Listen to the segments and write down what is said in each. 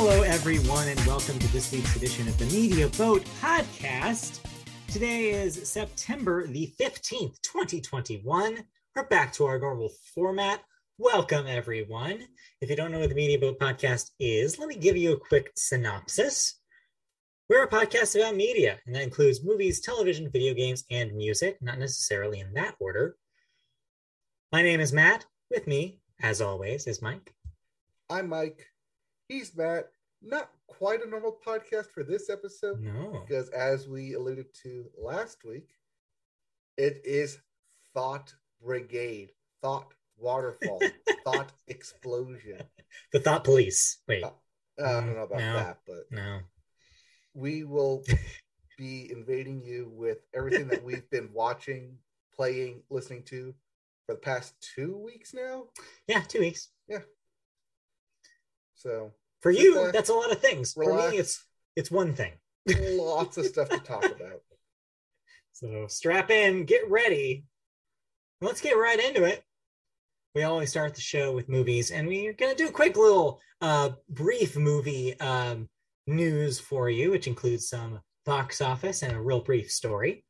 Hello, everyone, and welcome to this week's edition of the Media Boat Podcast. Today is September the 15th, 2021. We're back to our normal format. Welcome, everyone. If you don't know what the Media Boat Podcast is, let me give you a quick synopsis. We're a podcast about media, and that includes movies, television, video games, and music, not necessarily in that order. My name is Matt. With me, as always, is Mike. I'm Mike. He's Matt. Not quite a normal podcast for this episode No. because, as we alluded to last week, it is Thought Brigade, Thought Waterfall, Thought Explosion. The Thought Police. Wait, Uh, I don't know about No. that, but no. we will be invading you with everything that we've been watching, playing, listening to for the past two weeks now. Yeah, two weeks. Yeah. So For you, back, that's a lot of things. For relax. me, it's it's one thing. lots of stuff to talk about. So strap in, get ready. Let's get right into it. We always start the show with movies, and we're gonna do a quick little uh brief movie um news for you, which includes some box office and a real brief story.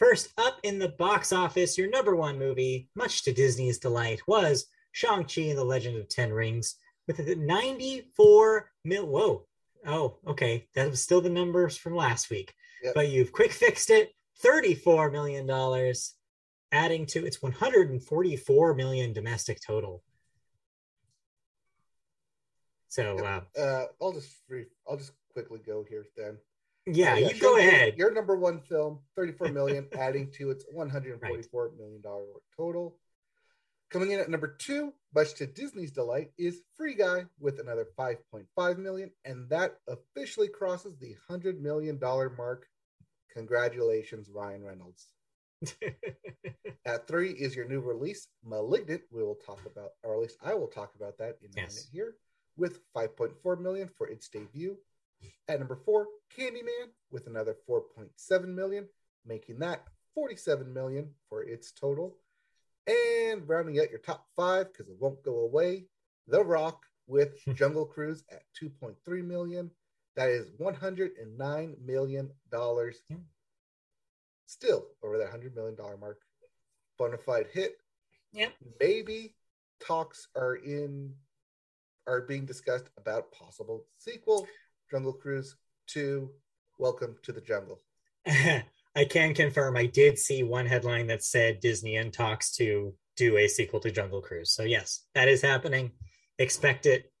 First up in the box office, your number one movie, much to Disney's delight, was Shang-Chi and the Legend of Ten Rings with a 94 mil. Whoa. Oh, okay. That was still the numbers from last week. Yep. But you've quick fixed it. $34 million, adding to its 144 million domestic total. So, uh, Uh, I'll just brief, I'll just quickly go here then. yeah, Uh, you Shang-Chi, go ahead. Your number one film, 34 million, adding to its 144 million dollar total. Coming in at number two, much to Disney's delight, is Free Guy with another 5.5 million, and that officially crosses the 100 million dollar mark. Congratulations, Ryan Reynolds. At three is your new release, Malignant. We will talk about, or at least I will talk about that in a Yes. minute here, with 5.4 million for its debut. At number four, Candyman with another 4.7 million, making that 47 million for its total. And rounding out your top five, because it won't go away, The Rock with Jungle Cruise at 2.3 million. That is 109 million dollars. Yeah. Still over that 100 million dollar mark. Bonafide hit. Yep. Maybe talks are in are being discussed about possible sequel. Jungle Cruise 2, Welcome to the Jungle. I can confirm I did see one headline that said Disney in talks to do a sequel to Jungle Cruise. So yes, that is happening. Expect it.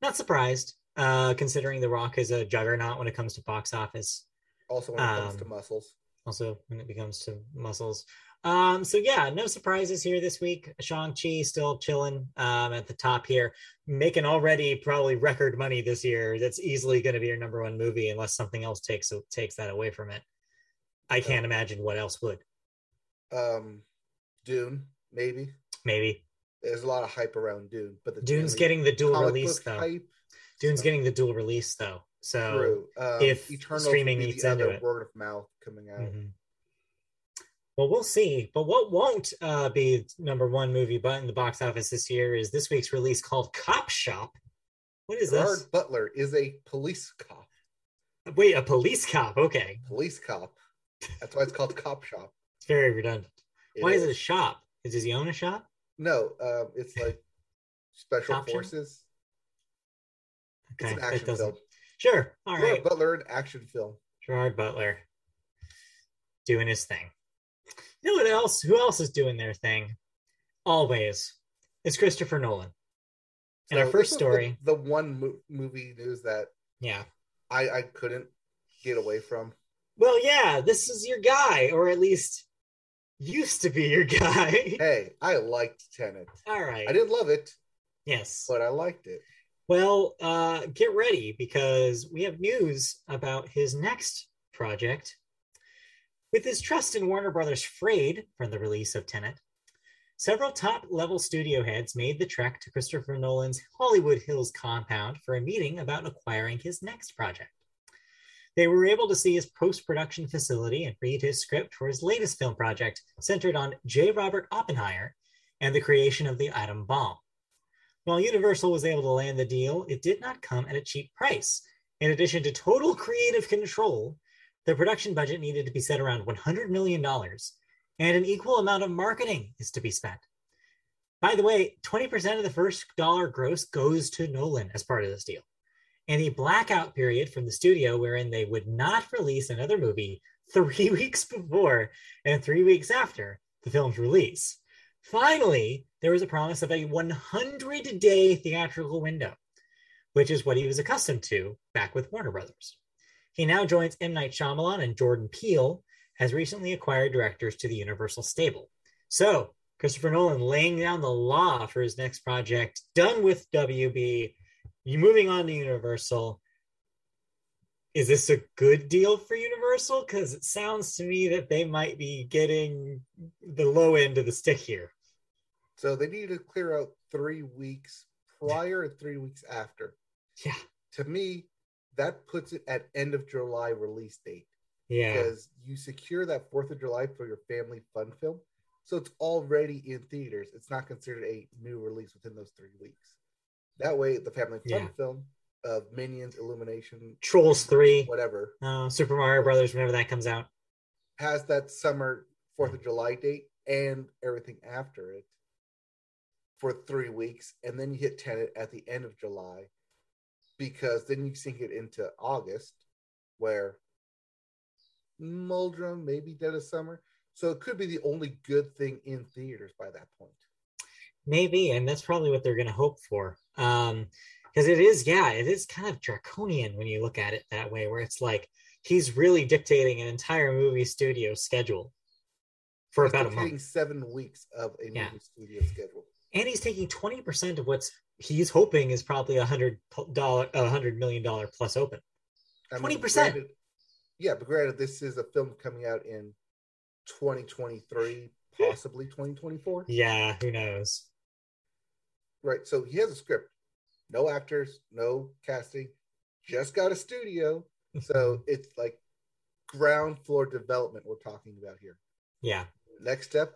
Not surprised, uh, considering The Rock is a juggernaut when it comes to box office. Also, when it comes Um, to muscles. Also, when it becomes to muscles. Um, so yeah, no surprises here this week. Shang-Chi still chilling um, at the top here, making already probably record money this year. That's easily going to be your number one movie unless something else takes takes that away from it. I can't imagine what else would. Um, Dune, maybe. Maybe There's a lot of hype around Dune, but the Dune's getting the dual release though. hype Dune's so- getting the dual release though. So. Um, if Eternals streaming eats the into it. word of mouth coming out. mhm. well, we'll see. But what won't uh, be number one movie but in the box office this year is this week's release called Cop Shop. What is Gerard this? Butler is a police cop. Wait, a police cop. Okay, Police cop. That's why it's called Cop Shop. it's very redundant. It Why is is. it a shop? Does he own a shop? No, um, it's like special shop? forces. Okay, It's an action film. Sure. All Gerard right. Butler, an action film. Gerard Butler doing his thing. You know what else? Who else is doing their thing? Always. It's Christopher Nolan. And our first story- the, the one mo- movie news that Yeah. I, I couldn't get away from. Well, yeah, this is your guy, or at least used to be your guy. Hey, I liked Tenet. All right. I didn't love it, Yes. but I liked it. Well, uh, get ready because we have news about his next project. With his trust in Warner Brothers frayed from the release of Tenet, several top level studio heads made the trek to Christopher Nolan's Hollywood Hills compound for a meeting about acquiring his next project. They were able to see his post production facility and read his script for his latest film project, centered on J. Robert Oppenheimer and the creation of the atom bomb. While Universal was able to land the deal, it did not come at a cheap price. In addition to total creative control, the production budget needed to be set around $100 million, and an equal amount of marketing is to be spent. By the way, 20% of the first dollar gross goes to Nolan as part of this deal. And a blackout period from the studio wherein they would not release another movie three weeks before and three weeks after the film's release. Finally, there was a promise of a 100 day theatrical window, which is what he was accustomed to back with Warner Brothers. He now joins M. Night Shyamalan and Jordan Peele as recently acquired directors to the Universal stable. So, Christopher Nolan laying down the law for his next project, done with WB, you moving on to Universal. Is this a good deal for Universal? Because it sounds to me that they might be getting the low end of the stick here. So they need to clear out three weeks prior and three weeks after. Yeah. To me, that puts it at end of July release date. Yeah. Because you secure that Fourth of July for your family fun film. So it's already in theaters. It's not considered a new release within those three weeks. That way, the family fun Yeah. film of Minions, Illumination, Trolls 3, whatever, uh, Super Mario Brothers, whenever that comes out. has that summer Fourth of July date and everything after it for three weeks, and then you hit Tenet at the end of July, because then you sink it into August, where Muldrum maybe dead of summer, so it could be the only good thing in theaters by that point. Maybe, and that's probably what they're going to hope for. Um, because it is, yeah, it is kind of draconian when you look at it that way, where it's like he's really dictating an entire movie studio schedule for He's about a month, seven weeks of a movie studio schedule. and he's taking twenty percent of what's he's hoping is probably a hundred dollar, a hundred million dollar plus open. I mean, 20%. granted- Yeah, but granted, this is a film coming out in 2023, possibly 2024. Yeah, who knows? Right. So he has a script, no actors, no casting, just got a studio. So it's like ground floor development we're talking about here. yeah, Next step,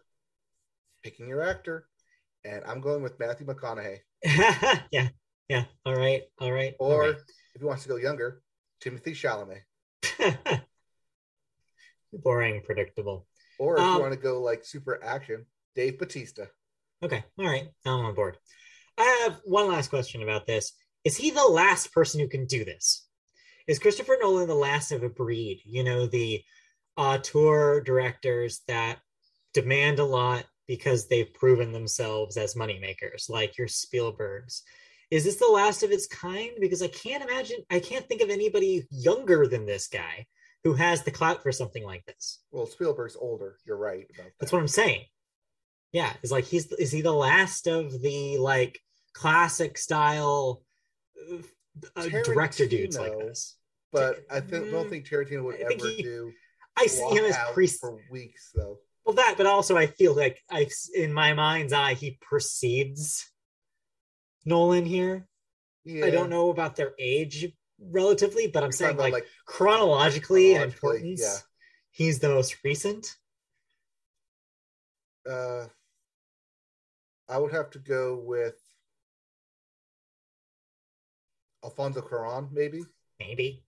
picking your actor. And I'm going with Matthew McConaughey. yeah, yeah. All right, right. all Or right. if he wants to go younger, Timothée Chalamet. boring, predictable. Or if Um, you want to go like super action, Dave Bautista. Okay, all right, I'm on board. I have one last question about this. Is he the last person who can do this? Is Christopher Nolan the last of a breed? You know, the auteur directors that demand a lot because they've proven themselves as moneymakers, like your Spielbergs. Is this the last of its kind? Because I can't imagine, I can't think of anybody younger than this guy who has the clout for something like this. Well, Spielberg's older. You're right about that. That's what I'm saying. Yeah, it's like he's is he the last of the like classic style uh, director dudes like this? But I think, don't think Tarantino would I ever he- do I see him as priest for weeks though. well that, but also I feel like I in my mind's eye he precedes Nolan here. Yeah, I don't know about their age relatively, but I'm You're saying talking like, about, chronologically and importance, yeah. he's the most recent. uh, I would have to go with Alfonso Cuarón, maybe, Maybe.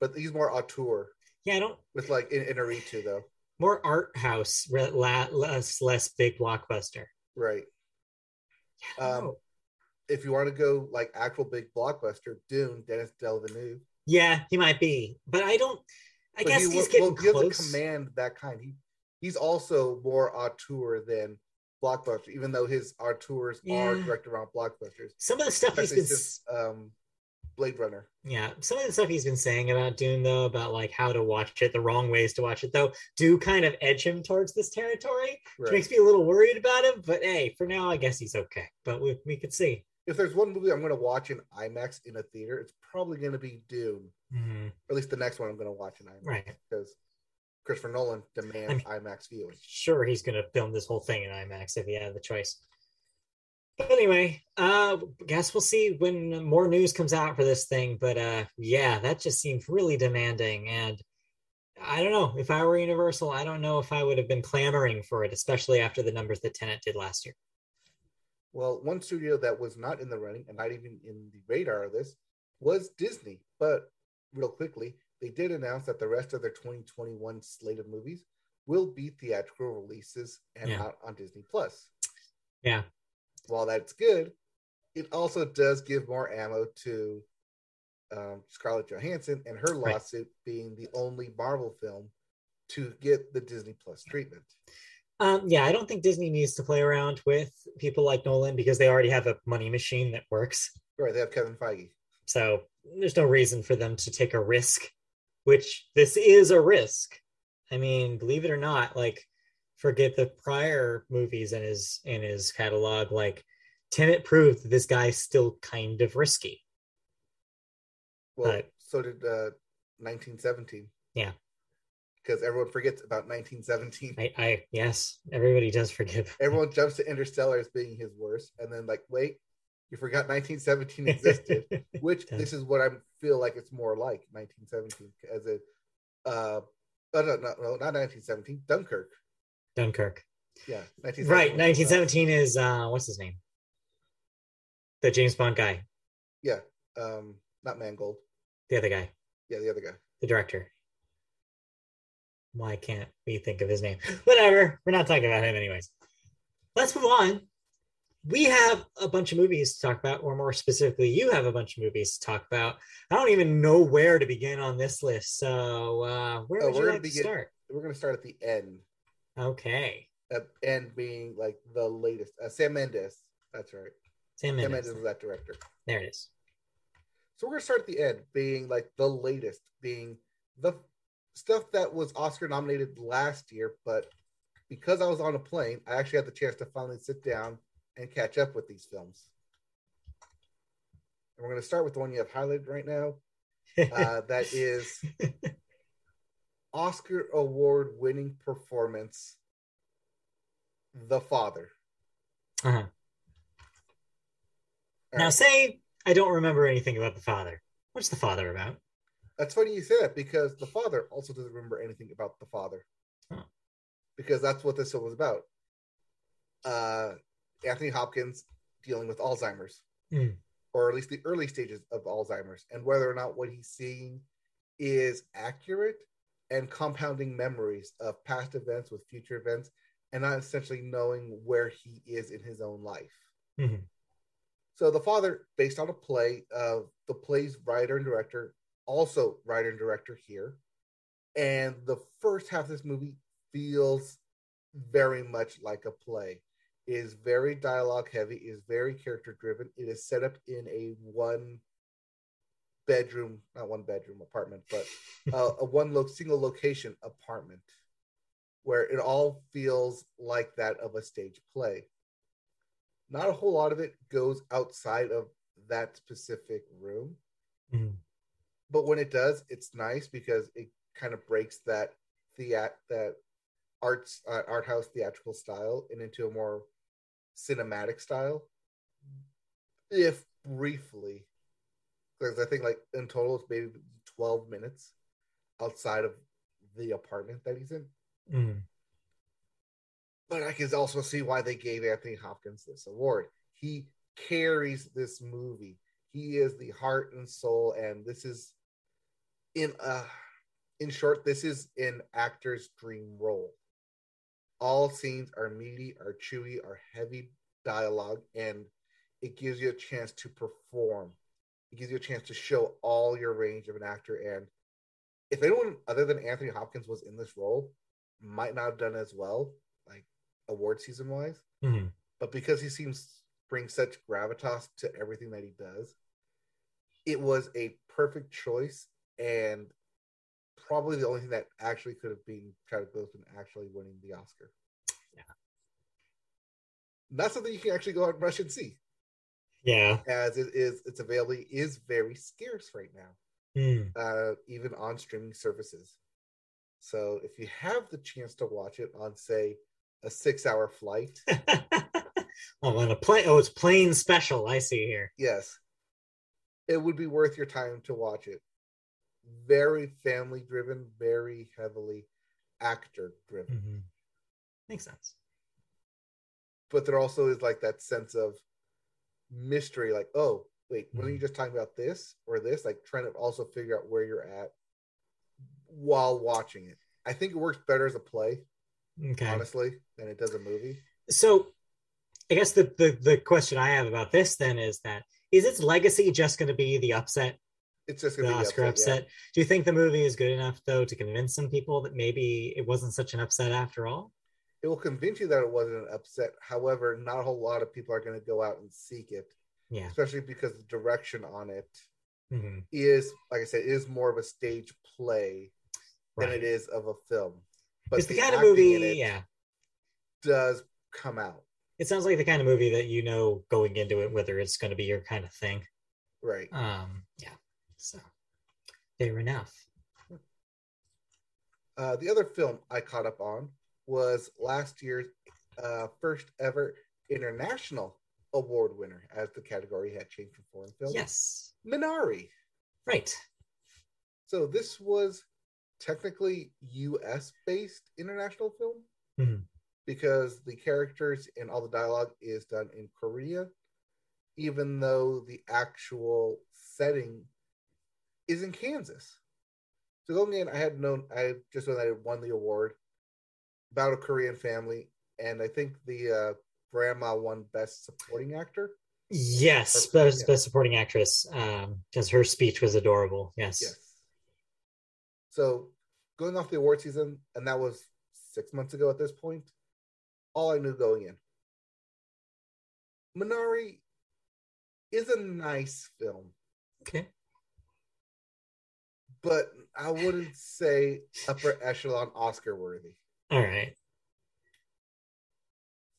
but he's more auteur Yeah, I don't with like in Inarritu though, more art house, less less big blockbuster. right? Don't Um. If you want to go like actual big blockbuster, Dune, Denis Villeneuve. Yeah, he might be, but I don't. I But guess he he's will- getting will close. command that kind. He he's also more auteur than blockbuster, even though his auteurs are directed around blockbusters. Some of the stuff he's Especially been, since um, Blade Runner. yeah, some of the stuff he's been saying about Dune, though, about like how to watch it, the wrong ways to watch it, though, do kind of edge him towards this territory, which makes me a little worried about him. But hey, for now, I guess he's okay. But we we could see. If there's one movie I'm going to watch in IMAX in a theater, it's probably going to be Dune. Mhm. Or at least the next one I'm going to watch in IMAX Right. because Christopher Nolan demands I IMAX viewing. Sure, he's going to film this whole thing in IMAX if he had the choice. Anyway, uh, guess we'll see when more news comes out for this thing. But uh, yeah, that just seems really demanding, and I don't know if I were Universal, I don't know if I would have been clamoring for it, especially after the numbers that Tenet did last year. Well, one studio that was not in the running and not even in the radar of this was Disney. But real quickly, they did announce that the rest of their 2021 slate of movies will be theatrical releases and Yeah. not on Disney Plus. Yeah. While that's good, it also does give more ammo to um, Scarlett Johansson and her Right. lawsuit being the only Marvel film to get the Disney Plus treatment. Um, yeah, I don't think Disney needs to play around with people like Nolan because they already have a money machine that works. Right, they have Kevin Feige. So there's no reason for them to take a risk, which this is a risk. I mean, believe it or not, like forget the prior movies in his in his catalog, like Tenet proved that this guy's still kind of risky. Well, so did uh, 1917. Yeah. Because everyone forgets about 1917. I, I yes, everybody does forget. Everyone jumps to Interstellar as being his worst, and then like, wait, you forgot 1917 existed. which this is what I feel like it's more like 1917 as a uh oh, no, no, no, not 1917, Dunkirk. Dunkirk. Yeah, 1917. Right, 1917 is uh what's his name? The James Bond guy, yeah, um, not Mangold. the other guy, Yeah, the other guy. the director. Why can't we think of his name? Whatever. We're not talking about him anyways. Let's move on. We have a bunch of movies to talk about, or more specifically, you have a bunch of movies to talk about. I don't even know where to begin on this list. So, uh, where Oh, would you gonna like to begin- start? We're gonna start at the end. Okay. At end being like the latest. Uh, Sam Mendes. That's right. Sam Sam Mendes. Mendes is that director. There it is. So we're gonna start at the end, being like the latest, being the stuff that was Oscar nominated last year, but because I was on a plane, I actually had the chance to finally sit down and catch up with these films. And we're gonna start with the one you have highlighted right now. Uh, that is Oscar award winning performance, The Father. uh-huh. All Now, right. say I don't remember anything about the father. What's the father about? That's funny you say that because the father also doesn't remember anything about the father. Oh. Because that's what this film was about. Uh, Anthony Hopkins dealing with Alzheimer's, Hmm. or at least the early stages of Alzheimer's, and whether or not what he's seeing is accurate and compounding memories of past events with future events, and not essentially knowing where he is in his own life. Mhm. So the father, based on a play, uh, the play's writer and director, also writer and director here, and the first half of this movie feels very much like a play. It is very dialogue heavy. is very character driven. It is set up in a one bedroom, not one bedroom apartment, but uh, a one lo- single location apartment, where it all feels like that of a stage play. Not a whole lot of it goes outside of that specific room. Mhm. but when it does it's nice because it kind of breaks that theat that arts uh, art house theatrical style and into a more cinematic style. If briefly because i think like in total it's maybe 12 minutes outside of the apartment that he's in Mhm. but I can also see why they gave Anthony Hopkins this award. He carries this movie. He is the heart and soul, and this is in uh in short, this is an actor's dream role. All scenes are meaty, are chewy, are heavy dialogue, and it gives you a chance to perform. It gives you a chance to show all your range of an actor. And if anyone other than Anthony Hopkins was in this role, might not have done as well, like award season wise. Mhm. But because he seems bring such gravitas to everything that he does, it was a perfect choice and probably the only thing that actually could have been Chadwick Boseman actually winning the Oscar. Yeah. Not something you can actually go out and rush and see, Yeah. as it is its available is very scarce right now Mm. uh, even on streaming services. So if you have the chance to watch it on, say, a six-hour flight, oh, on a plane. Oh, it's plane special. I see here. yes, it would be worth your time to watch it. Very family-driven, very heavily actor-driven. Mhm. Makes sense. but there also is like that sense of mystery, like, oh, wait, weren't you Mhm. just talking about this or this? Like trying to also figure out where you're at while watching it. I think it works better as a play, Okay. honestly, than it does a movie. So I guess the, the the question I have about this then is that is its legacy just going to be the upset, It's just the gonna be the Oscar upset? Do you think the movie is good enough though to convince some people that maybe it wasn't such an upset after all? It will convince you that it wasn't an upset. However, not a whole lot of people are going to go out and seek it, Yeah. especially because the direction on it Mhm. is, like I said, is more of a stage play than it is of a film. But It's the, the kind of movie, yeah. does come out It sounds like the kind of movie that you know going into it whether it's going to be your kind of thing. right. Um, yeah. So fair enough. Uh, the other film I caught up on was last year's uh, first ever international award winner, as the category had changed from foreign film. Yes. Minari. Right. So this was technically U.S. based international film Mhm. because the characters and all the dialogue is done in Korea, even though the actual setting is in Kansas. So going in, I had known I just known that I won the award about a Korean family, and I think the uh, grandma won Best Supporting Actor. Yes, best, yeah. best supporting actress. Um, because her speech was adorable. Yes. Yes. So going off the award season, and that was six months ago at this point, all I knew going in. Minari is a nice film, Okay. but I wouldn't say upper echelon Oscar worthy. All right.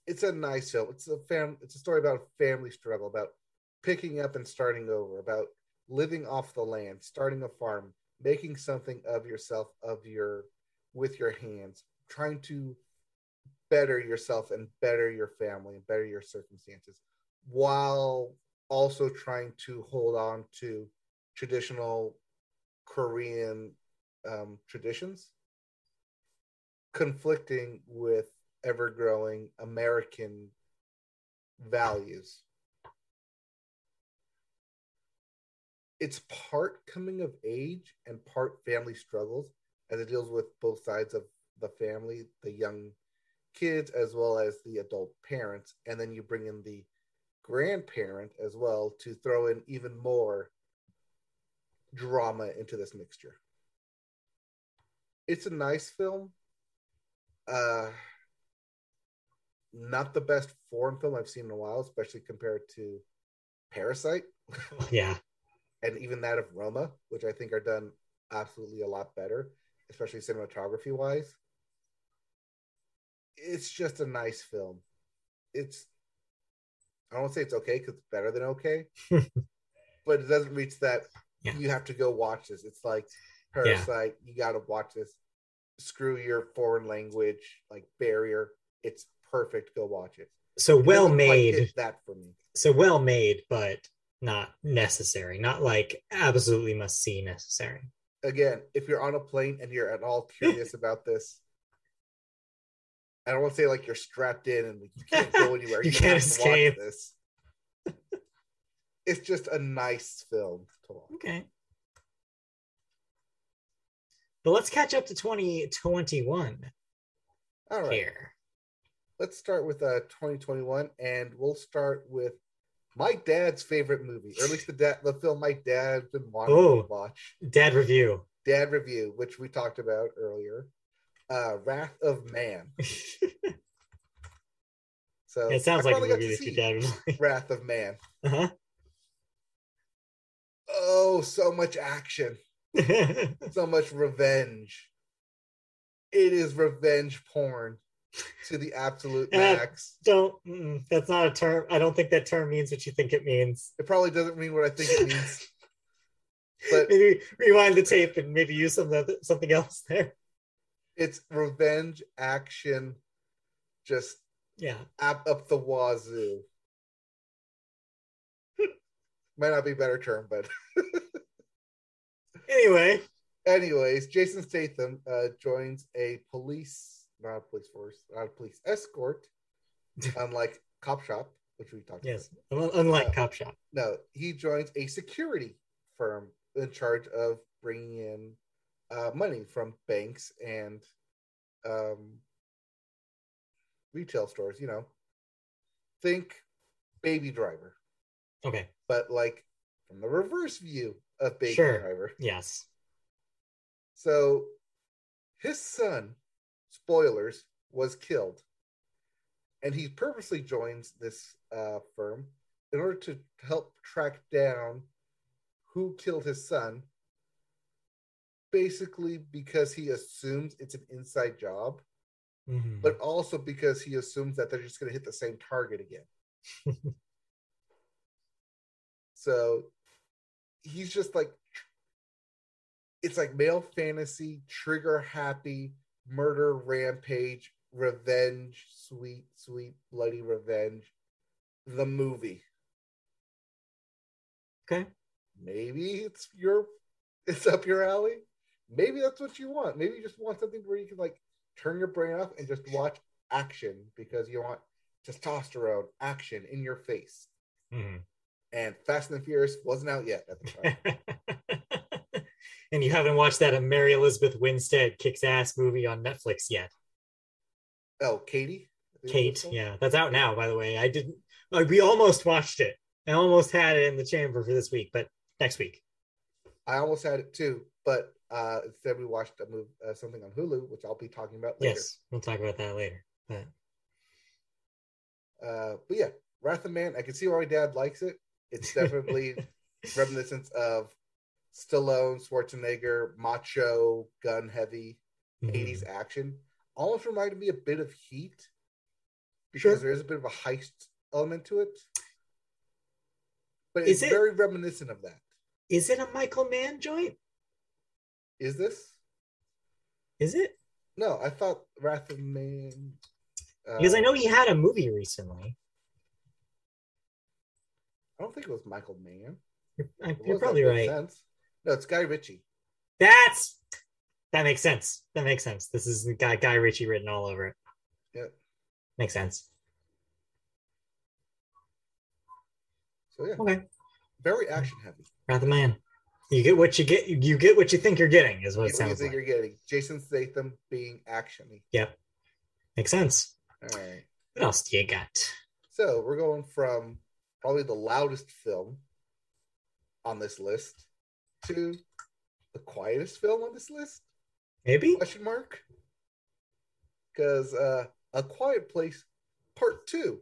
It's a nice film. It's a fam it's a story about family struggle, about picking up and starting over, about living off the land, starting a farm, making something of yourself, of your with your hands, trying to better yourself and better your family and better your circumstances while also trying to hold on to traditional Korean um, traditions, conflicting with ever growing American values. It's part coming of age and part family struggles as it deals with both sides of the family, the young kids as well as the adult parents. And then you bring in the grandparent as well to throw in even more drama into this mixture. It's a nice film. Uh not the best foreign film I've seen in a while, especially compared to Parasite Yeah. and even that of Roma, which I think are done absolutely a lot better, especially cinematography wise. It's just a nice film. It's I don't want to say it's okay because it's better than okay, but it doesn't reach that Yeah. you have to go watch this. It's like Parasite, you got to watch this. Screw your foreign language like barrier. It's perfect. Go watch it. So well made. that for me. So well made, but not necessary. Not like absolutely must see necessary. again, if you're on a plane and you're at all curious about this, I don't want to say like you're strapped in and you can't go anywhere. You can't to watch escape. this. it's just a nice film to watch. Okay. But let's catch up to 2021 All right, here. let's start with uh 2021, and we'll start with my dad's favorite movie, or at least the dad, the film my dad's been wanting Oh. to watch. Dad review. Dad review, which we talked about earlier. Uh, Wrath of Man. So it sounds I like a movie to that your see dad like. Wrath of Man. Uh-huh. Oh, so much action, so much revenge. It is revenge porn to the absolute max. Don't. mm, that's not a term. I don't think that term means what you think it means. It probably doesn't mean what I think it means. But- maybe rewind the tape and maybe use some other, something else there. It's revenge action, just Yeah. up, up the wazoo. Might not be a better term, but Anyway, anyways, Jason Statham uh, joins a police, not a police force, not a police escort, unlike Cop Shop, which we talked yes, about. Yes, unlike Uh, Cop Shop. No, he joins a security firm in charge of bringing in uh, money from banks and um, retail stores. You know, think Baby Driver, Okay, but like from the reverse view of Baby Sure. Driver. yes. So his son, spoilers, was killed. And he purposely joins this uh, firm in order to help track down who killed his son. Basically, because he assumes it's an inside job, Mhm. but also because he assumes that they're just going to hit the same target again. so he's just like it's like male fantasy, trigger happy, murder rampage, revenge, sweet, sweet, bloody revenge. The movie. okay. Maybe it's your it's up your alley. Maybe that's what you want. Maybe you just want something where you can like turn your brain off and just watch action because you want testosterone action in your face. Mhm. And Fast and the Furious wasn't out yet at the time. and you haven't watched that a Mary Elizabeth Winstead kicks ass movie on Netflix yet. oh, Katie? I think it was Kate, yeah, that's out now. By the way, I didn't. Like, we almost watched it. I almost had it in the chamber for this week, but next week. I almost had it too, but uh, instead we watched a move uh, something on Hulu, which I'll be talking about later. Yes, we'll talk about that later. But Uh, but yeah, Wrath of Man. I can see why my dad likes it. It's definitely reminiscent of Stallone, Schwarzenegger, macho, gun heavy, mhm. 80s action. Almost reminded me a bit of Heat because Sure. there is a bit of a heist element to it. But Is it's it- very reminiscent of that. is it a Michael Mann joint? Is this? Is it? No, I thought Wrath of Man. Uh, Because I know he had a movie recently. I don't think it was Michael Mann. You're, you're probably right. Sense. No, it's Guy Ritchie. That's that makes sense. That makes sense. This is guy Guy Ritchie written all over it. Yeah. Makes sense. So yeah, Okay. very action heavy. Wrath of Man. You get what you get. You get what you think you're getting. Is what You, it you sounds think like. you're getting Jason Statham being actiony. Yep. Makes sense. All right. What else do you got? So we're going from probably the loudest film on this list to the quietest film on this list? Maybe. Question mark. Because uh, A Quiet Place Part Two.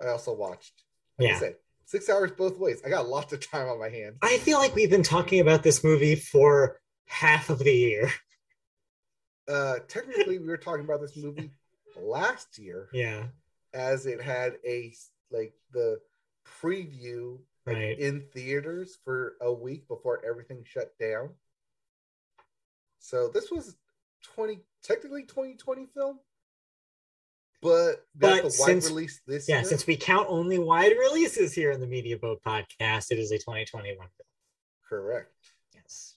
I also watched. Like I Yeah. said, six hours both ways. I got lots of time on my hands. I feel like we've been talking about this movie for half of the year. Uh, technically, we were talking about this movie last year, Yeah. as it had a like the preview like, Right. in theaters for a week before everything shut down. So this was twenty technically twenty twenty film, but But the wide since- release this Yeah. year. Since we count only wide releases here in the Media Boat podcast, it is a 2021 film. correct. Yes.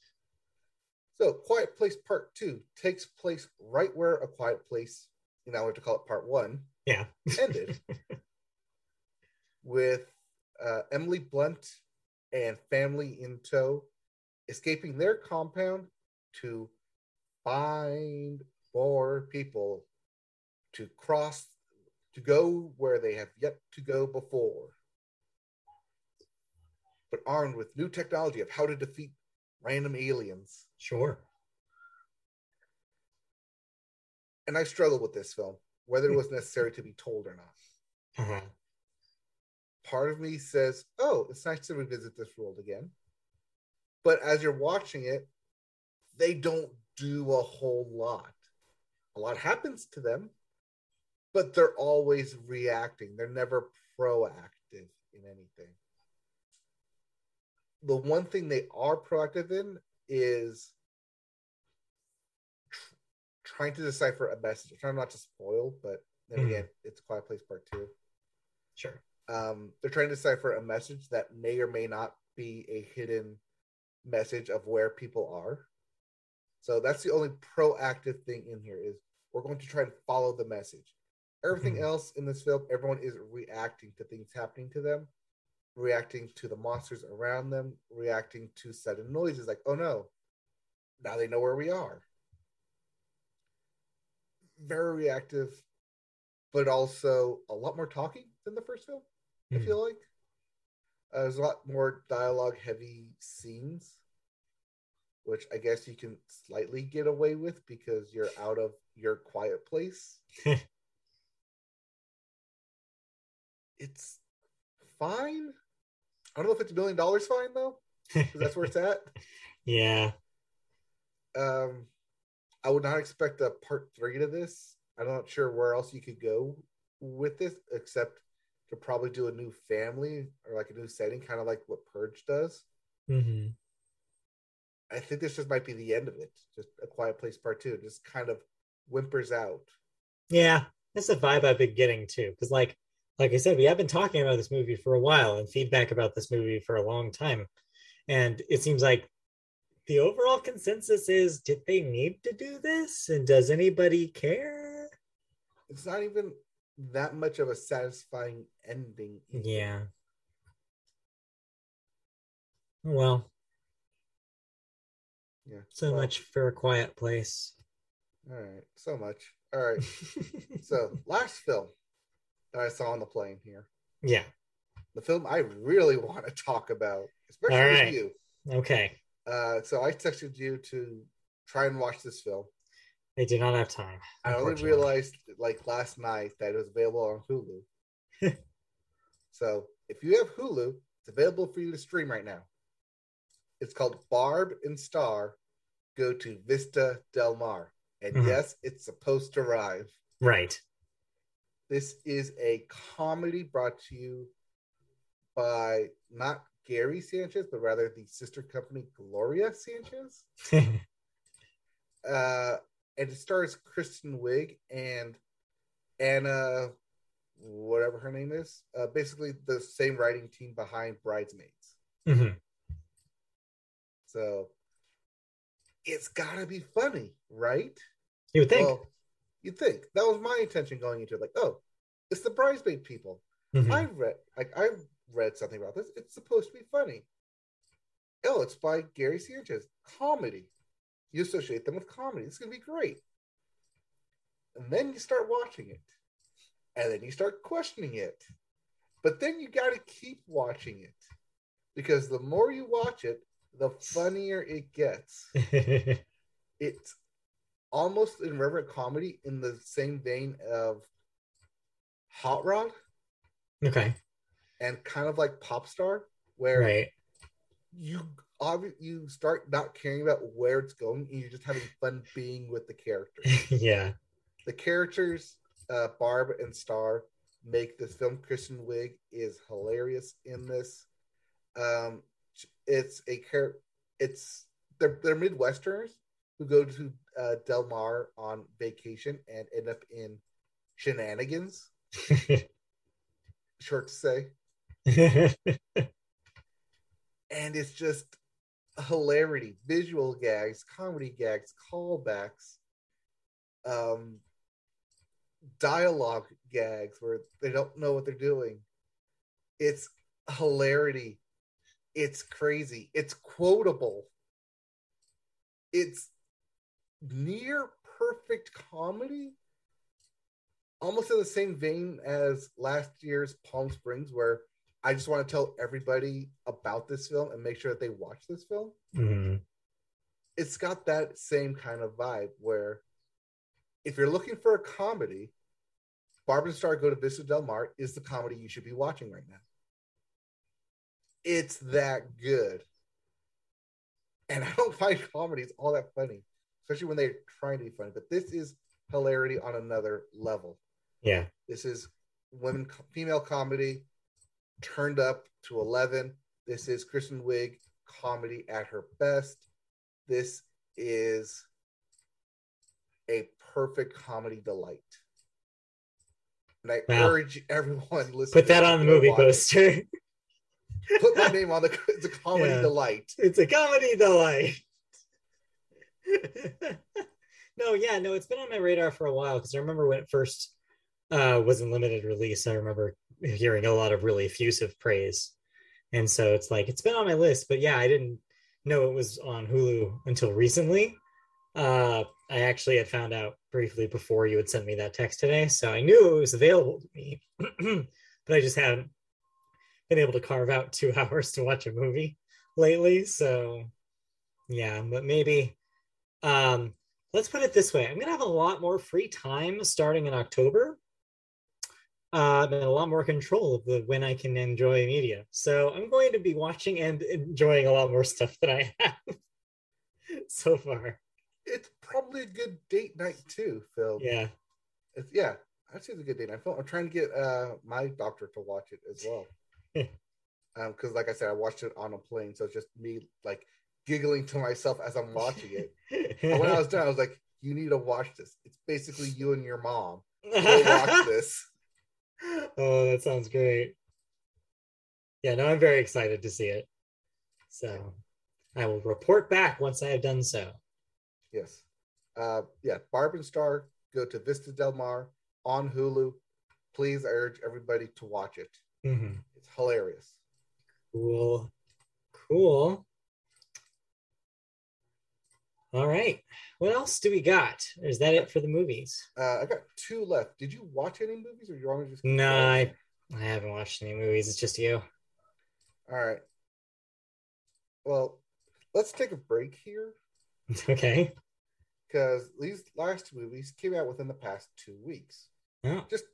So Quiet Place Part Two takes place right where A Quiet Place, you know, I have to call it Part One, Yeah. ended, with uh, Emily Blunt and family in tow, escaping their compound to find more people to cross to go where they have yet to go before. But armed with new technology of how to defeat random aliens. Sure. And I struggled with this film, whether it was necessary to be told or not. Uh-huh. Part of me says, "Oh, it's nice to revisit this world again." But as you're watching it, they don't do a whole lot. A lot happens to them, but they're always reacting. They're never proactive in anything. The one thing they are proactive in is tr- trying to decipher a message. I'm trying not to spoil, but then Mhm. again, it's Quiet Place Part Two Sure. Um, they're trying to decipher a message that may or may not be a hidden message of where people are. So that's the only proactive thing in here is we're going to try and follow the message. Everything Mhm. else in this film, everyone is reacting to things happening to them, reacting to the monsters around them, reacting to sudden noises like, oh no, now they know where we are. Very reactive, but also a lot more talking than the first film, I Mhm. feel like. Uh, there's a lot more dialogue heavy scenes, which I guess you can slightly get away with because you're out of your quiet place. it's fine. I don't know if it's a million dollars fine though, because that's where it's at. yeah. Um, I would not expect a part three to this. I'm not sure where else you could go with this, except to probably do a new family or like a new setting, kind of like what Purge does. hmm I think this just might be the end of it. Just a Quiet Place Part Two, just kind of whimpers out. Yeah, that's the vibe I've been getting too. Because like, like I said, we have been talking about this movie for a while and feedback about this movie for a long time, and it seems like the overall consensus is: did they need to do this, and does anybody care? It's not even that much of a satisfying ending. either. Yeah. Well, Yeah. so Well, much for a quiet place. All right. So much. All right. So last film that I saw on the plane here. yeah. The film I really want to talk about, especially All with you. Okay. Uh, so I texted you to try and watch this film. I do not have time. I only realized like last night that it was available on Hulu. so if you have Hulu, it's available for you to stream right now. It's called Barb and Star Go to Vista Del Mar. And Mhm. yes, it's supposed to rhyme. Right. This is a comedy brought to you by not Gary Sanchez, but rather the sister company Gloria Sanchez. Uh, and it stars Kristen Wiig and Anna, whatever her name is. Uh, basically, the same writing team behind Bridesmaids. Mhm. So it's gotta be funny, right? You would think. Well, you think that was my intention going into it. Like, oh, it's the bridesmaid people. Mhm. I read like I read something about this. It's supposed to be funny. Oh, it's by Gary Sanchez. Comedy. You associate them with comedy. It's gonna be great. And then you start watching it. And then you start questioning it. But then you gotta keep watching it. Because the more you watch it, the funnier it gets. It's almost irreverent comedy in the same vein of Hot Rod okay. and kind of like pop star where Right. you obvi- you start not caring about where it's going and you're just having fun being with the characters. Yeah. the characters uh barb and star make this film. Kristen wiig is hilarious in this. Um it's a char- it's they're, they're midwesterners who go to uh, del mar on vacation and end up in shenanigans short to say. And it's just hilarity, visual gags, comedy gags, callbacks, um, dialogue gags where they don't know what they're doing. It's hilarity. It's crazy. It's quotable. It's near perfect comedy. Almost in the same vein as last year's Palm Springs, where I just want to tell everybody about this film and make sure that they watch this film. Mhm. It's got that same kind of vibe where if you're looking for a comedy, Barb and Star Go to Vista Del Mar is the comedy you should be watching right now. It's that good. And I don't find comedies all that funny, especially when they're trying to be funny. But this is hilarity on another level. Yeah. This is women female comedy turned up to 11. This is Kristen Wiig comedy at her best. This is a perfect comedy delight. And I Wow. urge everyone listening Put that on the movie poster. Put my name on the it's a comedy Yeah. delight. it's a comedy delight. no, yeah, no, it's been on my radar for a while because I remember when it first uh, was in limited release, I remember hearing a lot of really effusive praise. And so it's like it's been on my list, but yeah, I didn't know it was on Hulu until recently. Uh, I actually had found out briefly before you had sent me that text today, so I knew it was available to me, but I just haven't been able to carve out two hours to watch a movie lately. So yeah, but maybe um, let's put it this way: I'm gonna have a lot more free time starting in October uh, and a lot more control of the when I can enjoy media. So I'm going to be watching and enjoying a lot more stuff than I have so far. It's probably a good date night too, Phil. Yeah. It's, yeah, I'd say it's a good date night. I'm trying to get uh, my doctor to watch it as well. um, because like I said, I watched it on a plane, so it's just me like giggling to myself as I'm watching it. when I was done, I was like, "You need to watch this. It's basically you and your mom. Go watch this." Oh, that sounds great. Yeah, no, I'm very excited to see it. So I will report back once I have done so. Yes. Uh, yeah, Barb and Star go to Vista Del Mar on Hulu. Please urge everybody to watch it. Mm-hmm. It's hilarious. Cool. Cool. All right. What else do we got? Is that it for the movies? Uh, I got two left. Did you watch any movies, or you want to just? No, I, I haven't watched any movies. It's just you. All right. Well, let's take a break here. Okay. Because these last two movies came out within the past two weeks. Oh. Just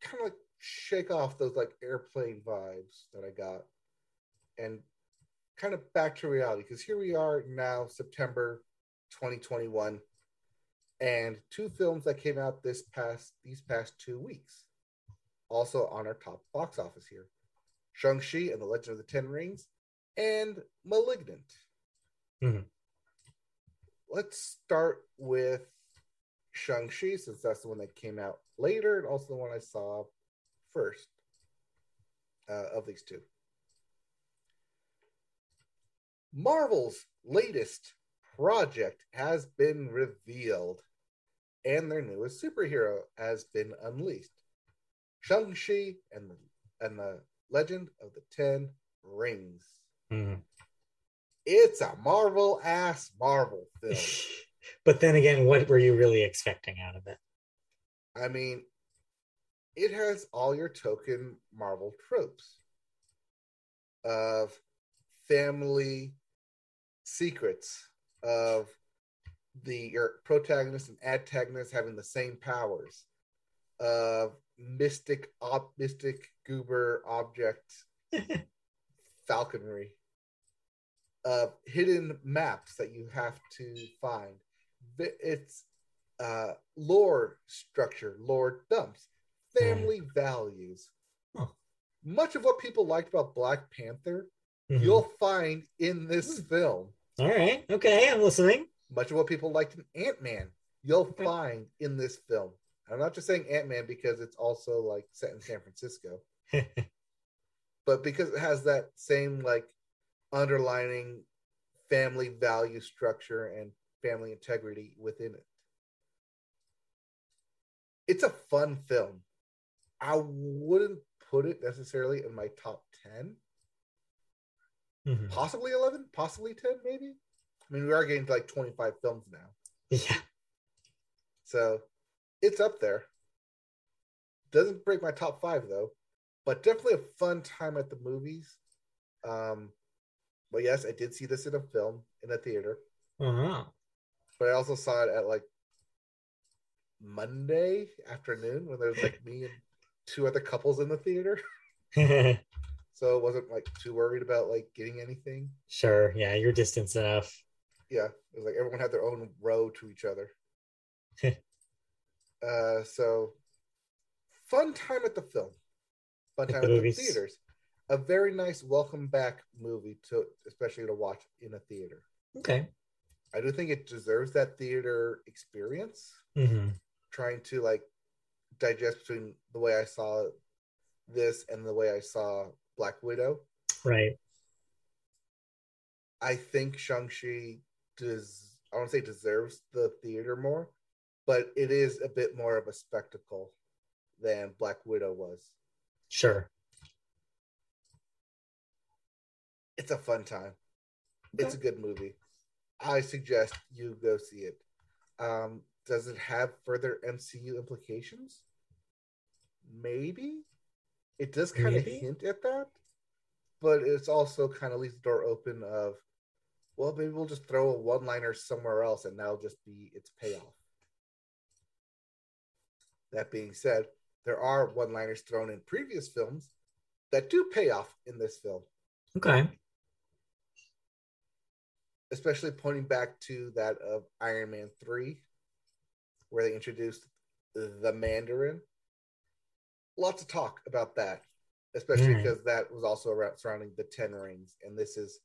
kind of like shake off those like airplane vibes that I got, and kind of back to reality. Because here we are now, September 2021 and two films that came out this past these past two weeks. Also on our top box office here shang-chi and the legend of the ten rings and malignant. Mm-hmm. let's start with shang-chi since that's the one that came out later and also the one i saw first uh, of these two. Marvel's latest project has been revealed, and their newest superhero has been unleashed. Shang-Chi and the, and the Legend of the Ten Rings. Mm-hmm. It's a Marvel ass Marvel film. but then again, what were you really expecting out of it? I mean, it has all your token Marvel tropes of family secrets of the your protagonist and antagonist having the same powers of mystic op, mystic goober object falconry of hidden maps that you have to find. It's uh lore structure lore dumps family mm. values. Much of what people liked about black panther mm-hmm. you'll find in this film all right. Okay. I'm listening. Much of what people liked in Ant Man, you'll okay. find in this film. I'm not just saying Ant Man because it's also like set in San Francisco, but because it has that same like underlining family value structure and family integrity within it. It's a fun film. I wouldn't put it necessarily in my top 10 mm-hmm. possibly 11, possibly 10, maybe. I mean, we are getting to like 25 films now. Yeah. So it's up there. Doesn't break my top five though, but definitely a fun time at the movies. Um, but yes, I did see this in a film in a theater. Uh-huh. But I also saw it at like Monday afternoon when there was like me and two other couples in the theater. so I wasn't like too worried about like getting anything. Sure, yeah, you're distance enough. Yeah, it was like everyone had their own row to each other. uh, so fun time at the film, fun time at, the, at the theaters. A very nice welcome back movie to, especially to watch in a theater. Okay, I do think it deserves that theater experience. Mm-hmm. Trying to like digest between the way I saw this and the way I saw Black Widow. Right. I think Shang-Chi does, I want to say deserves the theater more, but it is a bit more of a spectacle than Black Widow was. Sure. It's a fun time. Okay. It's a good movie. I suggest you go see it. Um, does it have further MCU implications? Maybe. It does kind of hint at that, but it's also kind of leaves the door open of, well, maybe we'll just throw a one-liner somewhere else, and that'll just be its payoff. That being said, there are one-liners thrown in previous films that do pay off in this film. Okay especially pointing back to that of Iron Man 3, where they introduced the Mandarin. Lots of talk about that, especially mm. because that was also around surrounding the Ten Rings, and this is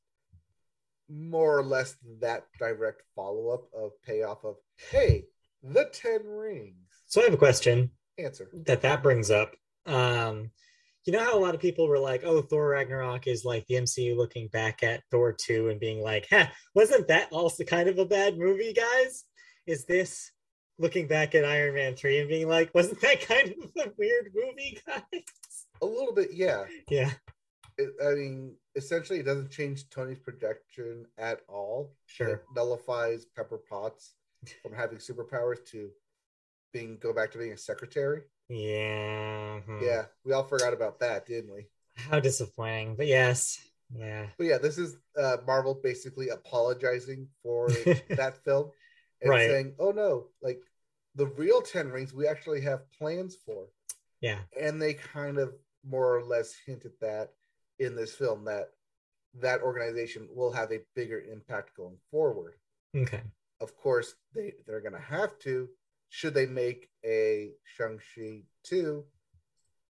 more or less that direct follow up of payoff of hey, the Ten Rings. So I have a question. Answer that that brings up. Um, you know how a lot of people were like, "Oh, Thor Ragnarok is like the MCU looking back at Thor 2 and being like, "Huh, wasn't that also kind of a bad movie, guys?" Is this looking back at Iron Man 3 and being like, "Wasn't that kind of a weird movie, guys?" A little bit, yeah. Yeah. It, I mean, essentially, it doesn't change Tony's projection at all. Sure. It nullifies Pepper Potts from having superpowers to being go back to being a secretary. Yeah. Hmm. Yeah, we all forgot about that, didn't we? How disappointing. But yes. Yeah. But yeah, this is uh, Marvel basically apologizing for that film and right. saying, "Oh no, like the real Ten Rings, we actually have plans for." Yeah. And they kind of more or less hint at that in this film that that organization will have a bigger impact going forward. Okay. Of course, they they're going to have to should they make a Shang-Chi 2,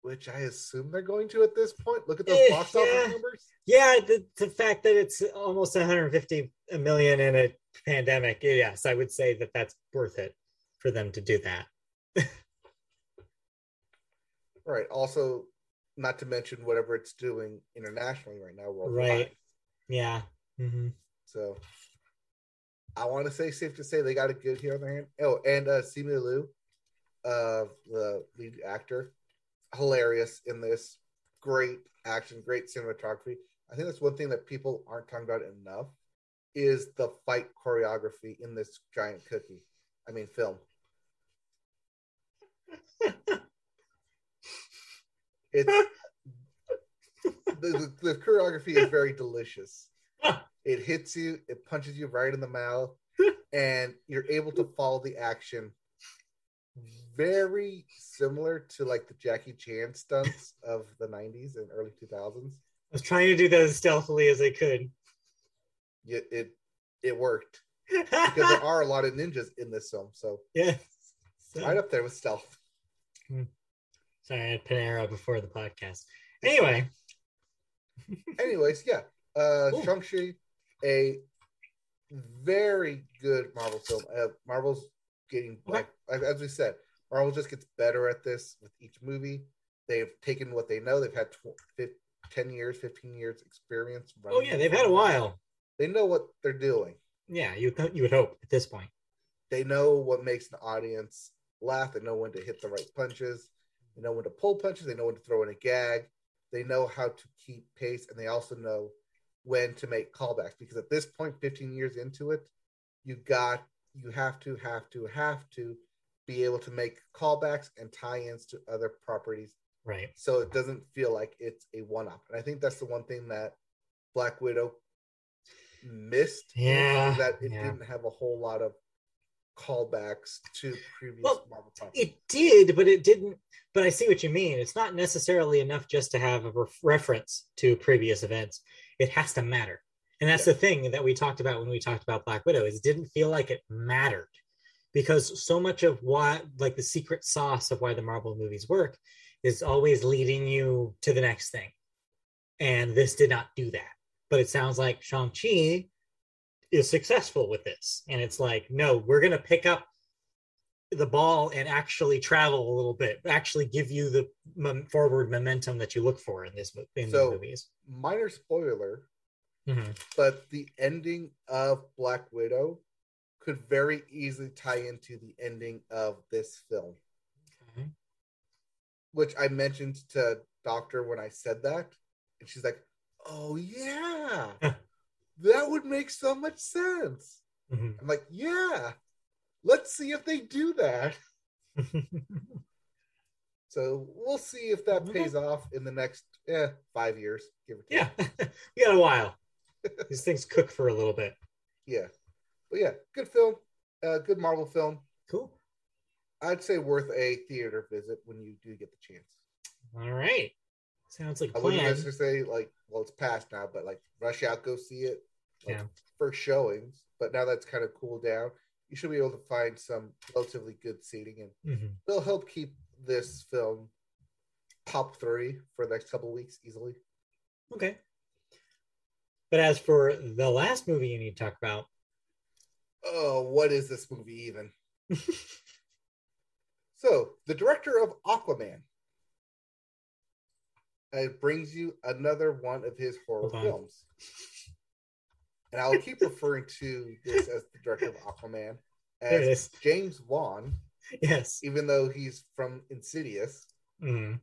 which I assume they're going to at this point. Look at those eh, box yeah. office numbers. Yeah, the, the fact that it's almost 150 million in a pandemic, yes, I would say that that's worth it for them to do that. right. Also, not to mention whatever it's doing internationally right now, worldwide. Right. Yeah. Mm-hmm. So I want to say safe to say they got a good here on their hand. Oh, and uh, Simu Liu, uh, the lead actor, hilarious in this. Great action, great cinematography. I think that's one thing that people aren't talking about enough is the fight choreography in this giant cookie. I mean, film. it's the, the choreography is very delicious. It hits you, it punches you right in the mouth, and you're able to follow the action very similar to like the Jackie Chan stunts of the 90s and early 2000s. I was trying to do that as stealthily as I could. It it, it worked because there are a lot of ninjas in this film. So yeah, so. right up there with stealth. Hmm. Sorry, I had Panera before the podcast. Anyway. Anyways, yeah. Uh Shang-Chi a very good Marvel film. Uh, Marvel's getting like as we said, Marvel just gets better at this with each movie. They've taken what they know. They've had tw- 10 years, 15 years experience. Oh yeah, they've had a while. They know what they're doing. Yeah, you you would hope at this point. They know what makes an audience laugh. They know when to hit the right punches. They know when to pull punches. They know when to throw in a gag. They know how to keep pace, and they also know when to make callbacks because at this point 15 years into it you got you have to have to have to be able to make callbacks and tie-ins to other properties right so it doesn't feel like it's a one-off and i think that's the one thing that black widow missed yeah that it yeah. didn't have a whole lot of callbacks to previous well, marvel properties. it did but it didn't but i see what you mean it's not necessarily enough just to have a reference to previous events it has to matter. And that's yeah. the thing that we talked about when we talked about Black Widow is it didn't feel like it mattered because so much of what like the secret sauce of why the Marvel movies work is always leading you to the next thing. And this did not do that. But it sounds like Shang-Chi is successful with this. And it's like, no, we're going to pick up the ball and actually travel a little bit, actually give you the forward momentum that you look for in this in so, movies. Minor spoiler, mm-hmm. but the ending of Black Widow could very easily tie into the ending of this film. Okay. which I mentioned to Doctor when I said that, and she's like, "Oh yeah, that would make so much sense." Mhm. I'm like, "Yeah, let's see if they do that." So we'll see if that Okay. pays off in the next eh, five years, give or take. yeah, we got a while. These things cook for a little bit. yeah, but yeah, good film, uh, good Marvel film. Cool. I'd say worth a theater visit when you do get the chance. All right. Sounds like I a wouldn't plan. necessarily say like, well, it's past now, but like rush out, go see it. Like, Yeah. First showings, but now that's kind of cooled down. You should be able to find some relatively good seating, and Mhm. they'll help keep this film top three for the next couple weeks easily. Okay. But as for the last movie you need to talk about, Oh, what is this movie even? So, the director of Aquaman uh, brings you another one of his horror Hold on. films. And I'll keep referring to this as the director of Aquaman as. James Wan, Yes. even though he's from Insidious. Mhm.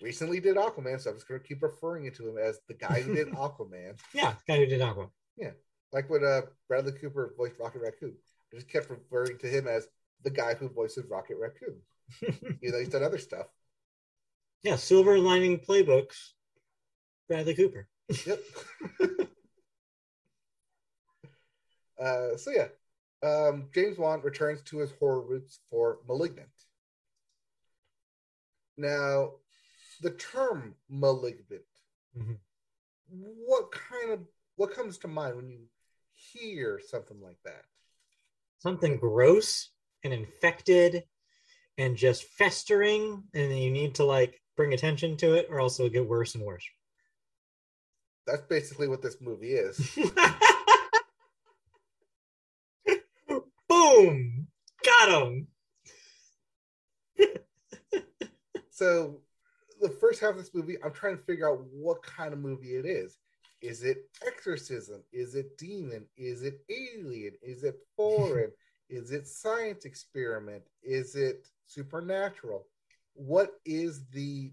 Recently did Aquaman, so I'm just going to keep referring to him as the guy who did Aquaman. Yeah, guy who did Aqua. Like when uh, Bradley Cooper voiced Rocket Raccoon. I just kept referring to him as the guy who voices Rocket Raccoon. Even though he's done other stuff. Yeah, Silver Lining Playbooks, Bradley Cooper. Yep. uh, so yeah, um, James Wan returns to his horror roots for *Malignant*. Now, the term *malignant*, Mhm. what kind of what comes to mind when you hear something like that? Something gross and infected and just festering, and then you need to like bring attention to it, or else it'll get worse and worse. That's basically what this movie is. Boom! Got him. so the first half of this movie i'm trying to figure out what kind of movie it is is it exorcism is it demon is it alien is it foreign is it science experiment is it supernatural what is the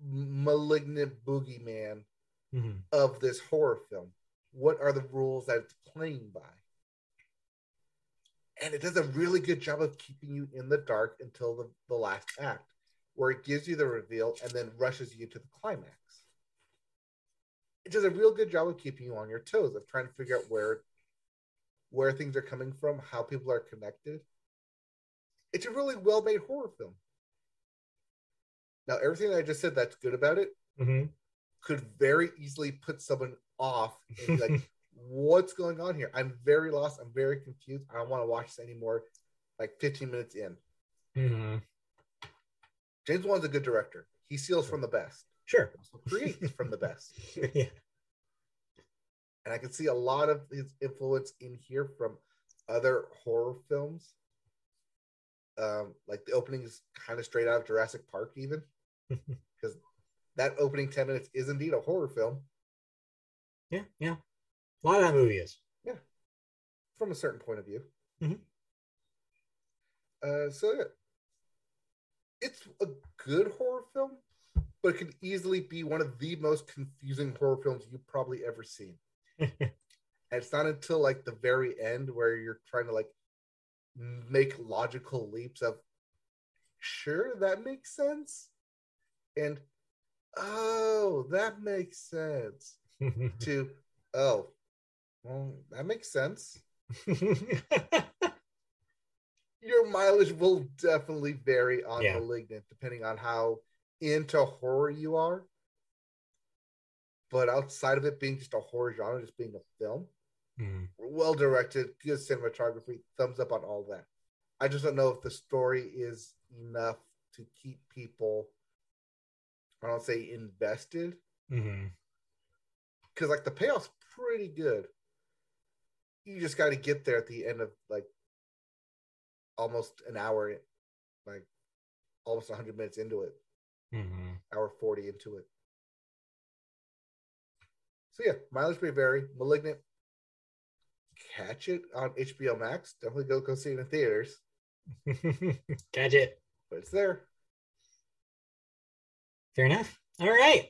malignant boogeyman Mhm. of this horror film? What are the rules that it's playing by? And it does a really good job of keeping you in the dark until the, the last act where it gives you the reveal and then rushes you to the climax. It does a real good job of keeping you on your toes of trying to figure out where where things are coming from how people are connected. It's a really well made horror film now everything that i just said that's good about it Mhm. could very easily put someone off and be like, what's going on here? I'm very lost. I'm very confused. I don't want to watch this anymore. Like 15 minutes in. Mhm. James Wan's a good director. He steals from the best, Sure. also creates from the best. yeah. And I can see a lot of his influence in here from other horror films. Um, like the opening is kind of straight out of Jurassic Park, even because that opening 10 minutes is indeed a horror film Yeah. Yeah. A lot of that movie is. Yeah. From a certain point of view. Mhm. Uh, so yeah. it's a good horror film, but it can easily be one of the most confusing horror films you've probably ever seen. And it's not until like the very end where you're trying to like make logical leaps of sure that makes sense and oh that makes sense to oh well that makes sense your mileage will definitely vary on Yeah. malignant depending on how into horror you are but outside of it being just a horror genre just being a film Mhm. well directed good cinematography thumbs up on all that i just don't know if the story is enough to keep people i don't say invested. Because like the payoff's pretty good. You just got to get there at the end of like almost an hour like almost 100 minutes into it. Mhm. hour 40 into it. So yeah mileage may vary. Malignant. Catch it on hbo max. Definitely go go see it in theaters. Catch it. but it's there Fair enough. All right.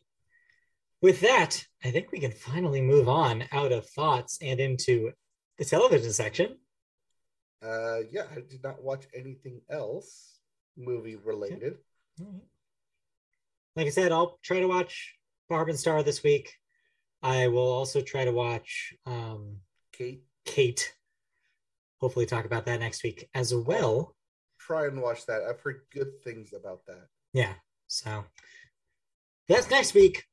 With that, I think we can finally move on out of thoughts and into the television section. Uh, yeah, I did not watch anything else movie related. Like I said, I'll try to watch Barb and Star this week. I will also try to watch um, Kate, Kate. Hopefully, talk about that next week as well. try and watch that. I've heard good things about that. Yeah. So that's next week.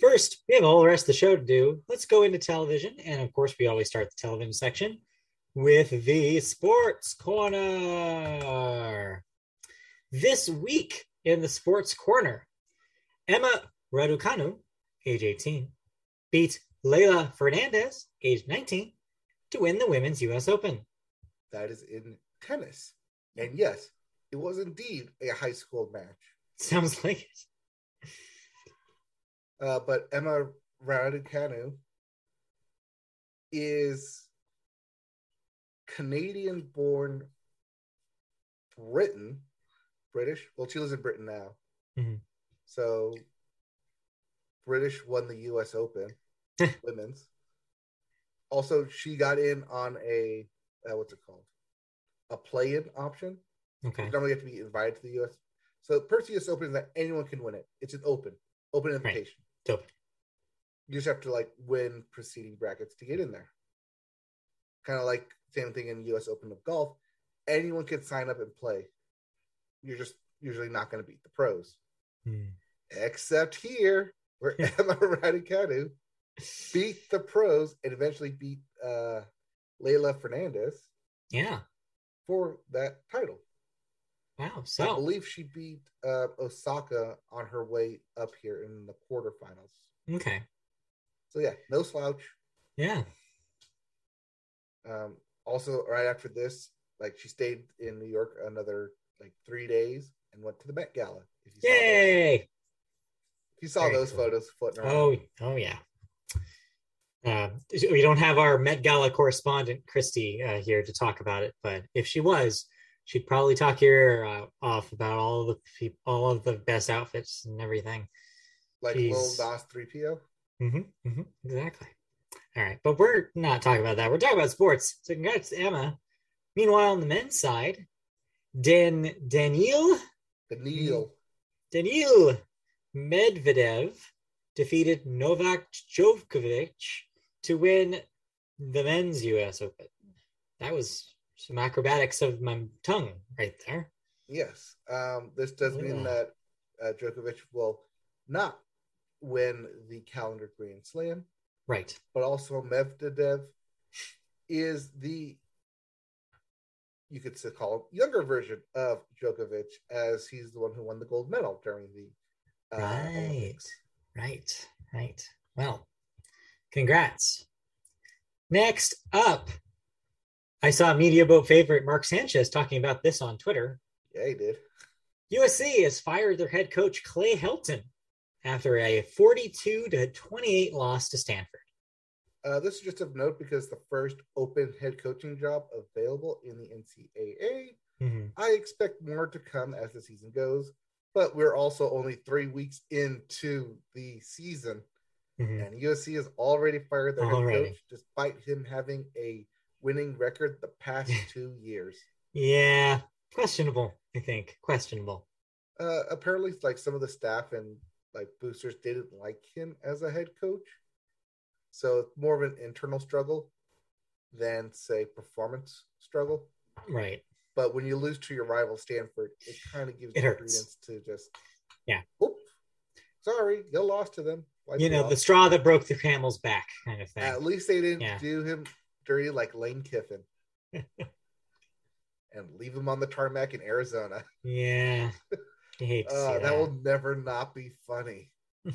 First, we have all the rest of the show to do. Let's go into television. And of course, we always start the television section with the sports corner. This week in the sports corner, Emma Raducanu, age 18, beat Leylah Fernandez, age 19, to win the women's US Open. That is in tennis. And yes, it was indeed a high school match. Sounds like it. Uh, but Emma Raducanu is Canadian born Britain, British. Well, she lives in Britain now. Mhm. So British won the US Open women's. Also, she got in on a uh, what's it called? A play-in option. Okay. You normally have to be invited to the US. So Perseus Open is that anyone can win it. It's an open, open invitation. Dope. You just have to like win preceding brackets to get in there. Kind of like same thing in US Open of golf. Anyone can sign up and play. You're just usually not going to beat the pros. Hmm. Except here, where Emma Raducanu beat the pros and eventually beat uh Leylah Fernandez Yeah. for that title. Wow. So I believe she beat uh, Osaka on her way up here in the quarterfinals. okay. So yeah, no slouch. Yeah. Um, also, right after this, like she stayed in New York another like three days and went to the Met Gala. If you saw Yay. if you saw Very those cool. photos floating around. Oh, oh yeah. Uh, we don't have our Met Gala correspondent Christy uh, here to talk about it, but if she was, she'd probably talk your ear uh, off about all of the all of the best outfits and everything. like Jeez. Lil Nas 3PO. Mm-hmm, mm-hmm, exactly. All right, but we're not talking about that. We're talking about sports. So congrats to Emma. Meanwhile, on the men's side, Dan Daniil Neil. Daniil Medvedev defeated Novak Djokovic to win the men's US Open. That was some acrobatics of my tongue right there. Yes. Um, this does mean Yeah. that uh, Djokovic will not win the calendar Grand Slam, Right. but also Medvedev is the you could still call him younger version of Djokovic, as he's the one who won the gold medal during the uh, Right. Olympics. Right. Right. Well, congrats. Next up, I saw Media Boat favorite Mark Sanchez talking about this on Twitter. Yeah, he did. USC has fired their head coach Clay Helton after a 42 to 28 loss to Stanford. Uh, this is just of note because the first open head coaching job available in the NCAA. Mhm. I expect more to come as the season goes, but we're also only three weeks into the season, Mhm. and USC has already fired their head coach despite him having a winning record the past two years. Yeah, questionable. I think questionable. Uh, apparently, like some of the staff and like boosters didn't like him as a head coach, so it's more of an internal struggle than say performance struggle. Right. But when you lose to your rival Stanford, it kind of gives It you credence to just Yeah. Oop, sorry, you lost to them. You know, off. the straw that broke the camel's back kind of thing. At least they didn't Yeah. do him dirty like Lane Kiffin and leave him on the tarmac in Arizona. Yeah. I hate to Uh, see that will never not be funny.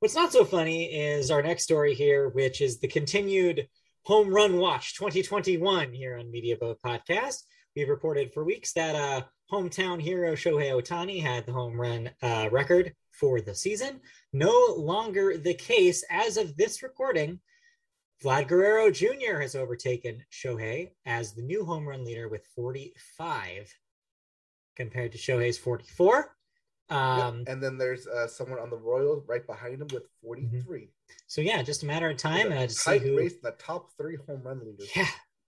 What's not so funny is our next story here, which is the continued home run watch 2021 here on Media Boat Podcast. We've reported for weeks that uh, hometown hero Shohei Ohtani had the home run uh, record for the season. No longer the case as of this recording. Vlad Guerrero Jr. has overtaken Shohei as the new home run leader with 45 compared to Shohei's 44. Um, Yep. And then there's uh, someone on the Royals right behind him with 43. So yeah, just a matter of time uh, to see who. race the top three home run leaders. Yeah,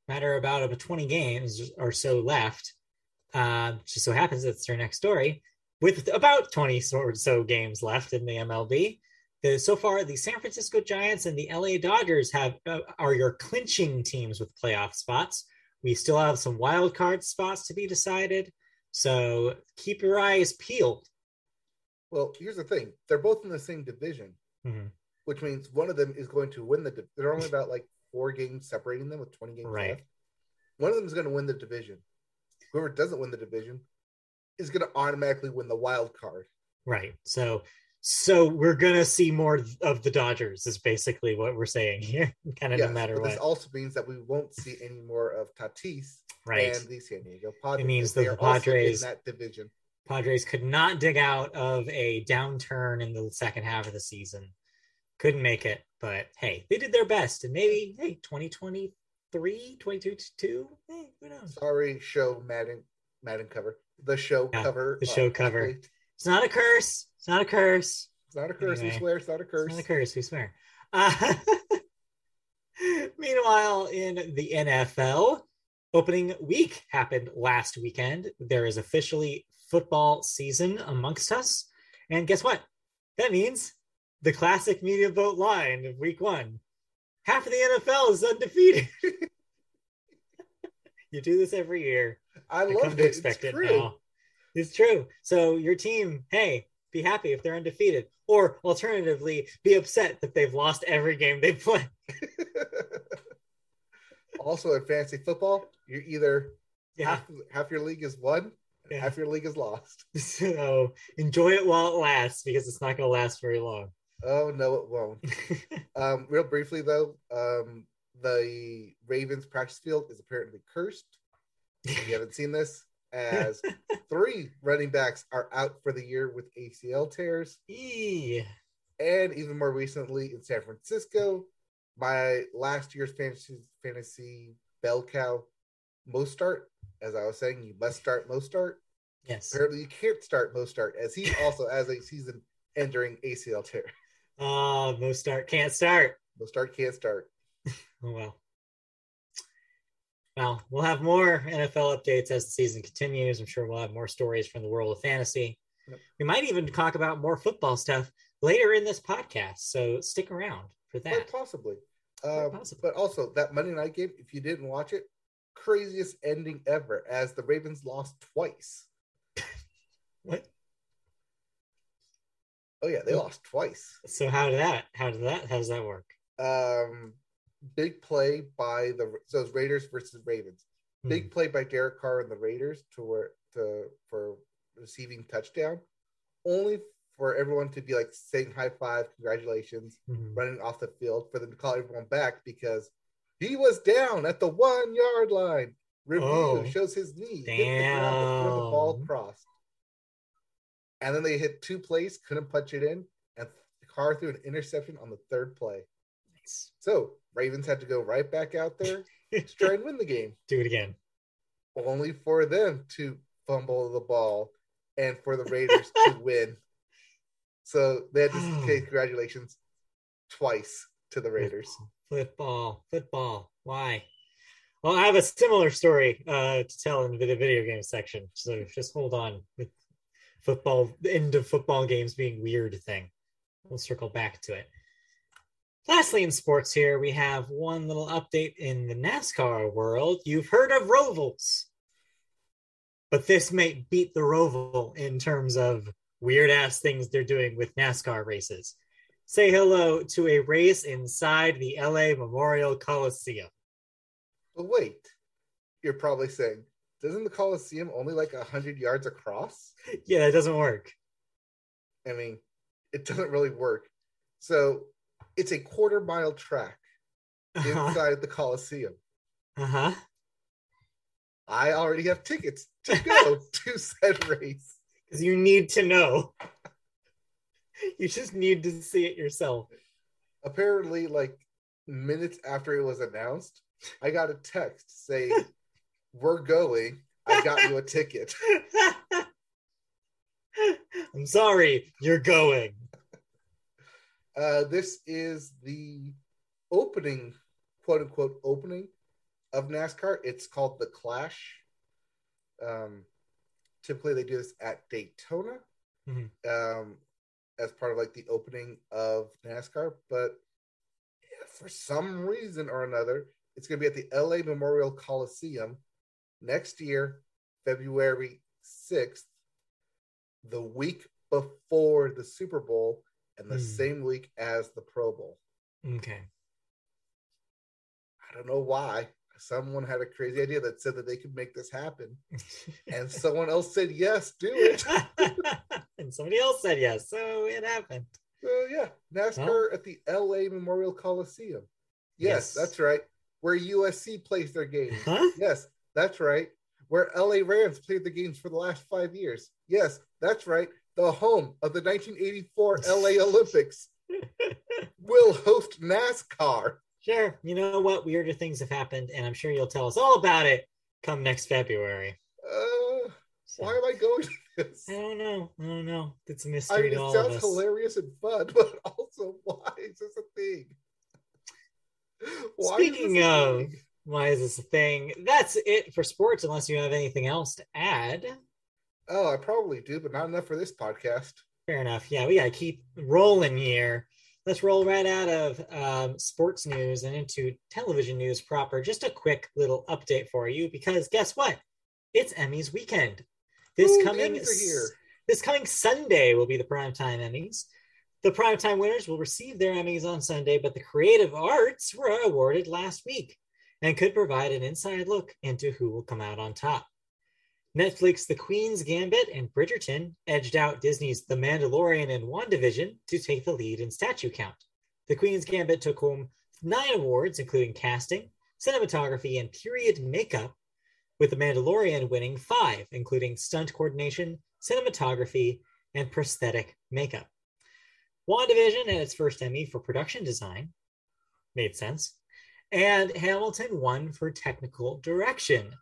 matter about about 20 games or so left. Uh, just so happens it's our next story with about 20 or so games left in the MLB. The, so far, the San Francisco Giants and the LA Dodgers have uh, are your clinching teams with playoff spots. We still have some wild card spots to be decided, so keep your eyes peeled. Well, here's the thing they're both in the same division, Mhm. which means one of them is going to win the. They're only about like four games separating them with 20 games Right. left. One of them is going to win the division. Whoever doesn't win the division is going to automatically win the wild card. Right. So so we're gonna see more of the Dodgers is basically what we're saying here. kind of Yes, no matter what. this also means that we won't see any more of Tatis right. and the San Diego Padres. It means that the Padres- in that division. Padres could not dig out of a downturn in the second half of the season. Couldn't make it, but hey, they did their best. And maybe, hey, 2023, 22, hey, who knows? Sorry, show Madden Madden cover. The show Yeah, cover. the show uh, cover. athlete. It's not a curse. It's not a curse. It's not a curse. Anyway. we swear it's not a curse. It's not a curse, we swear. Uh, meanwhile, in the NFL, opening week happened last weekend. There is officially football season amongst us. And guess what? That means the classic Media Boat line of week one. Half of the NFL is undefeated. you do this every year. I I love it. to It's expect it true. now. It's true. So your team, hey, be happy if they're undefeated, or alternatively, be upset that they've lost every game they play. also in fantasy football, you're either Yeah. half half your league is won, Yeah. half your league is lost. So enjoy it while it lasts because it's not going to last very long. Oh no, it won't. Um, real briefly though, um, the Ravens practice field is apparently cursed. If you haven't seen this, as three running backs are out for the year with ACL tears, Eee. and even more recently in San Francisco, my last year's fantasy fantasy bell cow, Mostert. As I was saying, you must start Mostert. Yes. Apparently, you can't start Mostert as he also has a season entering ACL tear. Ah, oh, no start. Can't start. Mostert can't start. Oh, well. Well, we'll have more NFL updates as the season continues. I'm sure we'll have more stories from the world of fantasy. Yep. We might even talk about more football stuff later in this podcast. So stick around for Quite that. possibly. Quite Um, possibly. but also that Monday night game, if you didn't watch it, craziest ending ever as the Ravens lost twice. What? Oh yeah, they lost twice. So how did that? How did that? How does that work? Um, big play by the so it's Raiders versus Ravens. Hmm. Big play by Derek Carr and the Raiders to where to for receiving touchdown, only for everyone to be like saying high five, congratulations, Mhm. running off the field for them to call everyone back because he was down at the one yard line. Review Oh. shows his knee the before the ball crossed. And then they hit two plays, couldn't punch it in, and Carr threw an interception on the third play. So Ravens had to go right back out there to try and win the game, Do it again. only for them to fumble the ball and for the Raiders to win. So they had to say congratulations twice to the Raiders. Football, football. Why? Well, I have a similar story uh, to tell in the video game section. So just hold on with football, the end of football games being weird thing. We'll circle back to it. Lastly, in sports, here we have one little update in the NASCAR world. You've heard of Rovals, but this may beat the Roval in terms of weird ass things they're doing with NASCAR races say hello to a race inside the LA Memorial Coliseum. But wait, you're probably saying, doesn't the Coliseum only like 100 yards across? Yeah, that doesn't work. I mean, it doesn't really work. So it's a quarter mile track Uh-huh. inside the Coliseum. uh-huh. I already have tickets to go to said race. Because you need to know. You just need to see it yourself. Apparently, like minutes after it was announced, I got a text saying, We're going. I got you a ticket. I'm sorry, you're going. Uh, this is the opening, quote unquote, opening of NASCAR. It's called the Clash. Um, typically, they do this at Daytona Mhm. um, as part of like the opening of NASCAR. But for some reason or another, it's going to be at the LA Memorial Coliseum next year, February 6th, the week before the Super Bowl and the Hmm. same week as the Pro Bowl. Okay. I don't know why. Someone had a crazy idea that said that they could make this happen, and someone else said yes, do it. and somebody else said yes, so it happened. So yeah, NASCAR at the LA Memorial Coliseum. Yes, Yes. that's right. Where USC plays their games. Huh? Yes, that's right. Where LA Rams played the games for the last five years. Yes, that's right. The home of the 1984 LA Olympics will host NASCAR. Sure. You know what? Weirder things have happened, and I'm sure you'll tell us all about it come next February. Uh, So, why am I going to this? I don't know. I don't know. It's a mystery mean, to it sounds us. hilarious and fun, but also, why is this a thing? Why Speaking of- thing? Why is this a thing? That's it for sports, unless you have anything else to add. Oh, I probably do, but not enough for this podcast. Fair enough. Yeah, we got to keep rolling here. Let's roll right out of um, sports news and into television news proper. Just a quick little update for you because guess what? It's Emmys weekend. This Ooh, coming this coming Sunday will be the primetime Emmys. The primetime winners will receive their Emmys on Sunday, but the creative arts were awarded last week and could provide an inside look into who will come out on top. Netflix The Queen's Gambit and Bridgerton edged out Disney's The Mandalorian and WandaVision to take the lead in statue count. The Queen's Gambit took home nine awards, including casting, cinematography, and period makeup, with The Mandalorian winning five, including stunt coordination, cinematography, and prosthetic makeup. WandaVision had its first Emmy for production design. Made sense. And Hamilton won for technical direction.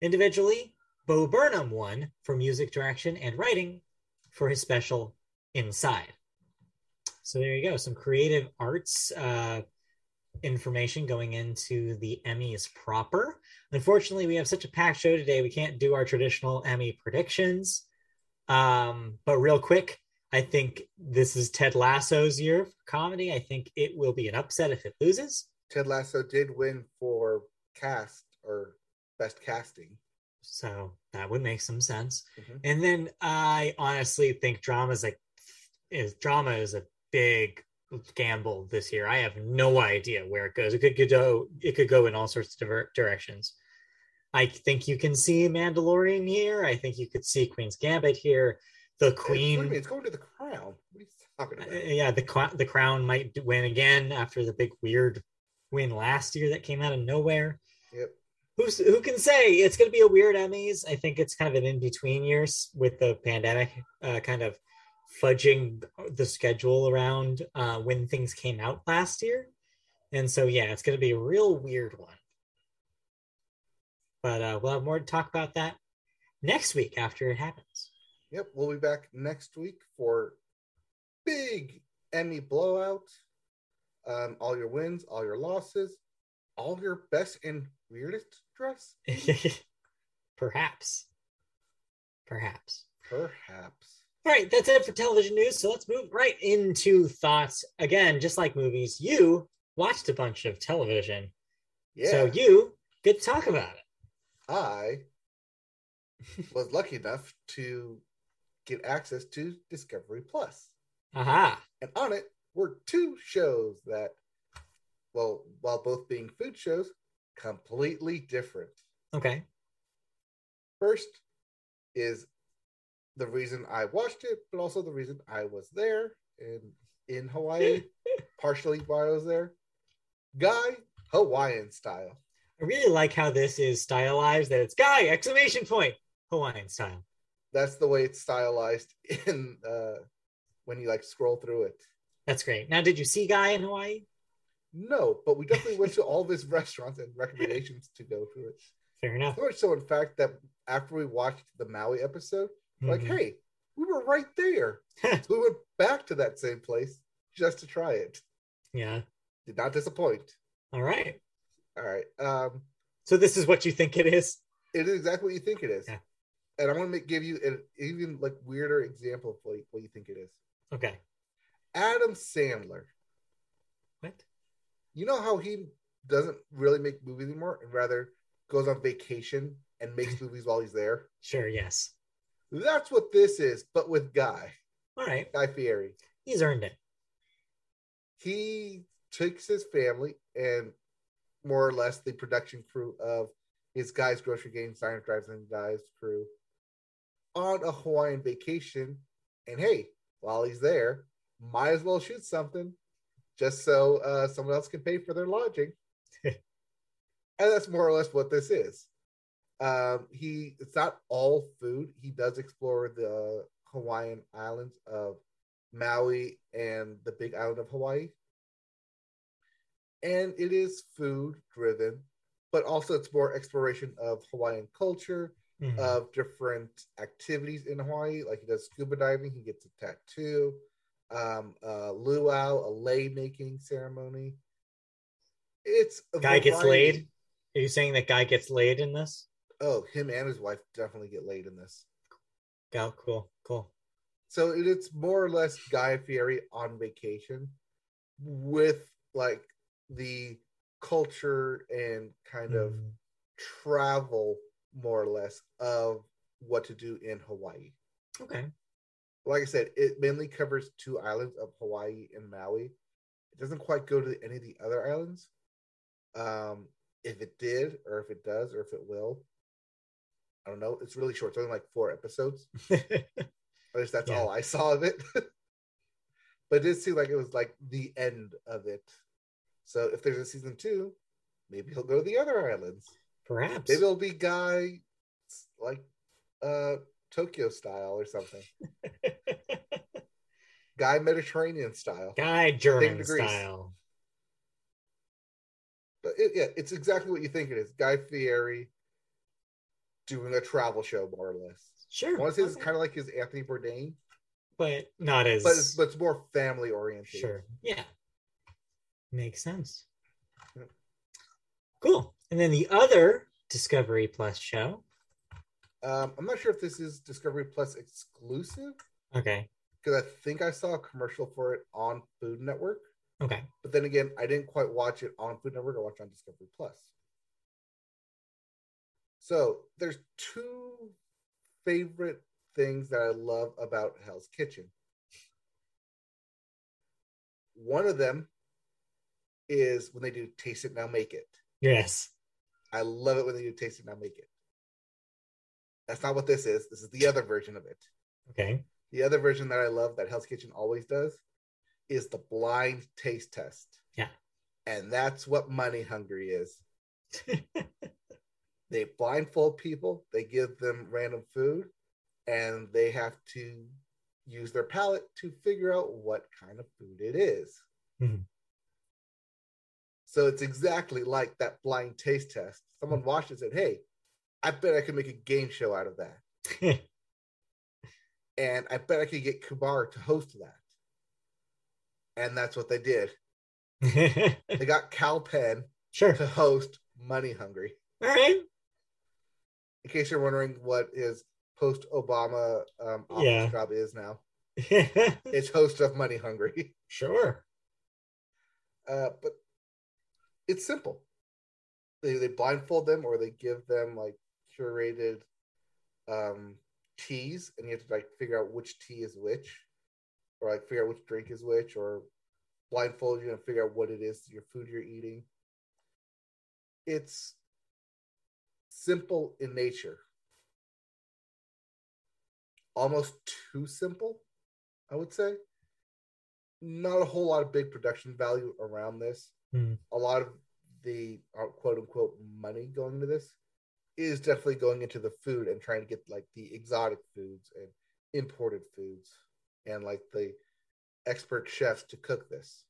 Individually, Bo Burnham won for music direction and writing for his special Inside. So there you go, some creative arts uh, information going into the Emmys proper. Unfortunately, we have such a packed show today, we can't do our traditional Emmy predictions. Um, but real quick, I think this is Ted Lasso's year for comedy. I think it will be an upset if it loses. Ted Lasso did win for cast or best casting. So that would make some sense. Mhm. And then I honestly think drama is like is drama is a big gamble this year. I have no idea where it goes. It could go it could go in all sorts of diver- directions. I think you can see Mandalorian here. I think you could see Queen's Gambit here. The It's, what do you mean? Queen, It's going to the crown. What are uh, yeah, the the Crown might win again after the big weird win last year that came out of nowhere. Yep. Who's who can say it's going to be a weird Emmys? I think it's kind of an in between years with the pandemic, uh, kind of fudging the schedule around uh, when things came out last year, and so yeah, it's going to be a real weird one. But uh, we'll have more to talk about that next week after it happens. Yep. We'll be back next week for big Emmy blowout. Um, all your wins, all your losses, all your best and weirdest dress. Perhaps, perhaps. Perhaps. All right, that's it for television news. So let's move right into thoughts. Again, just like movies, you watched a bunch of television. Yeah. So you get to talk about it. I was lucky enough to get access to Discovery Plus. Aha. And on it were two shows that, well, while both being food shows, completely different. Okay. First is the reason I watched it, but also the reason I was there in in Hawaii, partially why I was there. Guy Hawaiian style. I really like how this is stylized that it's guy exclamation point Hawaiian style. That's the way it's stylized in uh when you like scroll through it. That's great. Now, did you see Guy in Hawaii? No, but we definitely went to all of his restaurants and recommendations to go through it. Fair enough. So much so, in fact, that after we watched the Maui episode, like, Mhm. hey, we were right there. so we went back to that same place just to try it. Yeah. Did not disappoint. All right. All right. Um, so this is what you think it is? It is exactly what you think it is. Yeah. And I want to give you an even like weirder example of what you, what you think it is. Okay. Adam Sandler. What? You know how he doesn't really make movies anymore and rather goes on vacation and makes movies while he's there? Sure, yes. That's what this is, but with Guy. All right. Guy Fieri. He's earned it. He takes his family and more or less the production crew of his Guy's Grocery Game, Silent Drives and Guys crew on a Hawaiian vacation. And hey, while he's there, might as well shoot something just so uh, someone else can pay for their lodging. and that's more or less what this is. Um, he it's not all food. He does explore the Hawaiian islands of Maui and the Big Island of Hawaii. And it is food driven, but also it's more exploration of Hawaiian culture, mm-hmm. of different activities in Hawaii. Like he does scuba diving, he gets a tattoo, um, a luau, a lei making ceremony. It's a guy variety. gets laid. Are you saying that guy gets laid in this? Oh, him and his wife definitely get laid in this. Oh, cool, cool. So it's more or less Guy Fieri on vacation with like the culture and kind of mm. travel more or less of what to do in Hawaii. Okay. Like I said, it mainly covers two islands of Hawaii and Maui. It doesn't quite go to any of the other islands. Um, if it did, or if it does, or if it will, I don't know. It's really short. It's only like four episodes. At least that's yeah. all I saw of it. but it did seem like it was like the end of it. So if there's a season two, maybe he'll go to the other islands. Perhaps. Maybe it'll be Guy like uh Tokyo style or something. Guy Mediterranean style. Guy German style. But it, yeah, it's exactly what you think it is. Guy Fieri doing a travel show, more or less. Sure. I want to say okay. it's kind of like his Anthony Bourdain, but not as. But it's, but it's more family oriented. Sure. Yeah. Makes sense. Cool. And then the other Discovery Plus show. Um, I'm not sure if this is Discovery Plus exclusive. Okay. Because I think I saw a commercial for it on Food Network. Okay. But then again, I didn't quite watch it on Food Network. I watched on Discovery Plus. So there's two favorite things that I love about Hell's Kitchen. One of them is when they do taste it now make it. Yes. I love it when they do taste it now make it. That's not what this is. This is the other version of it. Okay. The other version that I love that Hell's Kitchen always does is the blind taste test. Yeah. And that's what Money Hungry is. they blindfold people, they give them random food, and they have to use their palate to figure out what kind of food it is. Mm-hmm. So it's exactly like that blind taste test. Someone mm-hmm. watched it Hey, I bet I could make a game show out of that. and I bet I could get Kumar to host that. And that's what they did. they got Kal Penn sure. to host Money Hungry. All right. In case you're wondering what his post Obama um, office yeah. job is now, it's host of Money Hungry. Sure. Uh, but it's simple. They they blindfold them or they give them like curated um teas and you have to like figure out which tea is which or like figure out which drink is which or blindfold you and figure out what it is your food you're eating. It's simple in nature. Almost too simple i would say. Not a whole lot of big production value around this. Mm. a lot of the uh, quote unquote money going into this is definitely going into the food and trying to get like the exotic foods and imported foods and like the expert chefs to cook this.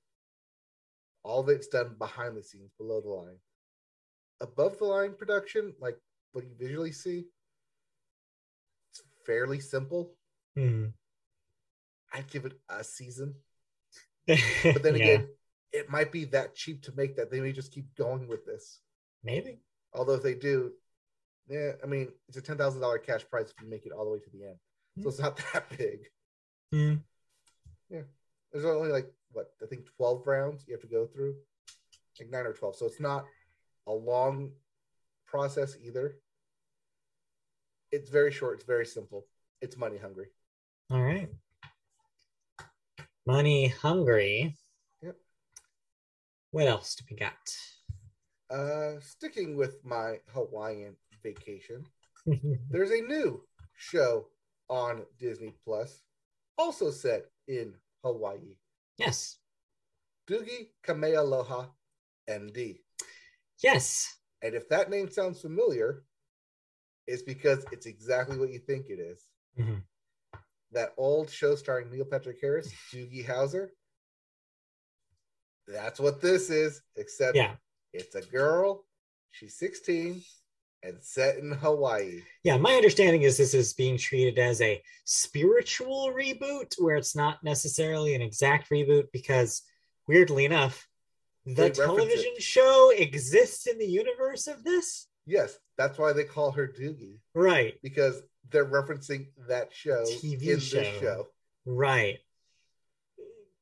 All of it's done behind the scenes, below the line. Above the line production, like what you visually see, it's fairly simple. Hmm. I'd give it a season. But then Yeah, again, it might be that cheap to make that they may just keep going with this. maybe. Although if they do, yeah, I mean, it's a ten thousand dollar cash prize if you make it all the way to the end, so it's not that big. Hmm. There's only like what I think twelve rounds you have to go through, like nine or twelve. So it's not a long process either. It's very short. It's very simple. It's money hungry. All right. Money hungry. Yep. What else do we got? Uh, sticking with my Hawaiian vacation, there's a new show on Disney Plus, also set in Hawaii. yes. Doogie Kamealoha MD. Yes. And if that name sounds familiar, it's because it's exactly what you think it is. Mhm. That old show starring Neil Patrick Harris, Doogie Howser. That's what this is, except Yeah. it's a girl, she's 16, and set in Hawaii. Yeah. My understanding is this is being treated as a spiritual reboot where it's not necessarily an exact reboot because, weirdly enough, the reference it. television show exists in the universe of this. Yes, that's why they call her Doogie, Right. because they're referencing that show TV in show. this show. Right.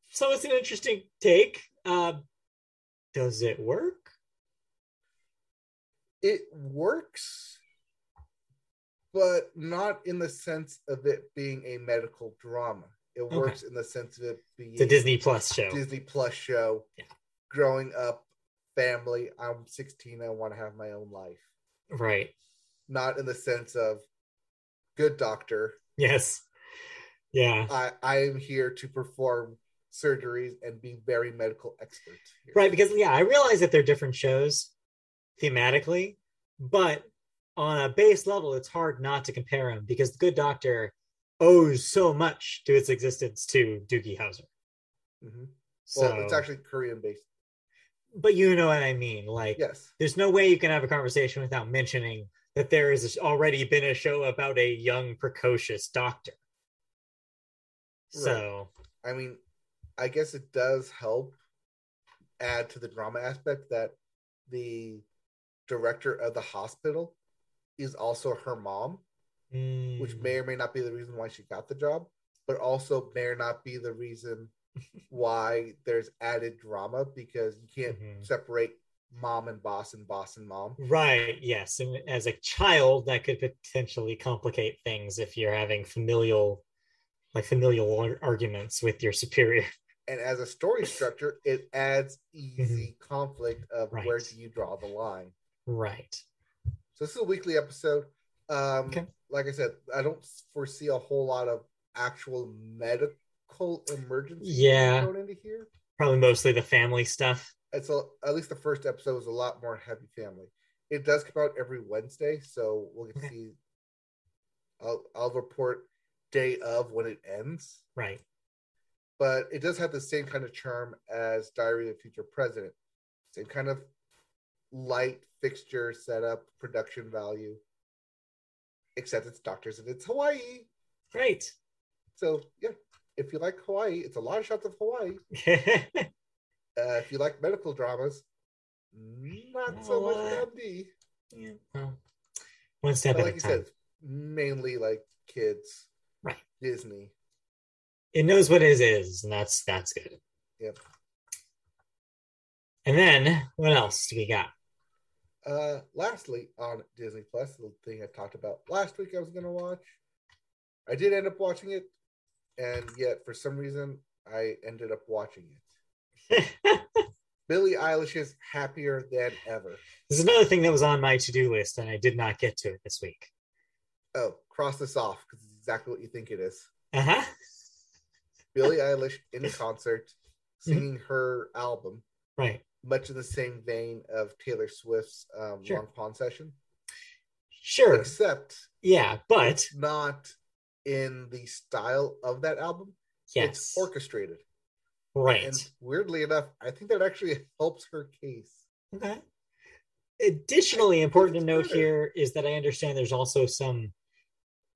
So it's an interesting take. Uh, does it work? It works but not in the sense of it being a medical drama it works in the sense of it being The Disney Plus show. disney plus show Yeah. growing up family i'm 16 i want to have my own life Right. not in the sense of good doctor Yes. Yeah. i i am here to perform surgeries and be very medical expert here. Right. Because, yeah, I realize that they're different shows thematically, but on a base level, it's hard not to compare them because The Good Doctor owes so much to its existence to Doogie Howser. Mhm. So, well it's actually korean based but you know what I mean. Like, yes there's no way you can have a conversation without mentioning that there has already been a show about a young precocious doctor so I mean, I guess it does help add to the drama aspect that the director of the hospital is also her mom, which mm, may or may not be the reason why she got the job, but also may or not be the reason why there's added drama because you can't Mhm. separate mom and boss and boss and mom. right yes and as a child that could potentially complicate things if you're having familial like familial arguments with your superior And as a story structure, it adds easy conflict of Mm-hmm. Right. where do you draw the line. Right So this is a weekly episode. Um, Okay. Like I said, I don't foresee a whole lot of actual medical emergencies being Yeah. thrown into here. probably mostly the family stuff It's a, at least the first episode was a lot more heavy family. It does come out every Wednesday, so we'll get to Okay. see. I'll I'll report day of when it ends, right but it does have the same kind of charm as Diary of Future President. Same kind of light fixture setup, production value. Except it's doctors and it's Hawaii. right So yeah, if you like Hawaii, it's a lot of shots of Hawaii. Uh, if you like medical dramas, not so much MD. yeah, well, one step But at like a you time said, mainly like kids, Right. Disney. it knows what it is and that's that's good Yep. and then what else do we got Uh, lastly, on Disney Plus, the thing I talked about last week, I was going to watch. I did end up watching it, and yet for some reason, I ended up watching it. Billie Eilish's "Happier Than Ever." This is another thing that was on my to-do list, and I did not get to it this week. Oh, cross this off because it's exactly what you think it is. Uh-huh. Billie Eilish in a concert, singing her album, Right. Much in the same vein of Taylor Swift's um, Sure. Long Pond session, Sure. except Yeah, but not in the style of that album. yes. It's orchestrated. right. And weirdly enough, I think that actually helps her case. Okay. Additionally, important to note better. here is that I understand there's also some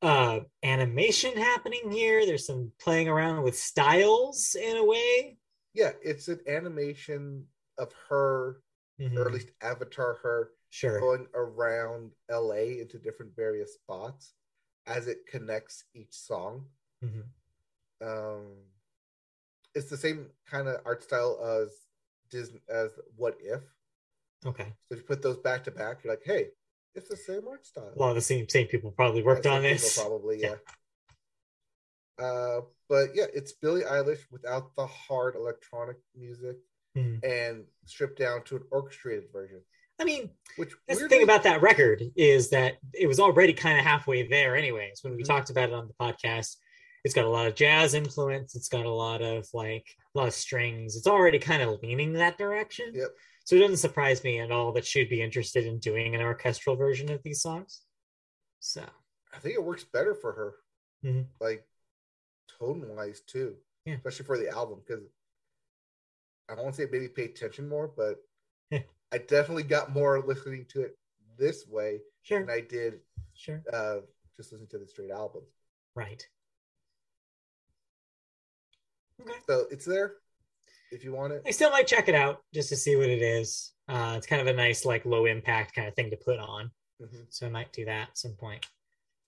uh animation happening here. There's some playing around with styles in a way. Yeah, it's an animation of her, Mhm. or at least avatar her, Sure. going around LA into different various spots as it connects each song. Mhm. Um, it's the same kind of art style as Disney as What If. Okay. So if you put those back to back, you're like, hey, it's the same art style. A lot of the same same people probably worked on this. probably, Yeah. yeah. Uh, but yeah, it's Billie Eilish without the hard electronic music Hmm. and stripped down to an orchestrated version. I mean, Which that's the thing about that record is that it was already kind of halfway there anyways when we Mhm. talked about it on the podcast it's got a lot of jazz influence it's got a lot of like a lot of strings it's already kind of leaning that direction Yep. so it doesn't surprise me at all that she'd be interested in doing an orchestral version of these songs so I think it works better for her, Mhm. like tone wise too, Yeah. especially for the album. Because I won't say maybe pay attention more, but I definitely got more listening to it this way sure. than I did sure. uh, just listening to the straight album. right. Okay. So it's there if you want it. i still might check it out just to see what it is. Uh it's kind of a nice like low impact kind of thing to put on. Mhm. so i might do that at some point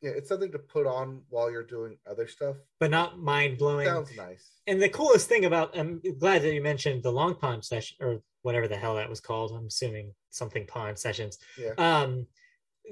Yeah, it's something to put on while you're doing other stuff. but not mind blowing Sounds nice. and the coolest thing about I'm glad that you mentioned the long pond session or whatever the hell that was called. I'm assuming something pond sessions. Yeah. Um,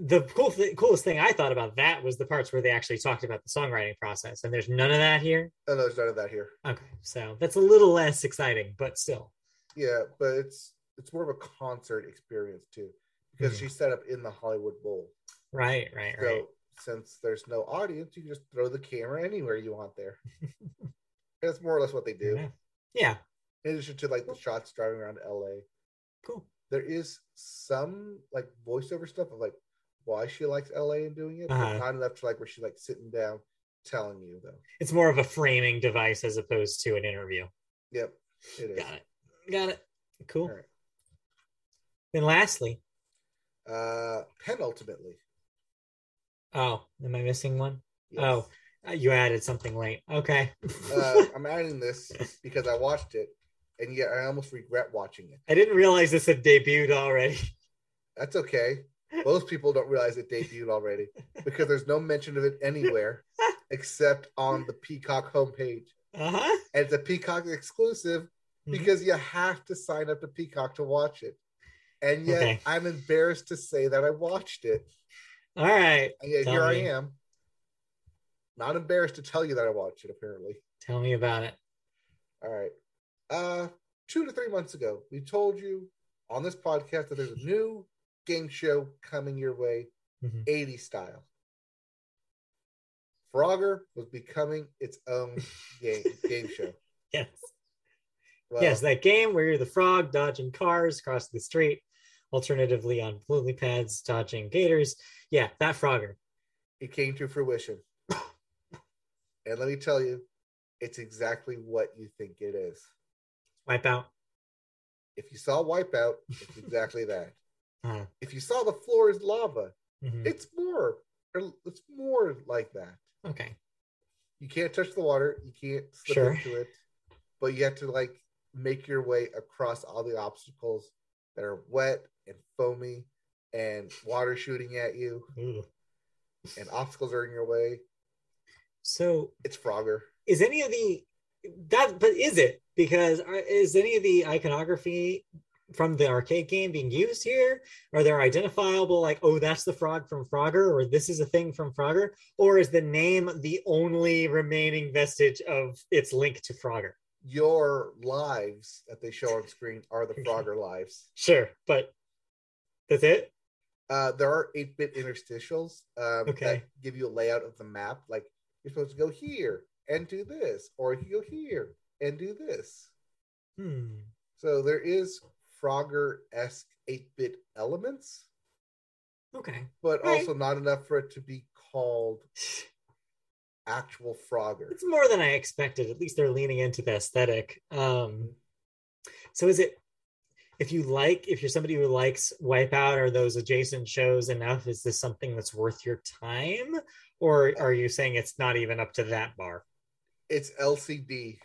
the cool th- coolest thing I thought about that was the parts where they actually talked about the songwriting process, and there's none of that here. Oh, no, there's none of that here. Okay, so that's a little less exciting, but still. Yeah, but it's it's more of a concert experience too, because Mhm. she's set up in the Hollywood Bowl. Right, right, So right. Since there's no audience, you can just throw the camera anywhere you want there. That's more or less what they do. Yeah. Yeah, In addition to like the shots driving around LA, cool. there is some like voiceover stuff of like why she likes LA and doing it, Uh-huh. but not enough to like where she's like sitting down telling you though. It's more of a framing device as opposed to an interview. Yep, it is. Got it. Got it. Cool. All right. Then lastly, Uh, penultimately, oh, am I missing one? yes. Oh, you added something late. Okay. uh, I'm adding this because I watched it, and yet I almost regret watching it. I didn't realize this had debuted already. That's okay. Most people don't realize it debuted already because there's no mention of it anywhere except on the Peacock homepage. Uh-huh. And it's a Peacock exclusive Mhm. because you have to sign up to Peacock to watch it. And yet Okay. I'm embarrassed to say that I watched it. All right. And here me. I am. Not embarrassed to tell you that I watched it, apparently. Tell me about it. All right. Uh two to three months ago, we told you on this podcast that there's a new game show coming your way, Mhm. 80 style. Frogger was becoming its own game game show. Yes. Well, yes, that game where you're the frog dodging cars across the street, alternatively on lily pads dodging gators. Yeah, that Frogger. it came to fruition. and let me tell you, it's exactly what you think it is. Wipeout. If you saw Wipeout, it's exactly that. Uh, If you saw the floor is lava, mhm. it's more it's more like that. Okay. you can't touch the water you can't slip Sure. into it but you have to like make your way across all the obstacles that are wet and foamy and water shooting at you Ooh. and obstacles are in your way. So it's frogger. is any of the that but is it? Because is any of the iconography from the arcade game being used here? Are there identifiable like oh that's the frog from frogger or this is a thing from frogger? Or is the name the only remaining vestige of its link to frogger? Your lives that they show on screen are the frogger lives. Sure but that's it? Uh there are 8-bit interstitials um Okay. that give you a layout of the map. Like you're supposed to go here and do this or you can go here and do this. Hmm. So there is Frogger-esque 8-bit elements, okay. But also not enough for it to be called actual Frogger. it's more than i expected. At least they're leaning into the aesthetic. Um so is it if you like if you're somebody who likes Wipeout or those adjacent shows enough, is this something that's worth your time, or are you saying it's not even up to that bar? It's LCD.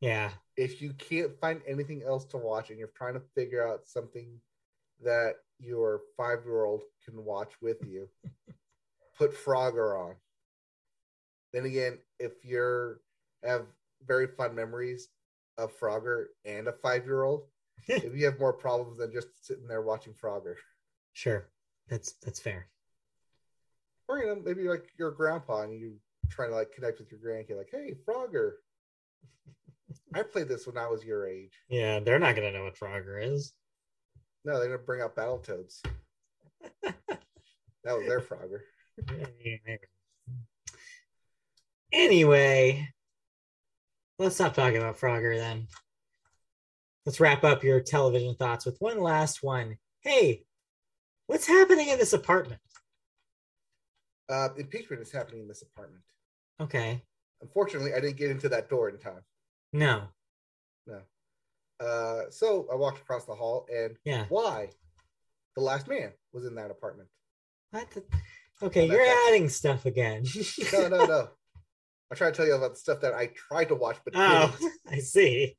Yeah. If you can't find anything else to watch and you're trying to figure out something that your five year old can watch with you, put Frogger on. Then again, if you're have very fun memories of Frogger and a five year old, if you have more problems than just sitting there watching Frogger. Sure. That's that's fair. Or you know, maybe like your grandpa and you trying to like connect with your grandkid, like, hey, Frogger. I played this when I was your age. Yeah, they're not gonna know what Frogger is. No, they're gonna bring out Battletoads. that was their Frogger. Anyway, let's stop talking about Frogger then. Let's wrap up your television thoughts with one last one. Hey, what's happening in this apartment? Uh, impeachment is happening in this apartment. Okay. Unfortunately, I didn't get into that door in time. No. No. Uh, so I walked across the hall, and Yeah. why? The last man was in that apartment. What? The... Okay, you're adding stuff again. No, no, no. I try to tell you about the stuff that I tried to watch, but oh, didn't. I see.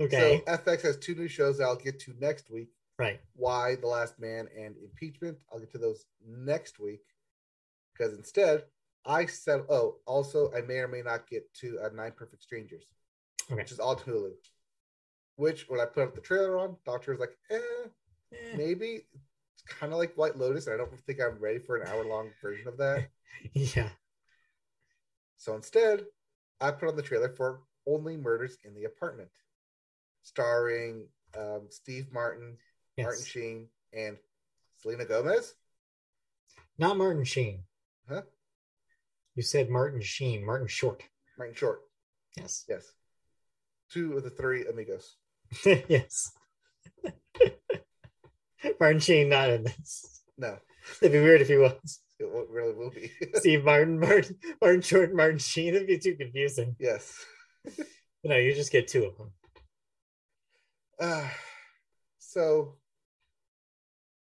Okay. So FX has two new shows that I'll get to next week. right. Y the Last Man and Impeachment. I'll get to those next week because instead I said, oh, also I may or may not get to uh, Nine Perfect Strangers, Okay. which is on Hulu. Which when I put up the trailer on, Doctor was like, eh, Eh, maybe it's kind of like White Lotus. And I don't think I'm ready for an hour long version of that. yeah. So instead, I put on the trailer for Only Murders in the Apartment, starring um, Steve Martin, Martin Sheen, and Selena Gomez. Not Martin Sheen. Huh? You said Martin Sheen. Martin Short. Martin Short. Yes. Yes. Two of the three amigos. yes. Martin Sheen not in this. No, It'd be weird if he was. it really will be. Steve Martin, Martin, Martin Short, Martin Sheen. It'd be too confusing. yes. No, you just get two of them. Uh, so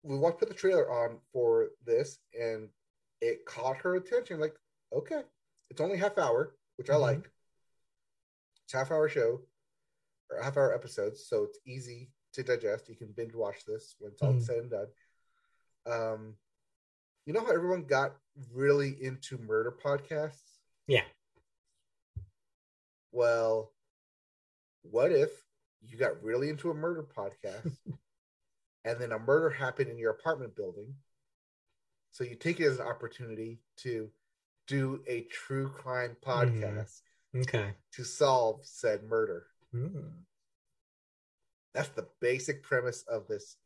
we walked put the trailer on for this, and it caught her attention. Like, okay, it's only half hour, which I Mhm. like. It's half hour show or half hour episodes, so it's easy to digest. You can binge watch this when it's all Mhm. said and done. Um, you know how everyone got really into murder podcasts? Yeah. Well, what if you got really into a murder podcast and then a murder happened in your apartment building? So you take it as an opportunity to do a true crime podcast Okay. to solve said murder. Mm. That's the basic premise of this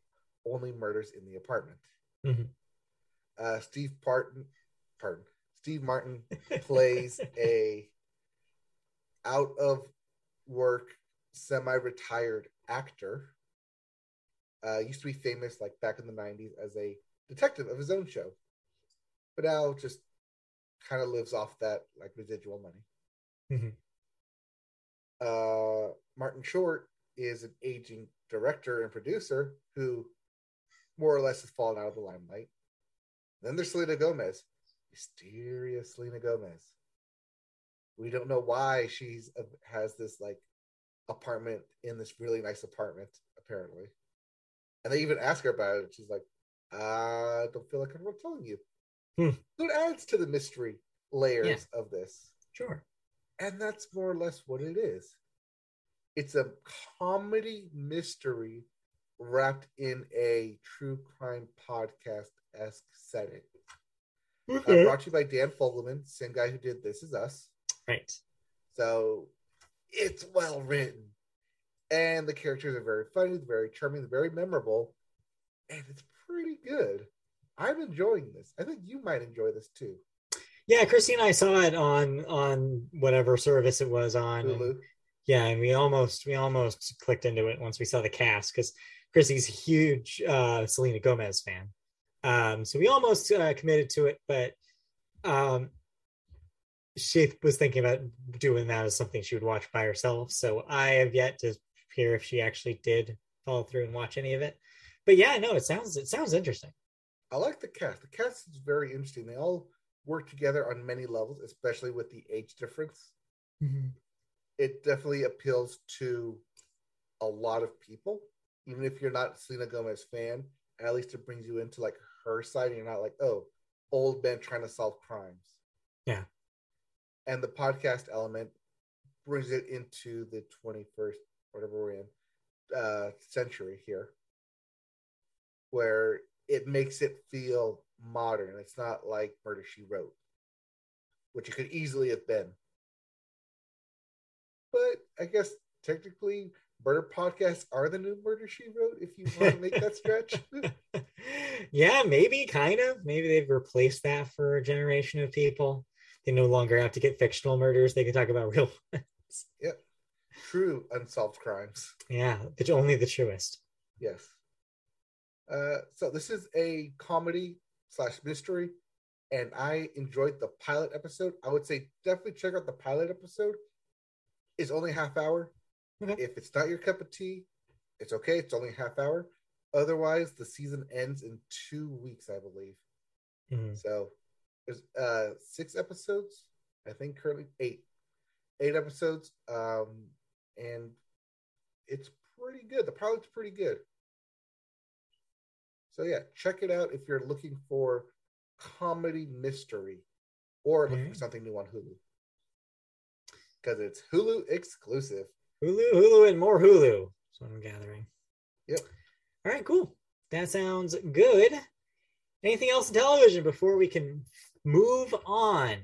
only murders in the apartment. Mhm. Uh, Steve Parton, pardon, Steve Martin plays a out of work, semi-retired actor. Uh, used to be famous like back in the '90s as a detective of his own show, but now just kind of lives off that like residual money. Mhm. Uh, Martin Short is an aging director and producer who more or less has fallen out of the limelight. Then there's Selena Gomez, mysterious Selena Gomez. We don't know why she's uh, has this like apartment in this really nice apartment apparently, and they even ask her about it. She's like, "I don't feel like I'm telling you." Hmm. So it adds to the mystery layers of this, Sure. and that's more or less what it is. It's a comedy mystery wrapped in a true crime podcast esque setting. Uh, brought to you by Dan Fogelman, same guy who did This Is Us. Right. So it's well written. And the characters are very funny, they're very charming, they're very memorable. And it's pretty good. I'm enjoying this. I think you might enjoy this too. Yeah, Christy and I saw it on on whatever service it was on. Hulu. yeah, and we almost we almost clicked into it once we saw the cast because Chrissy's a huge uh, Selena Gomez fan. Um, so we almost uh, committed to it, but um, she was thinking about doing that as something she would watch by herself. So I have yet to hear if she actually did follow through and watch any of it. But yeah, no, it sounds it sounds interesting. I like the cast. The cast is very interesting. They all work together on many levels, especially with the age difference. Mm-hmm. It definitely appeals to a lot of people, even if you're not Selena Gomez fan. At least it brings you into like her side, and you're not like, oh, old man trying to solve crimes. Yeah. And the podcast element brings it into the 21st, whatever we're in, uh, century here, where it makes it feel modern. It's not like Murder She Wrote, which it could easily have been. But I guess technically, murder podcasts are the new Murder She Wrote. If you want to make that stretch, yeah, maybe kind of. Maybe they've replaced that for a generation of people. They no longer have to get fictional murders; they can talk about real ones. Yep, true unsolved crimes. Yeah, but only the truest. Yes. Uh, so this is a comedy slash mystery, and I enjoyed the pilot episode. I would say definitely check out the pilot episode. It's only half hour. Okay. If it's not your cup of tea, it's okay. It's only half hour. Otherwise, the season ends in two weeks, I believe. Mm-hmm. So there's uh six episodes. I think currently eight, eight episodes. Um, and it's pretty good. The pilot's pretty good. So yeah, check it out if you're looking for comedy mystery or looking Alright. for something new on Hulu. Because it's Hulu exclusive. Hulu, Hulu, and more Hulu. That's what I'm gathering. Yep. All right, cool. That sounds good. Anything else in television before we can move on?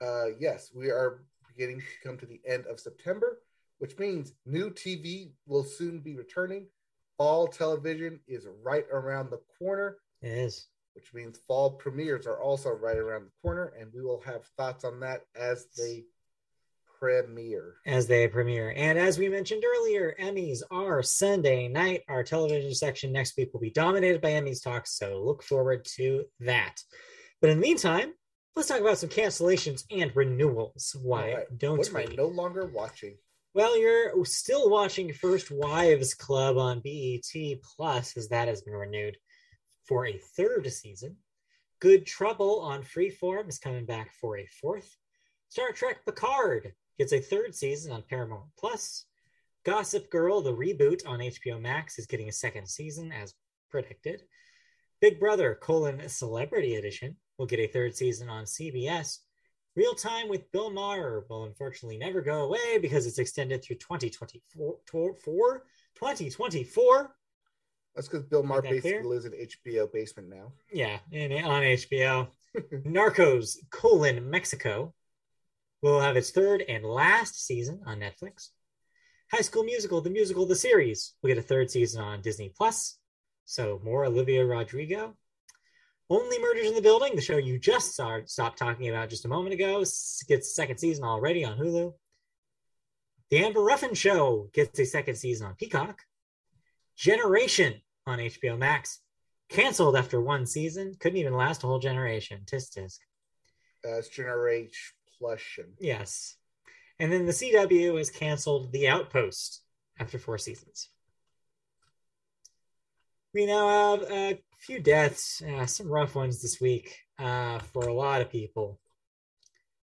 Uh, yes, we are beginning to come to the end of September, which means new TV will soon be returning. Fall television is right around the corner, It is. which means fall premieres are also right around the corner, and we will have thoughts on that as they premiere. as they premiere. And as we mentioned earlier, Emmys are Sunday night. Our television section next week will be dominated by Emmys talks, so look forward to that. But in the meantime, let's talk about some cancellations and renewals. Why right, don't What am I no longer watching? Well, you're still watching First Wives Club on BET Plus, as that has been renewed for a third season. Good Trouble on Freeform is coming back for a fourth. Star Trek Picard gets a third season on Paramount Plus. Gossip Girl, the reboot on HBO Max, is getting a second season as predicted. Big Brother colon Celebrity Edition will get a third season on CBS. Real Time with Bill Maher will unfortunately never go away because it's extended through 2024. 2024. That's because Bill Maher basically clear? lives in HBO basement now. Yeah, and on HBO. Narcos colon Mexico will have its third and last season on Netflix. High School Musical, the musical, the series will get a third season on Disney Plus. So more Olivia Rodrigo. Only Murders in the Building, the show you just saw, stopped talking about just a moment ago, gets second season already on Hulu. The Amber Ruffin Show gets a second season on Peacock. Generation on HBO Max canceled after one season. Couldn't even last a whole generation. Tisk tisk. Uh, it's Plusion. Yes. And then the CW has canceled The Outpost after four seasons. We now have a few deaths, uh, some rough ones this week uh, for a lot of people.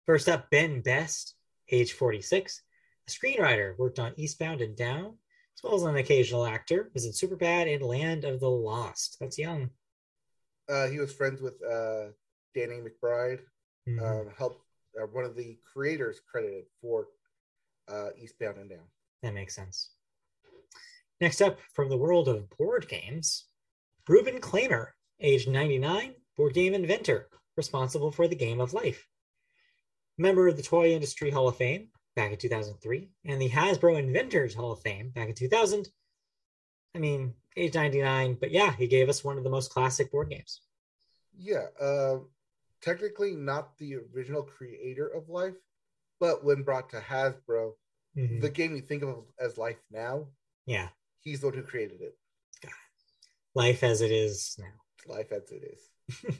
First up, Ben Best, age 46, a screenwriter, worked on Eastbound and Down, as well as an occasional actor, was in Superbad and Land of the Lost. That's young. Uh, he was friends with uh, Danny McBride. Mhm. Um, helped uh, one of the creators credited for uh, Eastbound and Down. That makes sense. Next up, from the world of board games, Reuben Klamer, age 99, board game inventor, responsible for the Game of Life. Member of the Toy Industry Hall of Fame back in 2003, and the Hasbro Inventors Hall of Fame back in 2000. I mean, age 99, but yeah, he gave us one of the most classic board games. Yeah, uh, technically not the original creator of Life, but when brought to Hasbro, Mhm. the game you think of as Life now, yeah, he's the one who created it. life as it is now. Life as it is.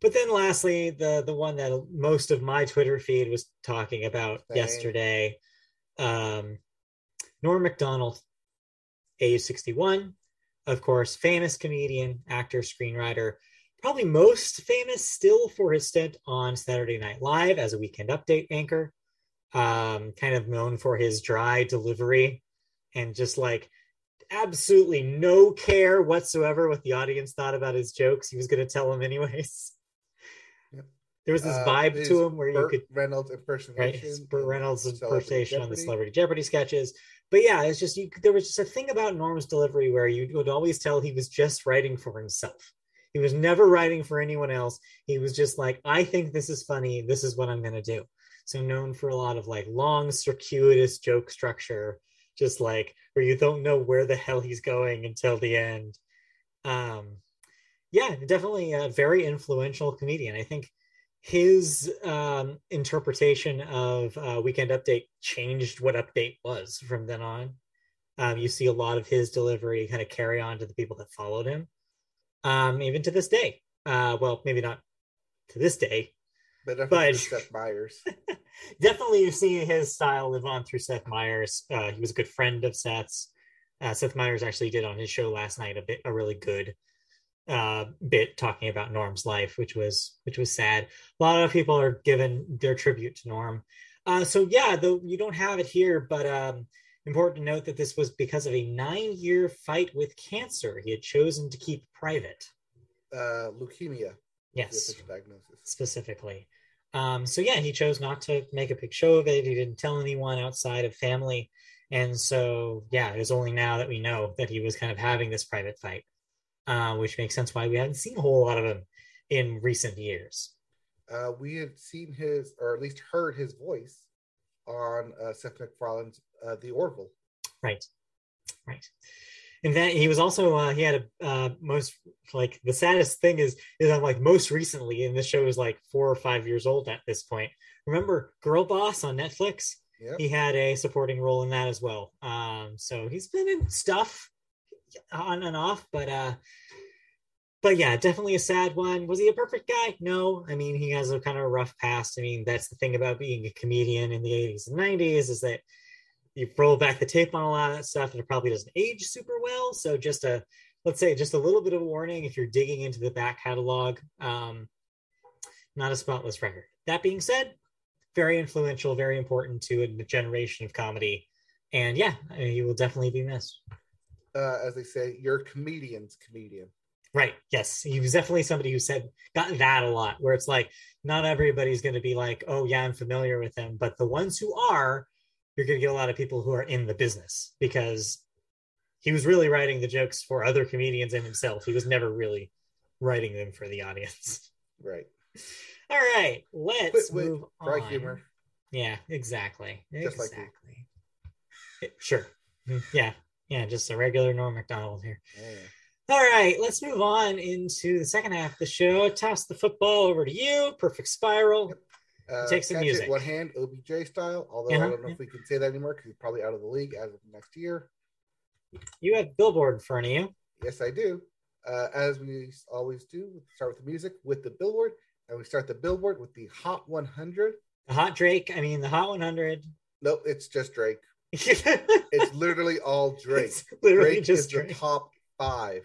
but then lastly the the one that most of my twitter feed was talking about Same. yesterday um norm Macdonald age 61. Of course, famous comedian, actor, screenwriter, probably most famous still for his stint on Saturday Night Live as a weekend update anchor. Um, kind of known for his dry delivery and just like absolutely no care whatsoever what the audience thought about his jokes. He was going to tell them anyways. Yep. There was this Uh, vibe his to him where Burt you could Reynolds right impersonation. his Burt Reynolds impersonation on the Celebrity Jeopardy sketches. But yeah, it's just you. There was just a thing about Norm's delivery where you would always tell he was just writing for himself. He was never writing for anyone else. He was just like, I think this is funny. This is what I'm going to do. So known for a lot of like long, circuitous joke structure, just like where you don't know where the hell he's going until the end. Um, yeah, definitely a very influential comedian. I think his um, interpretation of uh, Weekend Update changed what Update was from then on. Um, you see a lot of his delivery kind of carry on to the people that followed him, um, even to this day. Uh, well, maybe not to this day. But definitely but- Seth Meyers. Definitely, you see his style live on through Seth Meyers. Uh, he was a good friend of Seth's. Uh, Seth Meyers actually did on his show last night a bit, a really good uh, bit talking about Norm's life, which was which was sad. A lot of people are given their tribute to Norm. Uh, so yeah, though you don't have it here, but um, important to note that this was because of a nine-year fight with cancer he had chosen to keep private. Uh, leukemia. Yes, diagnosis. specifically. Um, so yeah, he chose not to make a big show of it. He didn't tell anyone outside of family, and so yeah, it was only now that we know that he was kind of having this private fight, uh, which makes sense why we haven't seen a whole lot of him in recent years. Uh, we had seen his, or at least heard his voice on uh, Seth MacFarlane's uh, The Orville. Right, right. And then he was also uh, he had a uh, most like the saddest thing is is I'm like most recently, and this show is like four or five years old at this point. Remember Girl Boss on Netflix? Yep. he had a supporting role in that as well. Um, so he's been in stuff on and off, but uh, but yeah, definitely a sad one. Was he a perfect guy? No. I mean, he has a kind of rough past. I mean, that's the thing about being a comedian in the 80s and 90s is that you roll back the tape on a lot of that stuff and it probably doesn't age super well. So just a let's say just a little bit of a warning if you're digging into the back catalog. Um, not a spotless record. That being said, very influential, very important to a generation of comedy. And yeah, he will definitely be missed. Uh, as they say, you're a comedian's comedian. Right. Yes. He was definitely somebody who said got that a lot, where it's like not everybody's going to be like, oh, yeah, I'm familiar with him. But the ones who are, you're going to get a lot of people who are in the business because he was really writing the jokes for other comedians and himself. He was never really writing them for the audience. Right. All right. Let's move Dry on. humor. Yeah, exactly. Just like exactly. Sure. Mm, Yeah. Yeah. Just a regular Norm Macdonald here. Yeah. All right, let's move on into the second half of the show. Toss the football over to you. Perfect spiral. Uh, Take some it music. one hand, OBJ style. Although Uh-huh, I don't know if we can say that anymore because he's probably out of the league as of next year. You have Billboard in front of you. Yes, I do. Uh, as we always do, we start with the music with the billboard, and we start the billboard with the Hot 100. The Hot Drake. I mean, the Hot 100. Nope, it's just Drake. it's It's literally all Drake. literally Drake just is Drake. the top five.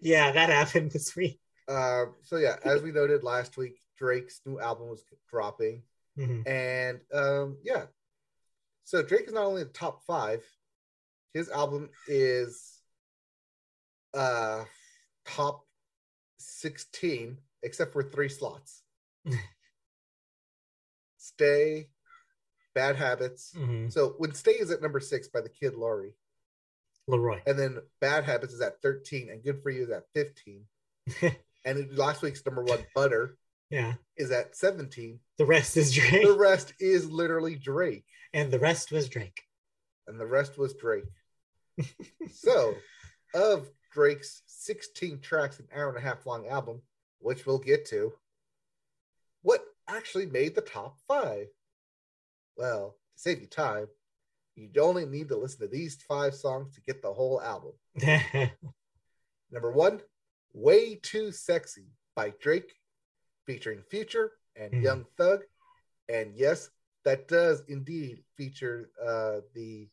Yeah, that happened this week. Um, so yeah, as we noted last week, Drake's new album was dropping, Mhm. and um, yeah, so Drake is not only in the top five, his album is uh top sixteen, except for three slots. Stay, Bad Habits. Mhm. So when Stay is at number six by the Kid Laurie, LAROI. and then Bad Habits is at thirteen, and Good for You is at fifteen, and last week's number one Butter yeah. is at 17. The rest is Drake. The rest is literally Drake, and the rest was Drake. and the rest was Drake. so, of Drake's 16 tracks, an hour and a half long album, which we'll get to, what actually made the top five? Well, to save you time, you only need to listen to these five songs to get the whole album. Number one, Way Too Sexy by Drake, featuring Future and Hmm. Young Thug. And yes, that does indeed feature uh, the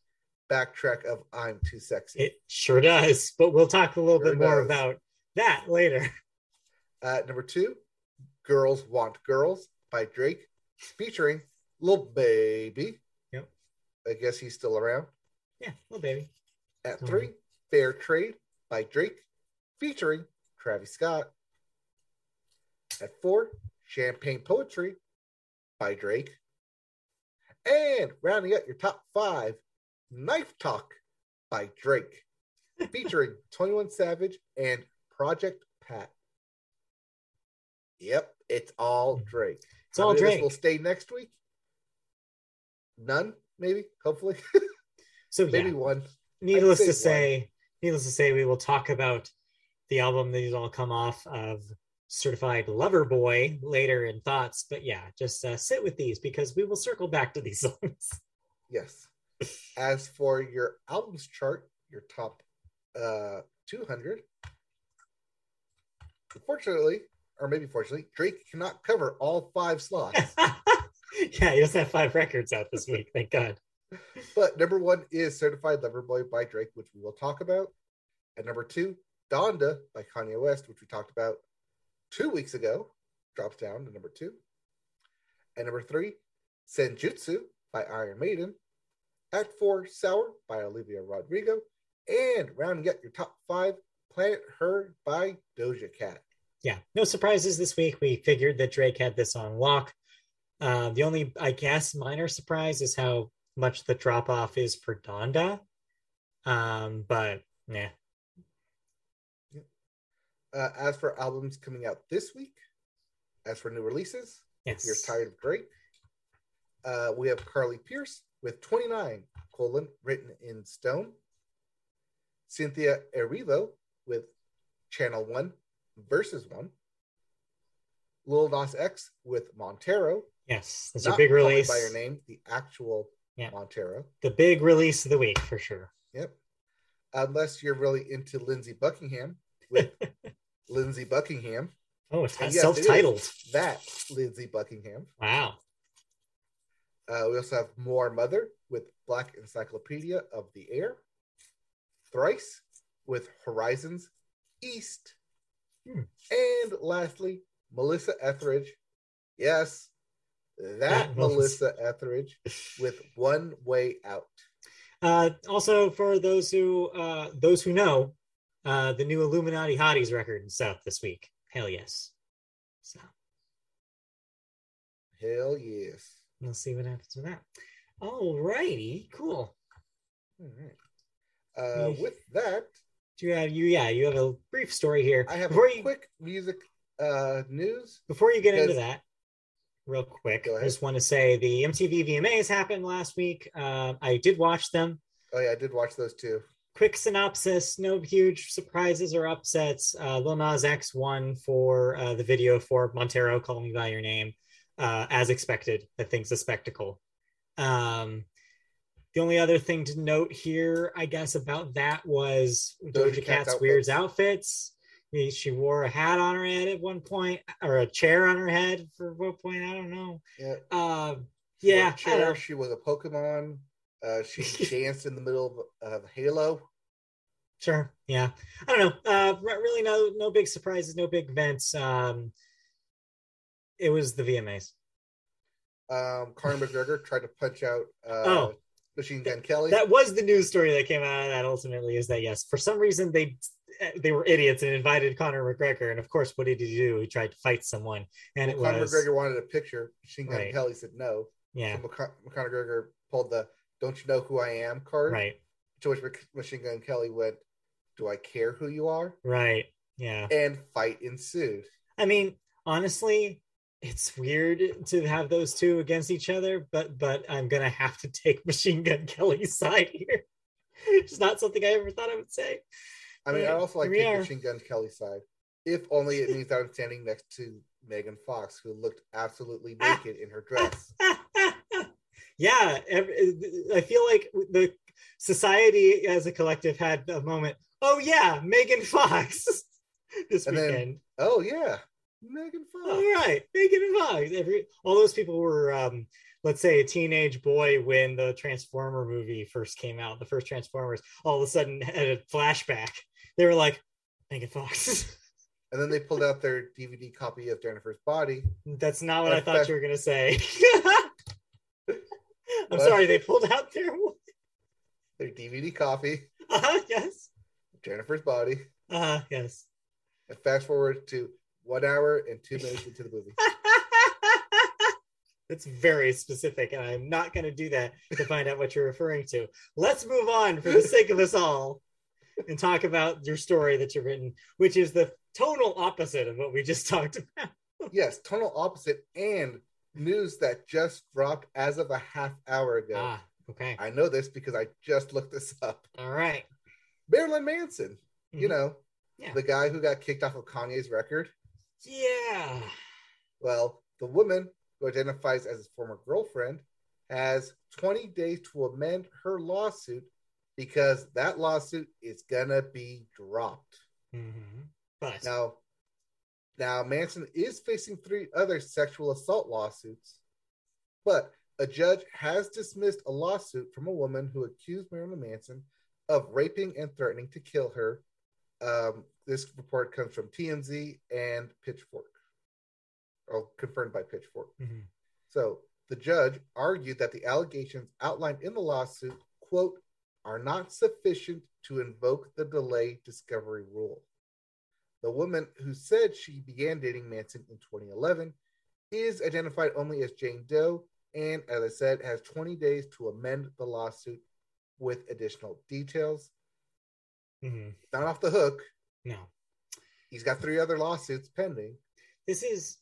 backtrack of I'm Too Sexy. It sure does, but we'll talk a little Sure bit more does. about that later. Uh, number two, Girls Want Girls by Drake, featuring Lil Baby. Yep. I guess he's still around. Yeah, little baby. At three, Fair Trade by Drake, featuring Travis Scott. At four, Champagne Poetry by Drake. And rounding out your top five, Knife Talk by Drake, featuring 21 Savage and Project Pat. Yep, it's all mm-hmm. Drake. It's How all many of us Drake. will stay next week? None, maybe, hopefully. So maybe yeah, one. needless say to one. say, needless to say, we will talk about the album that is all come off of Certified Lover Boy later in thoughts. But yeah, just uh, sit with these because we will circle back to these songs. Yes. As for your albums chart, your top uh 200, unfortunately, or maybe fortunately, Drake cannot cover all five slots. yeah, he doesn't have five records out this week. Thank God. but number one is Certified Lover Boy by Drake, which we will talk about. And number two, Donda by Kanye West, which we talked about two weeks ago, drops down to number two. And number three, Senjutsu by Iron Maiden. At four, Sour by Olivia Rodrigo. And rounding out your top five, Planet Her by Doja Cat. yeah, no surprises this week. We figured that Drake had this on lock. Uh, the only, I guess, minor surprise is how much the drop off is for Donda. Um, but yeah, Uh, as for albums coming out this week, as for new releases, yes. You're tired of Drake. Uh, we have Carly Pearce with 29 colon written in stone. Cynthia Erivo with Channel One versus One. Lil Nas X with Montero. Yes, that's a big release. by your name, the actual Yeah. Montero. The big release of the week for sure. Yep. Unless you're really into Lindsey Buckingham with Lindsey Buckingham. Oh, it's yes, self-titled. is That Lindsey Buckingham. Wow. Uh, we also have Moor Mother with Black Encyclopedia of the Air. Thrice with Horizons East. Hmm. And lastly, Melissa Etheridge. Yes, that, That Melissa Etheridge with One Way Out. Uh, also, for those who uh, those who know, uh, the new Illuminati Hotties record is out this week. Hell yes. So Hell yes. we'll see what happens with that. All righty, cool. All right. Uh, with that, Do you have you? Yeah, you have a brief story here. I have before a you quick music uh, news. before you get into that. Real quick, I just want to say the MTV VMAs happened last week. Uh, I did watch them. Oh yeah, I did watch those too. Quick synopsis no huge surprises or upsets uh lil nas x won for uh, the video for montero call me by your name uh as expected the thing's a spectacle um the only other thing to note here i guess about that was Doja doja, Cat's cat's, weird outfits. outfits she wore a hat on her head at one point or a chair on her head for what point i don't know Yeah. uh yeah chair. She was a Pokemon. Uh, she danced in the middle of, of Halo. Sure. Yeah. I don't know. Uh, really, no, no big surprises, no big events. Um, it was the VMAs. Um, Conor McGregor tried to punch out uh, Oh. Machine Gun Kelly. That was the news story that came out of that. Ultimately, is that yes, for some reason they they were idiots and invited Conor McGregor, and of course, what did he do? He tried to fight someone, and Well, it Conor was McGregor wanted a picture. Machine Gun Right. Kelly said no. yeah, So Conor McGregor pulled the "Don't you know who I am?" card. right, To which Machine Gun Kelly went, "Do I care who you are?" right, yeah. And fight ensued. I mean, honestly, it's weird to have those two against each other, but but I'm gonna have to take Machine Gun Kelly's side here. It's not something I ever thought I would say. I mean, I Yeah, also like here we take are. Machine Gun Kelly's side, if only it means I'm standing next to Megan Fox, who looked absolutely Ah. naked in her dress. yeah, ev- I feel like the society as a collective had a moment. Oh yeah, Megan Fox this And then- weekend. oh yeah, Megan Fox. All right, Megan Fox. Every all those people were um, let's say a teenage boy when the Transformer movie first came out, the first Transformers, all of a sudden had a flashback. They were like, Megan Fox. and then they pulled out their DVD copy of Jennifer's Body. That's not what I thought you were gonna say. I'm sorry, they pulled out their Their DVD copy, uh yes. Jennifer's Body. Uh yes. And fast forward to one hour and two minutes into the movie. That's very specific, and I'm not going to do that to find out what you're referring to. Let's move on for the sake of us all and talk about your story that you've written, which is the total opposite of what we just talked about. yes, total opposite and news that just dropped as of a half hour ago. Ah, okay. I know this because I just looked this up. All right. Marilyn Manson, you Mhm. know, Yeah. the guy who got kicked off of Kanye's record. Yeah. Well, the woman who identifies as his former girlfriend has 20 days to amend her lawsuit because that lawsuit is gonna be dropped. hmm But Now, now Manson is facing three other sexual assault lawsuits, but a judge has dismissed a lawsuit from a woman who accused Marilyn Manson of raping and threatening to kill her. Um, this report comes from TMZ and Pitchfork, or confirmed by Pitchfork. Mhm. So the judge argued that the allegations outlined in the lawsuit, quote, are not sufficient to invoke the delay discovery rule. The woman who said she began dating Manson in 2011 is identified only as Jane Doe and, as I said, has 20 days to amend the lawsuit with additional details. Mhm. Not off the hook. no. He's got three other lawsuits pending. this is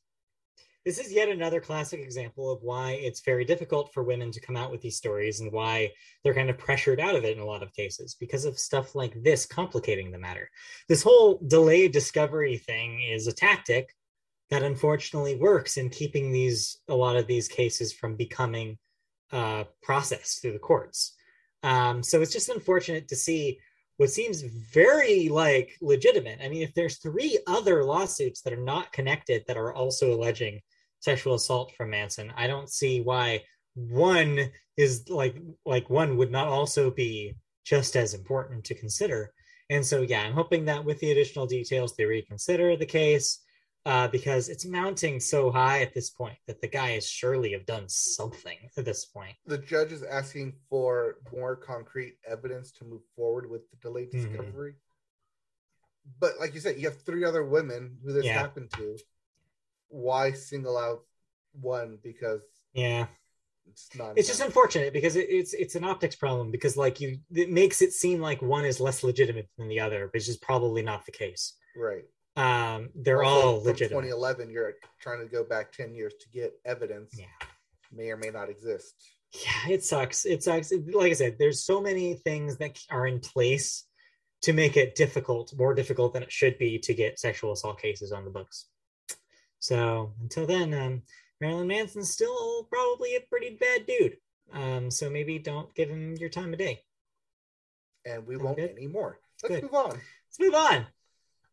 this is yet another classic example of why it's very difficult for women to come out with these stories and why they're kind of pressured out of it in a lot of cases because of stuff like this complicating the matter. This whole delayed discovery thing is a tactic that unfortunately works in keeping these a lot of these cases from becoming uh, processed through the courts. Um, so it's just unfortunate to see what seems very like legitimate. I mean, if there's three other lawsuits that are not connected that are also alleging sexual assault from Manson, I don't see why one is like like one would not also be just as important to consider. And so, yeah, I'm hoping that with the additional details, they reconsider the case uh, because it's mounting so high at this point that the guy is surely have done something at this point. The judge is asking for more concrete evidence to move forward with the delayed Mhm. discovery. But like you said, you have three other women who this Yeah. happened to. Why single out one? Because Yeah. it's not. it's just unfortunate because it, it's it's an optics problem because like you it makes it seem like one is less legitimate than the other which is probably not the case right. um they're Also, all legitimate 2011. You're trying to go back 10 years to get evidence. Yeah. May or may not exist. yeah it sucks it sucks like i said there's so many things that are in place to make it difficult more difficult than it should be to get sexual assault cases on the books so until then um marilyn manson's still probably a pretty bad dude um so maybe don't give him your time of day And we Sound won't good? anymore. Let's Good. move on. let's move on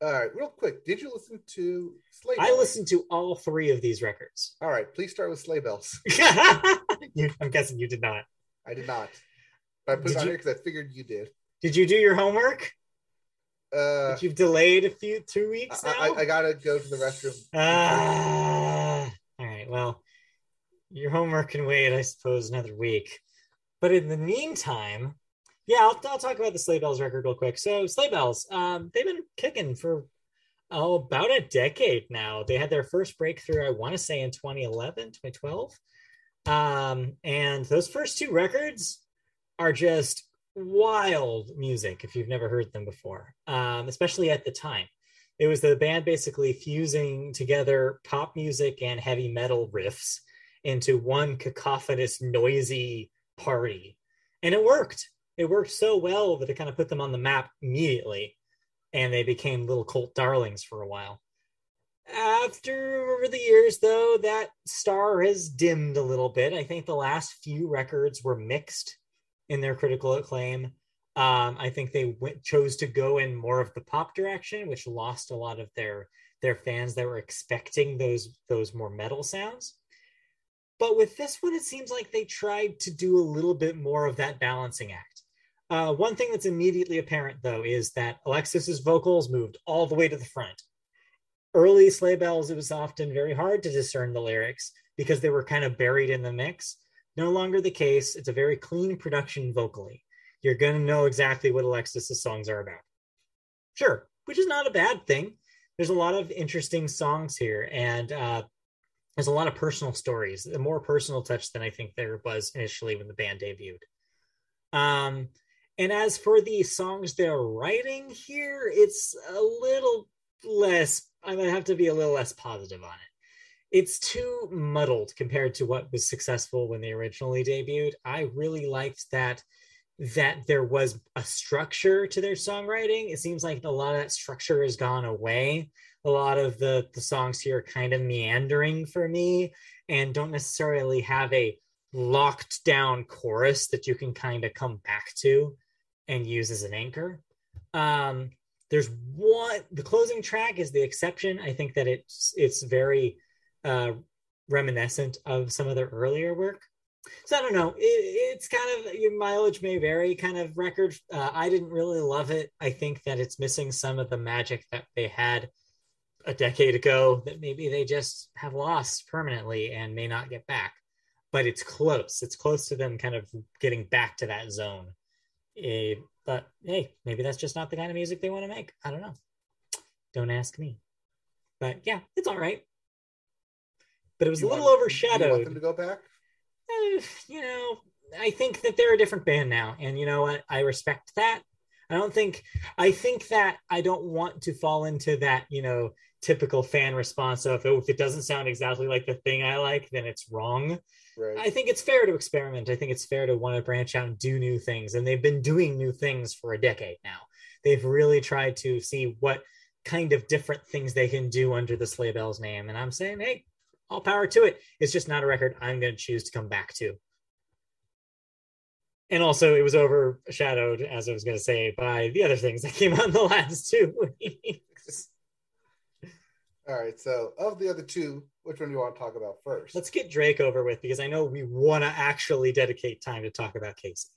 All right, real quick. Did you listen to Sleigh I listened to all three of these records. All right, please start with Sleigh Bells. You- I'm guessing you did not. I did not. But I put Did it on you- here because I figured you did. Did you do your homework? Uh, you've delayed a few two weeks now. I, I, I gotta go to the restroom. Ah, all right. Well, your homework can wait, I suppose, another week. But in the meantime, yeah, I'll, I'll talk about the Sleigh Bells record real quick. So, Sleigh Bells, um, they've been kicking for oh, about a decade now. They had their first breakthrough, I want to say, in 2011, 2012. Um, and those first two records are just wild music if you've never heard them before, um, especially at the time. It was the band basically fusing together pop music and heavy metal riffs into one cacophonous, noisy party. And it worked. It worked so well that it kind of put them on the map immediately. And they became little cult darlings for a while. After over the years, though, that star has dimmed a little bit. I think the last few records were mixed in their critical acclaim. Um, I think they went, chose to go in more of the pop direction, which lost a lot of their their fans that were expecting those those more metal sounds. but with this one, it seems like they tried to do a little bit more of that balancing act. Uh, one thing that's immediately apparent, though, is that Alexis's vocals moved all the way to the front. Early sleigh bells, it was often very hard to discern the lyrics because they were kind of buried in the mix. No longer the case. It's a very clean production vocally. You're going to know exactly what Alexis's songs are about. Sure, which is not a bad thing. There's a lot of interesting songs here, and uh, there's a lot of personal stories, a more personal touch than I think there was initially when the band debuted. Um, and as for the songs they're writing here, it's a little less, I'm going to have to be a little less positive on it. It's too muddled compared to what was successful when they originally debuted. I really liked that that there was a structure to their songwriting. It seems like a lot of that structure has gone away. A lot of the the songs here are kind of meandering for me and don't necessarily have a locked down chorus that you can kind of come back to and use as an anchor. Um, there's one the closing track is the exception. I think that it's it's very uh, reminiscent of some of their earlier work. So I don't know. It, it's kind of your mileage may vary kind of record. Uh, I didn't really love it. I think that it's missing some of the magic that they had a decade ago that maybe they just have lost permanently and may not get back. But it's close. It's close to them kind of getting back to that zone. Uh, but hey, maybe that's just not the kind of music they want to make. I don't know. Don't ask me. But yeah, it's all right. But it was You a little want- overshadowed You want them to go back? eh, you know, I think that they're a different band now, and you know what? I respect that. I don't think I think that I don't want to fall into that, you know, typical fan response of oh, if it doesn't sound exactly like the thing I like, then it's wrong. Right. I think it's fair to experiment. I think it's fair to want to branch out and do new things, and they've been doing new things for a decade now. They've really tried to see what kind of different things they can do under the Sleigh Bells name, and I'm saying, hey, all power to it. It's just not a record I'm going to choose to come back to. And also, it was overshadowed, as I was going to say, by the other things that came out in the last two weeks. All right. So, of the other two, which one do you want to talk about first? Let's get Drake over with because I know we want to actually dedicate time to talk about Kacey.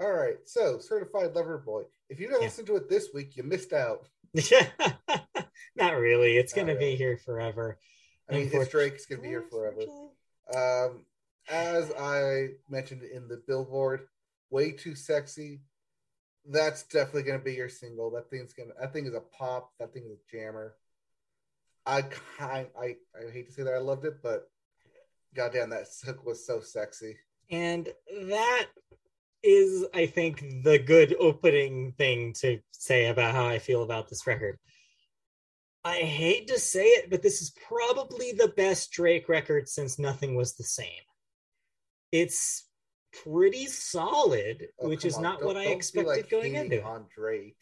All right. So, Certified Lover Boy. If you didn't Yeah. listen to it this week, you missed out. Yeah. not really. It's going to really. be here forever. I mean, it's Unfortunately- Drake. It's going to be here forever. Um, as I mentioned in the Billboard, "Way Too Sexy." That's definitely to be your single. That thing's gonna. That thing is a pop. That thing is a jammer. I kind. I I hate to say that I loved it, but goddamn, that hook was so sexy. And that is, I think, the good opening thing to say about how I feel about this record. I hate to say it, but this is probably the best Drake record since Nothing Was the Same. It's pretty solid, Oh, which is on. not Don't- what I expected like, going into on Drake,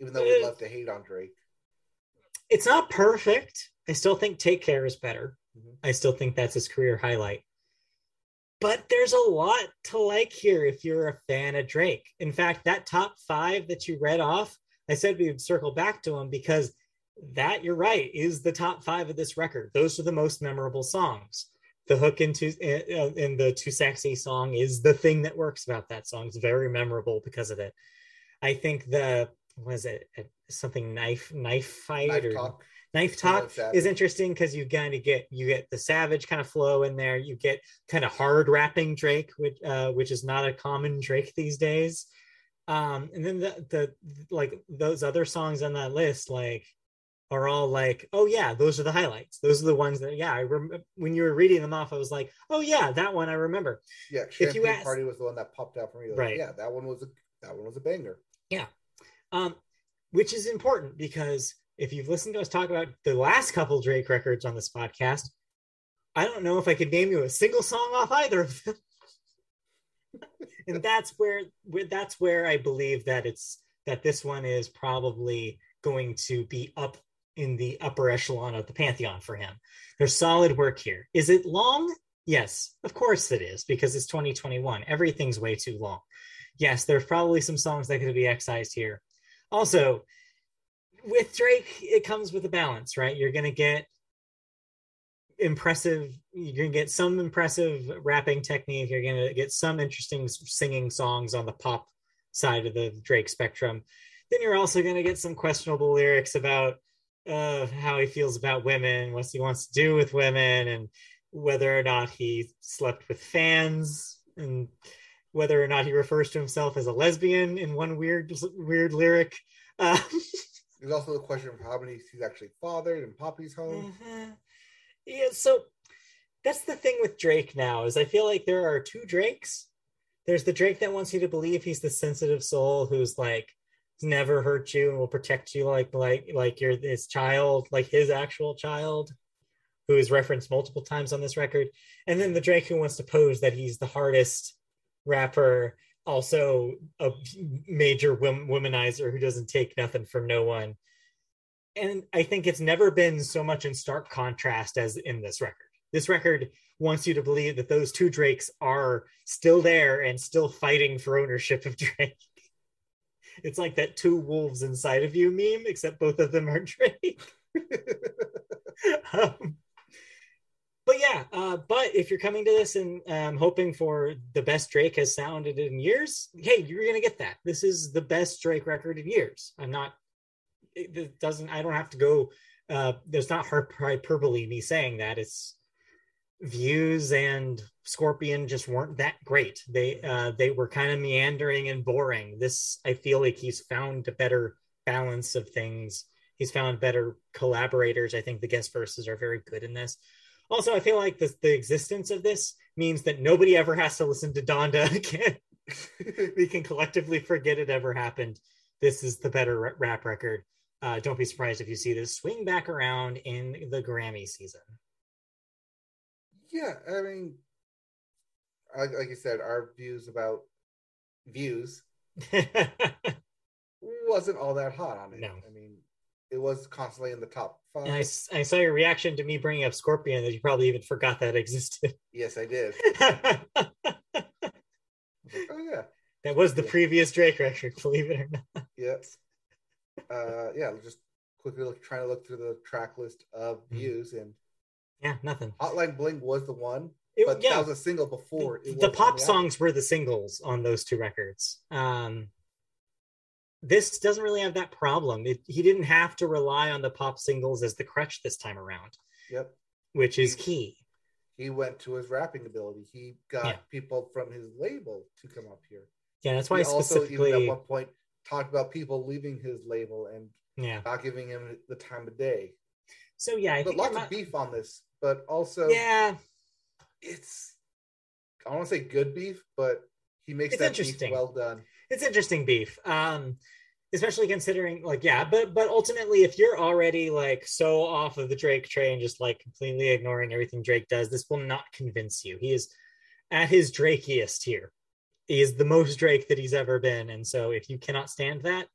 even though we Uh, love to hate on Drake. It's not perfect. I still think Take Care is better. Mhm. I still think that's his career highlight. But there's a lot to like here if you're a fan of Drake. In fact, that top five that you read off, I said we would circle back to them because that, you're right, is the top five of this record. Those are the most memorable songs. The hook into in, in the Too Sexy song is the thing that works about that song. It's very memorable because of it. I think the was it something knife knife fight Knife or talk. knife talk is interesting because you kind of get you get the savage kind of flow in there you get kind of hard rapping drake which uh which is not a common drake these days um and then the the like those other songs on that list like are all like oh yeah those are the highlights those are the ones that yeah i remember when you were reading them off i was like oh yeah that one i remember Yeah, if you Champagne ask- Party was the one that popped out for me. Like, Right. Yeah, that one was a that one was a banger. Yeah, um, which is important because if you've listened to us talk about the last couple Drake records on this podcast, I don't know if I could name you a single song off either of them. and that's where, where that's where I believe that it's that this one is probably going to be up in the upper echelon of the pantheon for him. There's solid work here. Is it long? Yes, of course it is because it's 2021. Everything's way too long. Yes, there's probably some songs that could be excised here. Also, with Drake, it comes with a balance, right? You're going to get impressive you're gonna get some impressive rapping technique you're gonna get some interesting singing songs on the pop side of the drake spectrum then you're also gonna get some questionable lyrics about uh, how he feels about women what he wants to do with women and whether or not he slept with fans and whether or not he refers to himself as a lesbian in one weird weird lyric. Uh, there's also the question of how many he's actually fathered in poppy's home. Uh-huh yeah, so that's the thing with Drake now is I feel like there are two Drakes. There's the Drake that wants you to believe he's the sensitive soul who's like never hurt you and will protect you like like like you're his child, like his actual child, who is referenced multiple times on this record. And then the Drake who wants to pose that he's the hardest rapper, also a major womanizer who doesn't take nothing from no one and I think it's never been so much in stark contrast as in this record. This record wants you to believe that those two Drakes are still there and still fighting for ownership of Drake. It's like that two wolves inside of you meme, except both of them are Drake. um, but yeah, uh, but if you're coming to this and um, hoping for the best Drake has sounded in years, hey, you're gonna get that. This is the best Drake record in years. I'm not it doesn't i don't have to go uh there's not hyperbole me saying that it's views and scorpion just weren't that great. They uh they were kind of meandering and boring. This i feel like he's found a better balance of things. He's found better collaborators. I think the guest verses are very good in this. Also i feel like the, the existence of this means that nobody ever has to listen to donda again. We can collectively forget it ever happened. This is the better rap record. Uh, don't be surprised if you see this swing back around in the Grammy season. Yeah, I mean, like, like you said, our views about views wasn't all that hot on it. No, I mean, it was constantly in the top five. And I, I saw your reaction to me bringing up Scorpion that you probably even forgot that existed. Yes, I did. oh yeah, that was the yeah. previous Drake record. Believe it or not. Yep uh, yeah, just quickly look, trying to look through the track list of Mm-hmm. views, and Yeah, nothing. Hotline Bling was the one, It- but yeah, that was a single before. it the pop on the album. songs were the singles on those two records. Um, this doesn't really have that problem. It, he didn't have to rely on the pop singles as the crutch this time around, Yep, which is key. he went to his rapping ability. He got Yeah. people from his label to come up here. Yeah, that's why he I also, even at one point, talked about people leaving his label and yeah. not giving him the time of day. So yeah, I But think lots I'm of not- beef on this, but also Yeah, it's I don't want to say good beef, but he makes It's that beef interesting. well done. it's interesting beef. Um, especially considering like yeah, but but ultimately, if you're already like so off of the Drake train, just like completely ignoring everything Drake does, this will not convince you. He is at his Drakiest here. He is the most Drake that he's ever been, and so if you cannot stand that,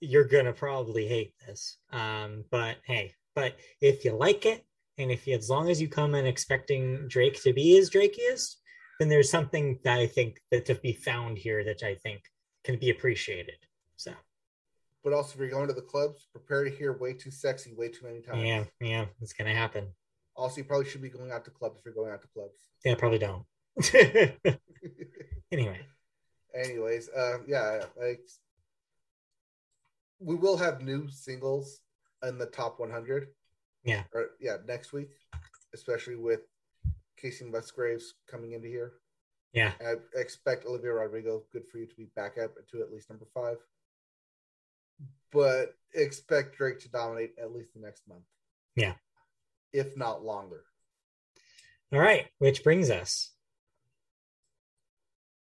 you're gonna probably hate this. Um, but hey, but if you like it, and if you, as long as you come in expecting Drake to be as his Drakiest, then there's something that I think that to be found here that I think can be appreciated. So But also, if you're going to the clubs, prepare to hear "way too sexy" way too many times. yeah, yeah, it's gonna happen. Also, you probably should be going out to clubs if you're going out to clubs. Yeah, probably don't. anyway, Anyways, uh, yeah, like we will have new singles in the top 100. Yeah. Or yeah, next week, especially with Kacey Musgraves coming into here. yeah, I expect Olivia Rodrigo, good for you to be back up to at least number five. But expect Drake to dominate at least the next month. Yeah. If not longer. all right. Which brings us.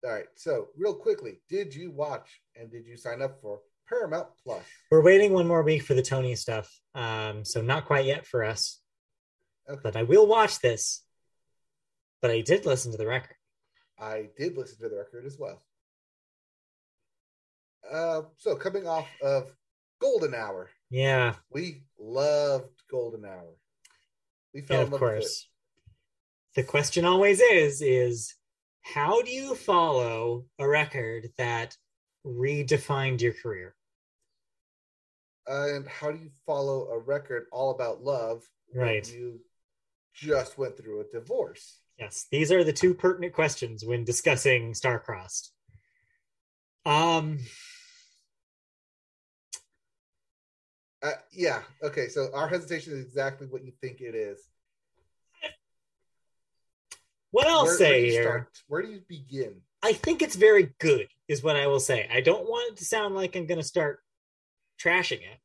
All right. So, real quickly, did you watch and did you sign up for Paramount Plus? We're waiting one more week for the Tony stuff, um, so not quite yet for us. Okay. But I will watch this. But I did listen to the record. I did listen to the record as well. Uh, so, coming off of Golden Hour, Yeah, we loved Golden Hour. We fell and of love with it. course, the question always is: is how do you follow a record that redefined your career? And how do you follow a record all about love when Right. you just went through a divorce. Yes, these are the two pertinent questions when discussing Starcrossed. Um, uh, yeah. Okay. So our hesitation is exactly what you think it is. What I'll where, say where here, start? where do you begin? I think it's very good, is what I will say. I don't want it to sound like I'm going to start trashing it.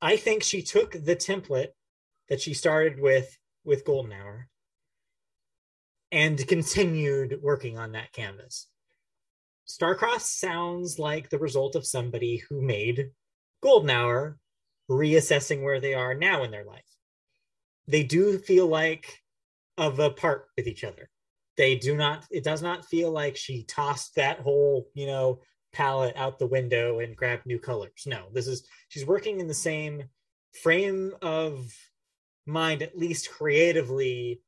I think she took the template that she started with with Golden Hour and continued working on that canvas. Starcross sounds like the result of somebody who made Golden Hour reassessing where they are now in their life. They do feel like of a part with each other. They do not, it does not feel like she tossed that whole, you know, palette out the window and grab new colors. No, this is, she's working in the same frame of mind, at least creatively.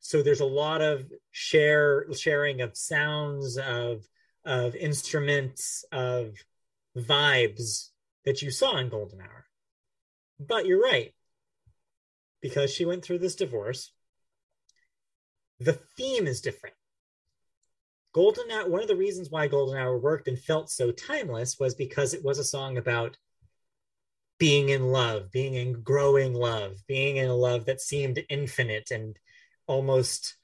So there's a lot of share sharing of sounds, of of instruments, of vibes that you saw in Golden Hour. But you're right. Because she went through this divorce, the theme is different. Golden Hour, one of the reasons why Golden Hour worked and felt so timeless was because it was a song about being in love, being in growing love, being in a love that seemed infinite and almost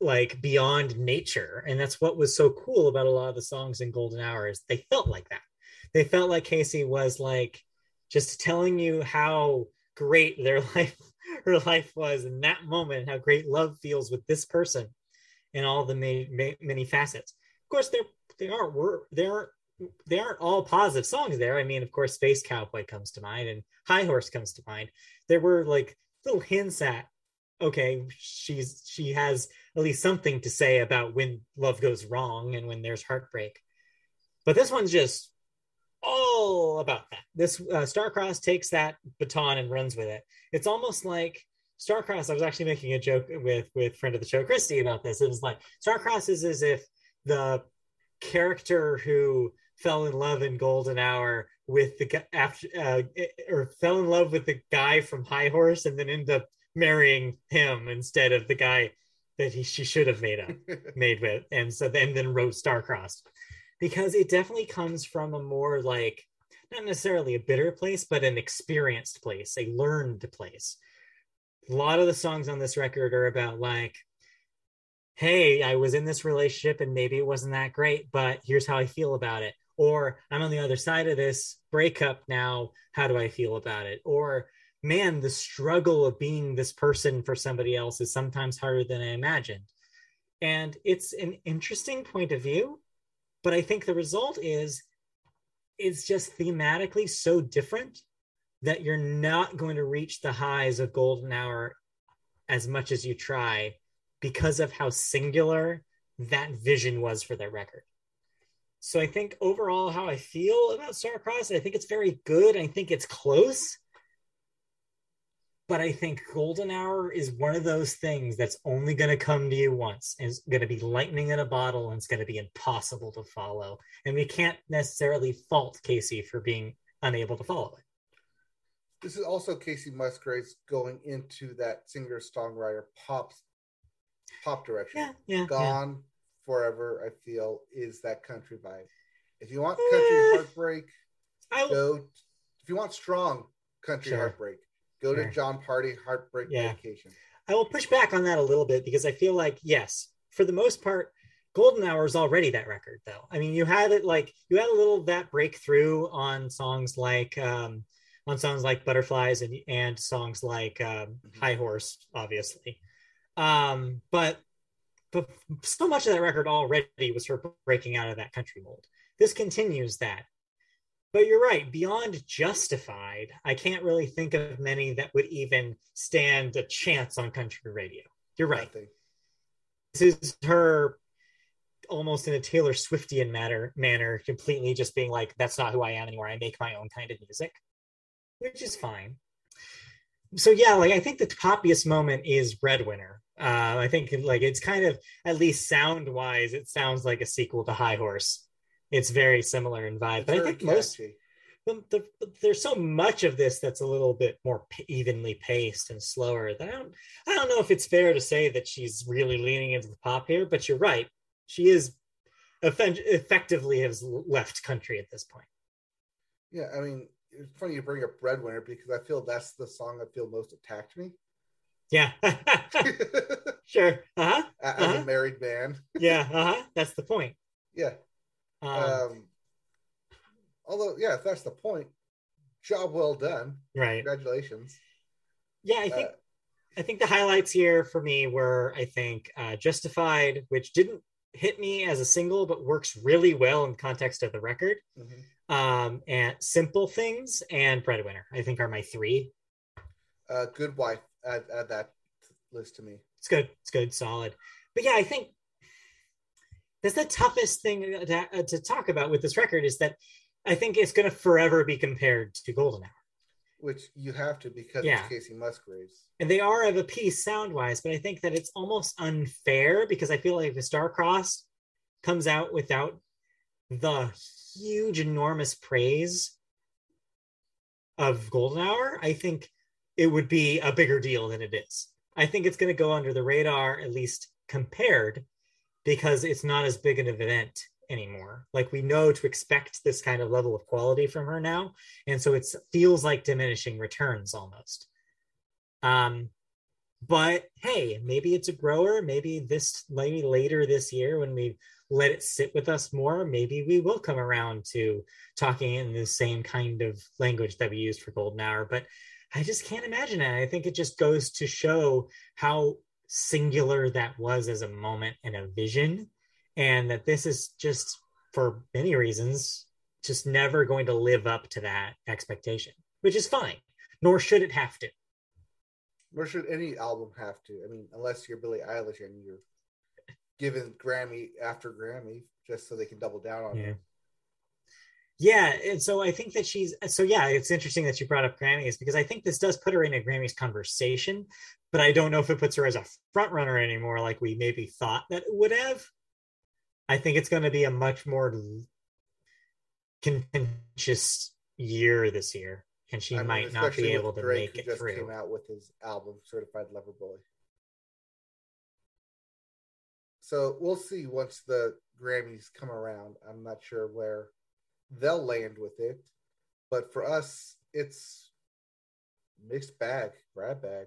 like beyond nature. And that's what was so cool about a lot of the songs in Golden Hour is they felt like that. They felt like Kacey was like just telling you how great their life her life was in that moment, how great love feels with this person and all the many, many facets. Of course, there they aren't they aren't they aren't all positive songs there. I mean, of course, Space Cowboy comes to mind and High Horse comes to mind. There were like little hints at okay, she's she has at least something to say about when love goes wrong and when there's heartbreak. But this one's just all about that. This uh, Starcross takes that baton and runs with it. It's almost like Starcross. I was actually making a joke with with friend of the show Christy about this. It was like Starcross is as if the character who fell in love in Golden Hour with the after uh, or fell in love with the guy from High Horse and then ended up marrying him instead of the guy that he she should have made up made with and so then then wrote Starcrossed because it definitely comes from a more like not necessarily a bitter place but an experienced place a learned place a lot of the songs on this record are about like hey i was in this relationship and maybe it wasn't that great but here's how i feel about it. Or i'm on the other side of this breakup now. How do i feel about it? Or man the struggle of being this person for somebody else is sometimes harder than i imagined. And it's an interesting point of view but i think the result is it's just thematically so different that you're not going to reach the highs of golden hour as much as you try because of how singular that vision was for that record. So I think overall how I feel about Starcross, I think it's very good. I think it's close. But I think Golden Hour is one of those things that's only going to come to you once. It's going to be lightning in a bottle and it's going to be impossible to follow. And we can't necessarily fault Kacey for being unable to follow it. This is also Kacey Musgraves going into that singer songwriter pop pop direction. Yeah, yeah. Gone yeah. forever, I feel, is that country vibe. If you want country eh, heartbreak, I... go. If you want strong country sure. heartbreak, go sure. to Jon Pardi Heartbreak yeah. Vacation. I will push back on that a little bit because I feel like yes, for the most part, Golden Hour is already that record though. I mean, you had it like you had a little that breakthrough on songs like um on songs like Butterflies and and songs like um, mm-hmm. High Horse, obviously. Um, but but so much of that record already was her breaking out of that country mold. This continues that. But you're right, beyond justified, I can't really think of many that would even stand a chance on country radio. You're right. This is her almost in a Taylor Swiftian matter manner, completely just being like, that's not who I am anymore. I make my own kind of music which is fine. So yeah, like I think the poppiest moment is Breadwinner. Uh, I think like it's kind of at least sound wise, it sounds like a sequel to High Horse. It's very similar in vibe, it's but I think catchy. most the, the, there's so much of this that's a little bit more evenly paced and slower that I don't I don't know if it's fair to say that she's really leaning into the pop here, but you're right. She is effectively has left country at this point. Yeah, I mean, it's funny you bring up Breadwinner because I feel that's the song I feel most attacked me. Yeah. sure. Uh-huh. As uh-huh. a married man. yeah, uh-huh. That's the point. Yeah. Um, um although, yeah, if that's the point, job well done. Right. Congratulations. Yeah, I think uh, I think the highlights here for me were I think uh, Justified, which didn't hit me as a single, but works really well in context of the record. Mm-hmm. Um, and Simple Things and Breadwinner, I think, are my three. Uh, good wife. Add, add that list to me. It's good. It's good. Solid. But yeah, I think that's the toughest thing to, uh, to talk about with this record is that I think it's going to forever be compared to Golden Hour. Which you have to because yeah. it's Kacey Musgraves. And they are of a piece sound wise, but I think that it's almost unfair because I feel like the Star Cross comes out without the huge, enormous praise of Golden Hour. I think it would be a bigger deal than it is. I think it's going to go under the radar, at least compared, because it's not as big an event anymore. Like we know to expect this kind of level of quality from her now, and so it feels like diminishing returns almost. Um, but hey, maybe it's a grower. Maybe this maybe later this year when we let it sit with us more, maybe we will come around to talking in the same kind of language that we used for Golden Hour. But I just can't imagine it. I think it just goes to show how singular that was as a moment and a vision and that this is just for many reasons just never going to live up to that expectation which is fine nor should it have to nor should any album have to i mean unless you're billie eilish and you're giving grammy after grammy just so they can double down on yeah. it yeah and so i think that she's so yeah it's interesting that you brought up grammys because i think this does put her in a grammys conversation but i don't know if it puts her as a front runner anymore like we maybe thought that it would have I think it's going to be a much more contentious year this year, and she I mean, might not be able to make it just through. Came out with his album "Certified Lover Boy," so we'll see once the Grammys come around. I'm not sure where they'll land with it, but for us, it's mixed bag, grab bag.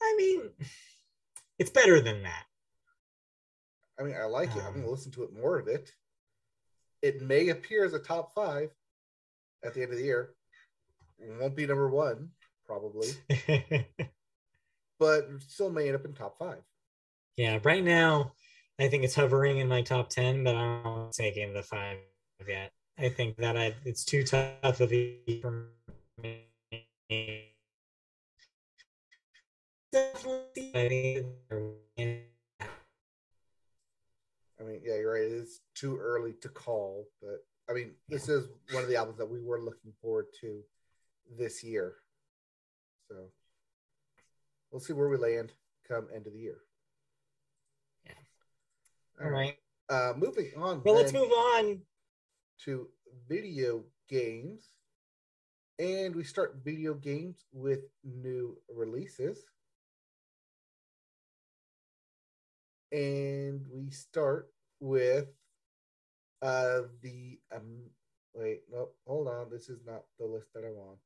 I mean it's better than that. I mean, I like um, it. I'm going to listen to it more of it. It may appear as a top five at the end of the year. It won't be number one, probably, but still may end up in top five. Yeah, right now, I think it's hovering in my top ten, but I don't take it the five yet. I think that I, it's too tough of a for me definitely. I mean, yeah, you're right. It is too early to call, but I mean, this is one of the albums that we were looking forward to this year. So we'll see where we land come end of the year. Yeah. All, All right. right. Uh, moving on. Well, let's move on to video games. And we start video games with new releases. and we start with uh the um wait no hold on this is not the list that i want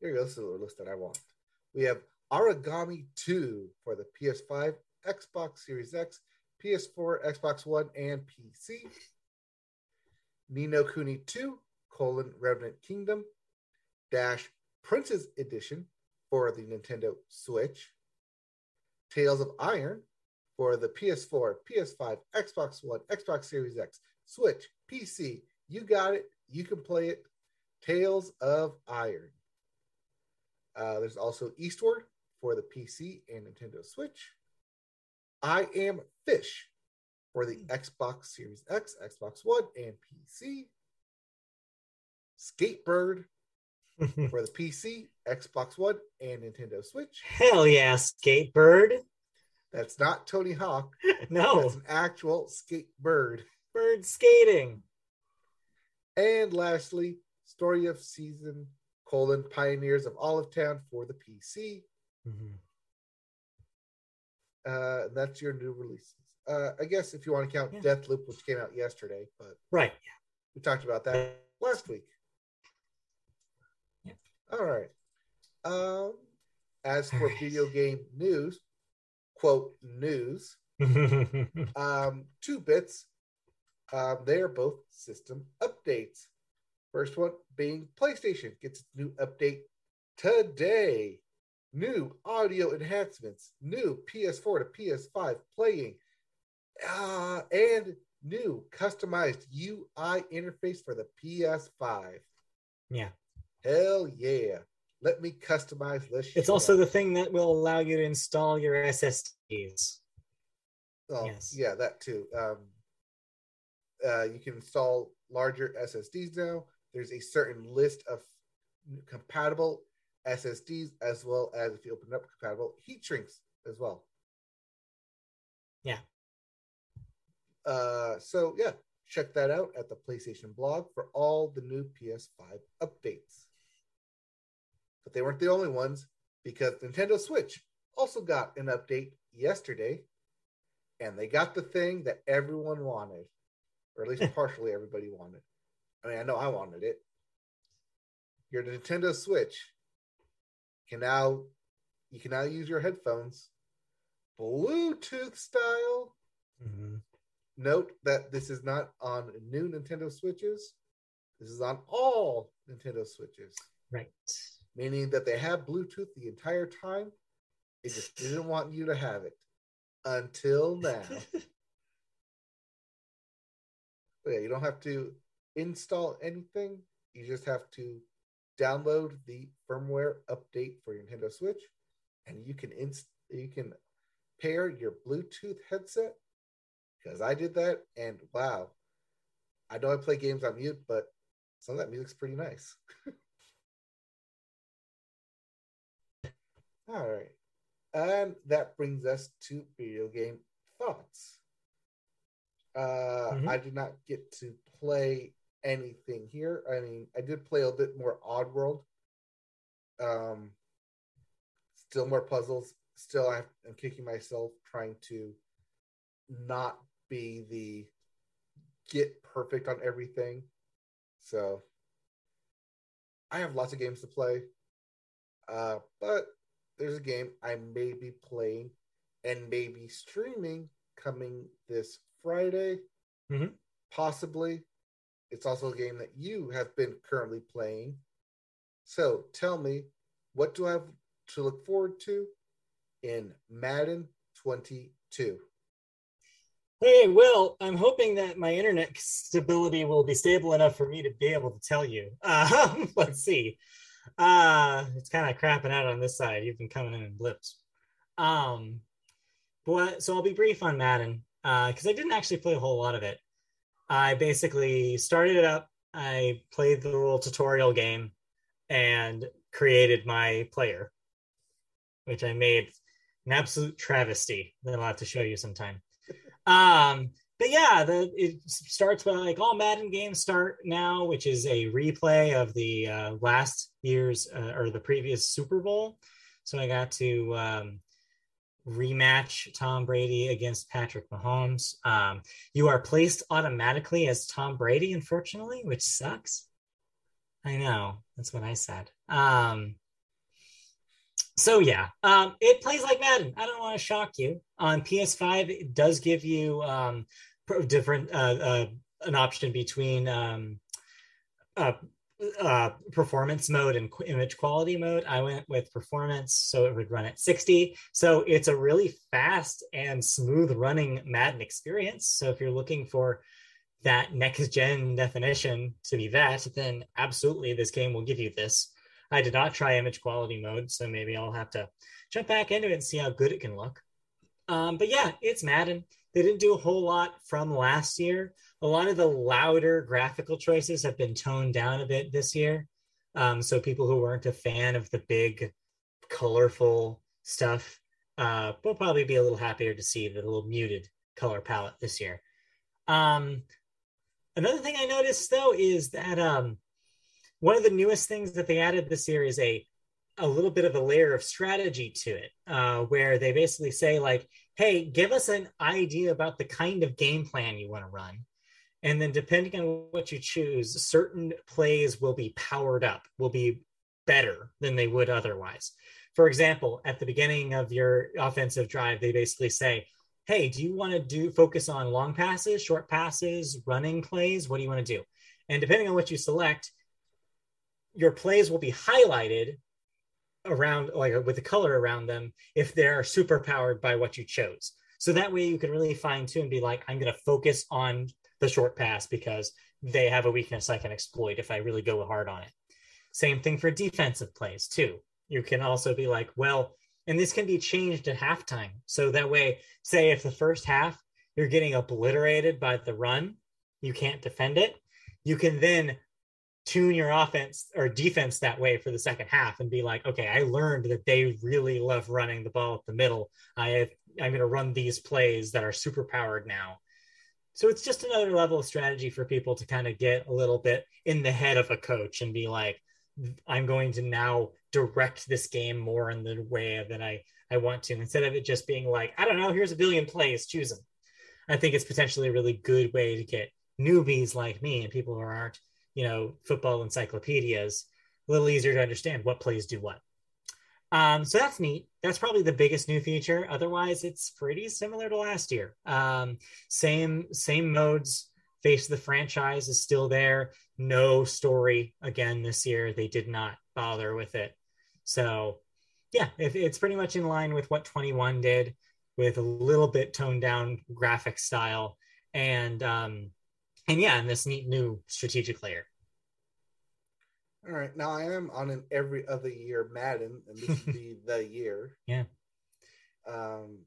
here goes the list that i want we have Aragami 2 for the ps5 xbox series x ps4 xbox one and pc Ni no Kuni 2 colon revenant kingdom dash prince's edition for the Nintendo Switch, Tails of Iron for the PS4, PS5, Xbox One, Xbox Series X, Switch, PC. You got it. You can play it. Tails of Iron. Uh, there's also Eastward for the PC and Nintendo Switch. I Am Fish for the Xbox Series X, Xbox One, and PC. Skatebird for the PC, Xbox One, and Nintendo Switch. Hell yeah, Skatebird. That's not Tony Hawk. No, That's an actual skatebird. bird skating. And lastly, Story of Season colon Pioneers of Olive Town for the PC. Mhm. Uh, that's your new releases. Uh, I guess if you want to count Yeah. Deathloop, which came out yesterday, but Right. we talked about that last week. Yeah. All right. Um, as for right. video game news, quote news, um, two bits. Um, they are both system updates. First one being PlayStation gets its new update today. New audio enhancements, new PS4 to PS5 playing, uh, and new customized UI interface for the PS5. yeah. Hell yeah. Let me customize this. It's also the thing that will allow you to install your SSDs. Oh, Yes. yeah, that too. Um, uh, you can install larger SSDs now. There's a certain list of compatible SSDs, as well as if you open up compatible heat sinks as well. Yeah. Uh, so yeah, check that out at the PlayStation blog for all the new PS5 updates. But they weren't the only ones because Nintendo Switch also got an update yesterday, and they got the thing that everyone wanted, or at least partially everybody wanted. I mean, I know I wanted it. Your Nintendo Switch can now you can now use your headphones Bluetooth style. Mhm. Note that this is not on new Nintendo Switches. This is on all Nintendo Switches, Right. meaning that they have Bluetooth the entire time. They just didn't want you to have it until now. Yeah, you don't have to install anything. You just have to download the firmware update for your Nintendo Switch, and you can inst- you can pair your Bluetooth headset. Because I did that, and wow, I know I play games on mute, but some of that music's pretty nice. All right, and that brings us to video game thoughts. Uh, Mhm. I did not get to play anything here. I mean, I did play a bit more Oddworld. Um, still more puzzles. Still, I- I'm kicking myself trying to not be the get perfect on everything. So, I have lots of games to play. Uh, but there's a game I may be playing and maybe streaming coming this Friday. mm-hmm. Possibly. It's also a game that you have been currently playing. So tell me, what do I have to look forward to in Madden 22? Hey, Will, I'm hoping that my internet stability will be stable enough for me to be able to tell you. Um, let's see. Uh, it's kind of crapping out on this side. You've been coming in in blips. Um, but so I'll be brief on Madden because I didn't actually play a whole lot of it. I basically started it up. I played the little tutorial game and created my player, which I made an absolute travesty that I'll have to show you sometime. Um, but yeah, the it starts with like all Madden games start now, which is a replay of the uh, last year's uh, or the previous Super Bowl. So I got to um, rematch Tom Brady against Patrick Mahomes. Um, you are placed automatically as Tom Brady, unfortunately, which sucks. I know that's what I said. Um, so yeah, um, it plays like Madden. I don't want to shock you. On PS5, it does give you um, different uh, uh, an option between um, uh, uh, performance mode and image quality mode. I went with performance, so it would run at 60. So it's a really fast and smooth running Madden experience. So if you're looking for that next gen definition to be that, then absolutely this game will give you this. I did not try image quality mode, so maybe I'll have to jump back into it and see how good it can look. Um, but yeah, it's Madden. They didn't do a whole lot from last year. A lot of the louder graphical choices have been toned down a bit this year. Um, so people who weren't a fan of the big, colorful stuff uh, we'll probably be a little happier to see the little muted color palette this year. Um, another thing I noticed though is that um, one of the newest things that they added this year is a a little bit of a layer of strategy to it, uh, where they basically say like, "Hey, give us an idea about the kind of game plan you want to run." And then, depending on what you choose, certain plays will be powered up, will be better than they would otherwise. For example, at the beginning of your offensive drive, they basically say, Hey, do you want to do focus on long passes, short passes, running plays? What do you want to do? And depending on what you select, your plays will be highlighted around like with the color around them if they're super powered by what you chose. So that way you can really fine tune and be like, I'm going to focus on the short pass because they have a weakness I can exploit if I really go hard on it. Same thing for defensive plays too. You can also be like, well, and this can be changed at halftime. So that way, say if the first half you're getting obliterated by the run, you can't defend it. You can then tune your offense or defense that way for the second half and be like, okay, I learned that they really love running the ball at the middle. I have, I'm going to run these plays that are super powered now. So it's just another level of strategy for people to kind of get a little bit in the head of a coach and be like, I'm going to now direct this game more in the way that I, I want to, instead of it just being like, I don't know, here's a billion plays, choose them. I think it's potentially a really good way to get newbies like me and people who aren't, you know, football encyclopedias a little easier to understand what plays do what. Um, so that's neat. That's probably the biggest new feature. Otherwise, it's pretty similar to last year. Um, same same modes. Face of the franchise is still there. No story again this year. They did not bother with it. So, yeah, if it's pretty much in line with what 21 did, with a little bit toned down graphic style, and um, and yeah, and this neat new strategic layer. All right. Now I am on an every other year Madden, and this would be the year. Yeah. Um.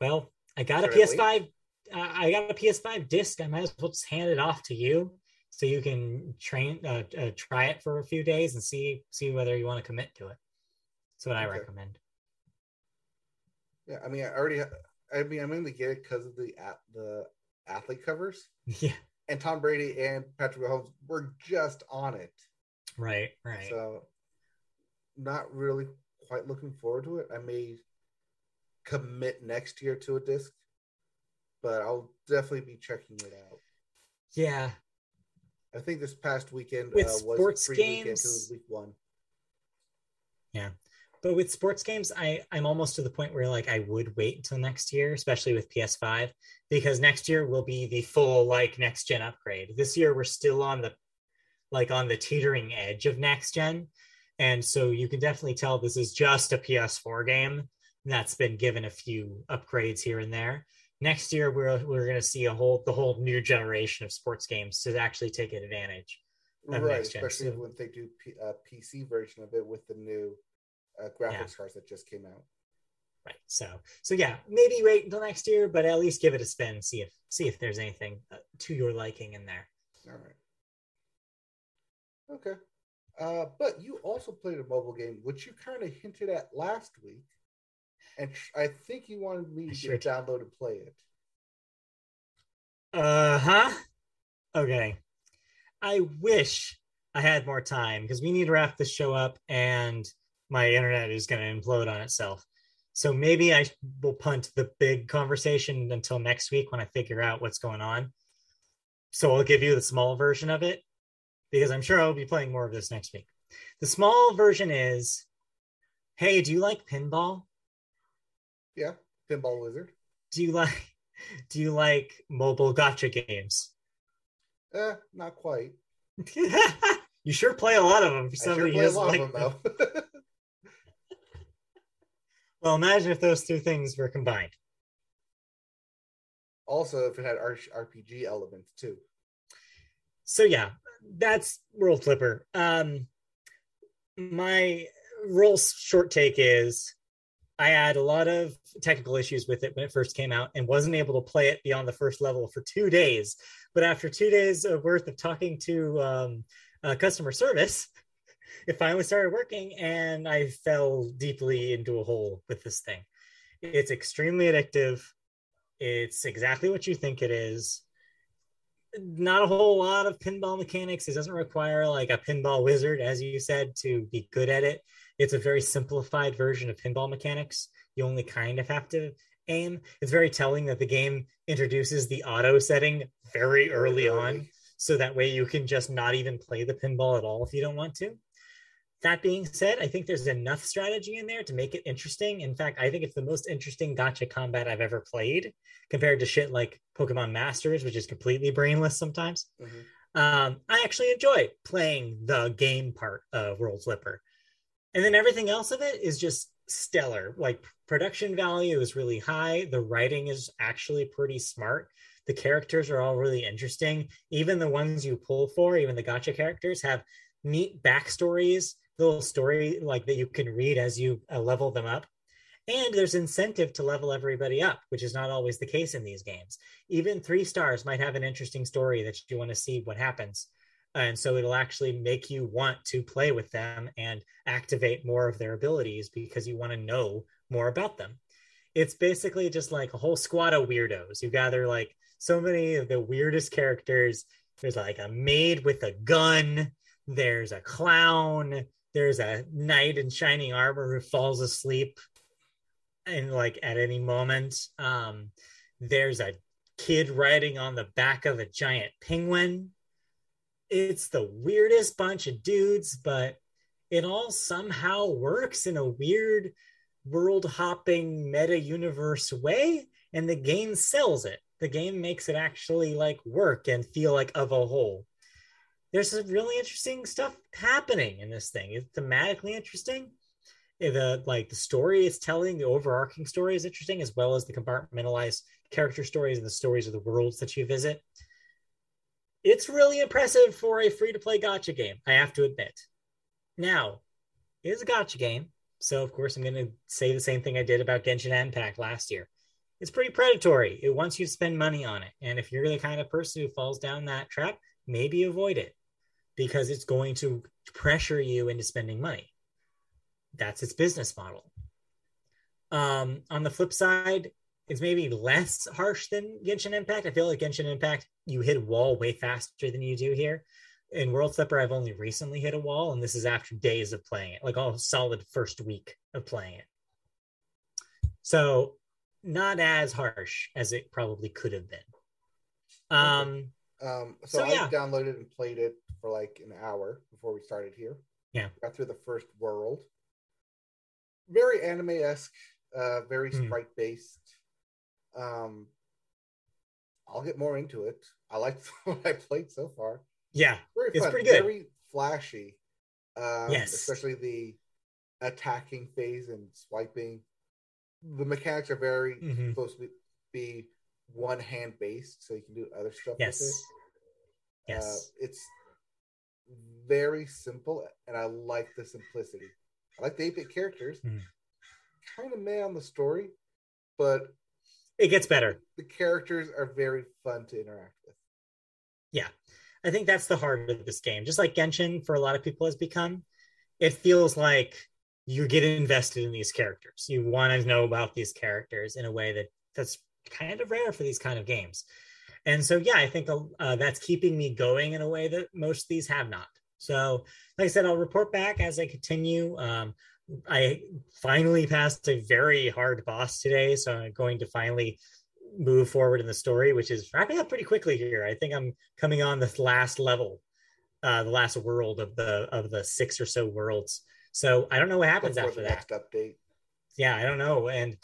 Well, I got a PS5. Uh, I got a PS5 disc. I might as well just hand it off to you, so you can train, uh, uh, try it for a few days and see see whether you want to commit to it. That's what okay. I recommend. Yeah, I mean, I already. I mean, I'm going to get it because of the at the athlete covers. Yeah. And Tom Brady and Patrick Mahomes were just on it. Right, right. So, not really quite looking forward to it. I may commit next year to a disc, but I'll definitely be checking it out. Yeah. I think this past weekend with uh, was sports games. Weekend, was week one. Yeah, but with sports games, I I'm almost to the point where like I would wait until next year, especially with PS5, because next year will be the full like next gen upgrade. This year we're still on the like on the teetering edge of next gen. And so you can definitely tell this is just a PS4 game that's been given a few upgrades here and there. Next year we're we're going to see a whole the whole new generation of sports games to actually take advantage. right, especially so, when they do P, uh, PC version of it with the new uh, graphics yeah. cards that just came out. Right. So so yeah, maybe wait until next year, but at least give it a spin. See if see if there's anything uh, to your liking in there. All right. Okay. Uh, but you also played a mobile game, which you kind of hinted at last week, and I think you wanted me to sure download and play it. Uh huh. Okay. I wish I had more time because we need to wrap this show up, and my internet is going to implode on itself. So maybe I will punt the big conversation until next week when I figure out what's going on. So I'll give you the small version of it because I'm sure I'll be playing more of this next week. The small version is hey, do you like pinball? Yeah, pinball wizard. Do you like do you like mobile gacha games? Eh, not quite. you sure play a lot of them for somebody sure who doesn't like them. them. well, imagine if those two things were combined. Also, if it had RPG elements too. So yeah, that's World Flipper. Um, my real short take is I had a lot of technical issues with it when it first came out and wasn't able to play it beyond the first level for two days. But after two days of worth of talking to um, uh, customer service, it finally started working and I fell deeply into a hole with this thing. It's extremely addictive. It's exactly what you think it is. Not a whole lot of pinball mechanics. It doesn't require like a pinball wizard, as you said, to be good at it. It's a very simplified version of pinball mechanics. You only kind of have to aim. It's very telling that the game introduces the auto setting very early on, so that way you can just not even play the pinball at all if you don't want to. That being said, I think there's enough strategy in there to make it interesting. In fact, I think it's the most interesting gacha combat I've ever played compared to shit like Pokemon Masters, which is completely brainless sometimes. Mm-hmm. Um, I actually enjoy playing the game part of World Flipper. And then everything else of it is just stellar. Like production value is really high. The writing is actually pretty smart. The characters are all really interesting. Even the ones you pull for, even the gacha characters, have neat backstories little story like that you can read as you uh, level them up. And there's incentive to level everybody up which is not always the case in these games. Even three stars might have an interesting story that you want to see what happens. And so it'll actually make you want to play with them and activate more of their abilities because you want to know more about them. It's basically just like a whole squad of weirdos. You gather like so many of the weirdest characters. There's like a maid with a gun. There's a clown there's a knight in shining armor who falls asleep and like at any moment. Um there's a kid riding on the back of a giant penguin. It's the weirdest bunch of dudes but it all somehow works in a weird world hopping meta universe way and the game sells it. The game makes it actually like work and feel like of a whole there's some really interesting stuff happening in this thing. It's thematically interesting. Eh, the like the story it's telling, the overarching story is interesting, as well as the compartmentalized character stories and the stories of the worlds that you visit. It's really impressive for a free to play gacha game, I have to admit. Now, it is a gacha game, so of course I'm going to say the same thing I did about Genshin Impact last year. It's pretty predatory. It wants you to spend money on it, and if you're the kind of person who falls down that trap, maybe avoid it because it's going to pressure you into spending money. That's its business model. Um, on the flip side, it's maybe less harsh than Genshin Impact. I feel like Genshin Impact, you hit a wall way faster than you do here. In World Flipper, I've only recently hit a wall, and this is after days of playing it, like all solid first week of playing it. So, not as harsh as it probably could have been. Um, um, so, so, I yeah. downloaded and played it for like an hour before we started here. Yeah. Got through the first world. Very anime esque, uh, very mm. sprite based. Um, I'll get more into it. I like what I played so far. Yeah, very fun. It's pretty good. Very flashy. Um, yes, especially the attacking phase and swiping. The mechanics are very mm-hmm. supposed to be one hand based, so you can do other stuff yes. with it. Yes. Uh, it's very simple, and I like the simplicity. I like the 8 bit characters. Mm. Kind of meh on the story, but it gets better. The characters are very fun to interact with. Yeah. I think that's the heart of this game. Just like Genshin for a lot of people has become, it feels like you get invested in these characters. You want to know about these characters in a way that that's kind of rare for these kind of games. And so, yeah, I think uh, that's keeping me going in a way that most of these have not. So, like I said, I'll report back as I continue. Um, I finally passed a very hard boss today, so I'm going to finally move forward in the story, which is wrapping up pretty quickly here. I think I'm coming on this last level, uh, the last world of the of the six or so worlds. So I don't know what happens Before after that. Next update. Yeah, I don't know, and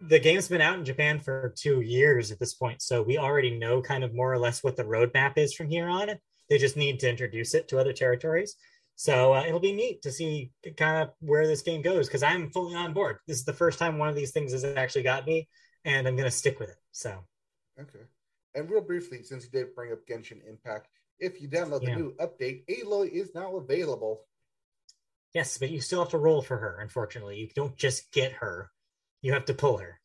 the game's been out in Japan for two years at this point, so we already know kind of more or less what the roadmap is from here on. They just need to introduce it to other territories. So uh, it'll be neat to see kind of where this game goes because I'm fully on board. This is the first time one of these things has actually got me, and I'm going to stick with it. So, okay. And real briefly, since you did bring up Genshin Impact, if you download the yeah. new update, Aloy is now available. Yes, but you still have to roll for her. Unfortunately, you don't just get her you have to pull her.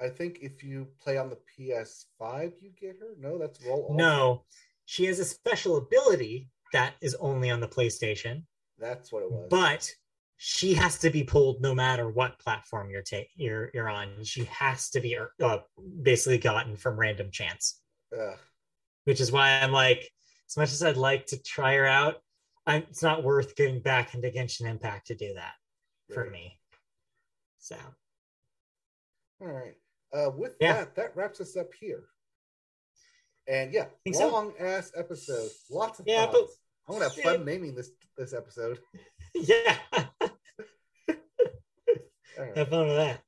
I think if you play on the PS5, you get her. No, that's roll. No, she has a special ability that is only on the PlayStation. That's what it was. But she has to be pulled no matter what platform you're ta- you're you're on. She has to be uh, basically gotten from random chance. Ugh. Which is why I'm like, as much as I'd like to try her out, I'm, it's not worth getting back into Genshin Impact to do that for me. So All right. Uh, with Yeah. that, that wraps us up here. And yeah, Think so. long ass episode. Lots of Yeah, but- thoughts. I'm gonna have Yeah. fun naming this this episode. yeah, right. have fun with that.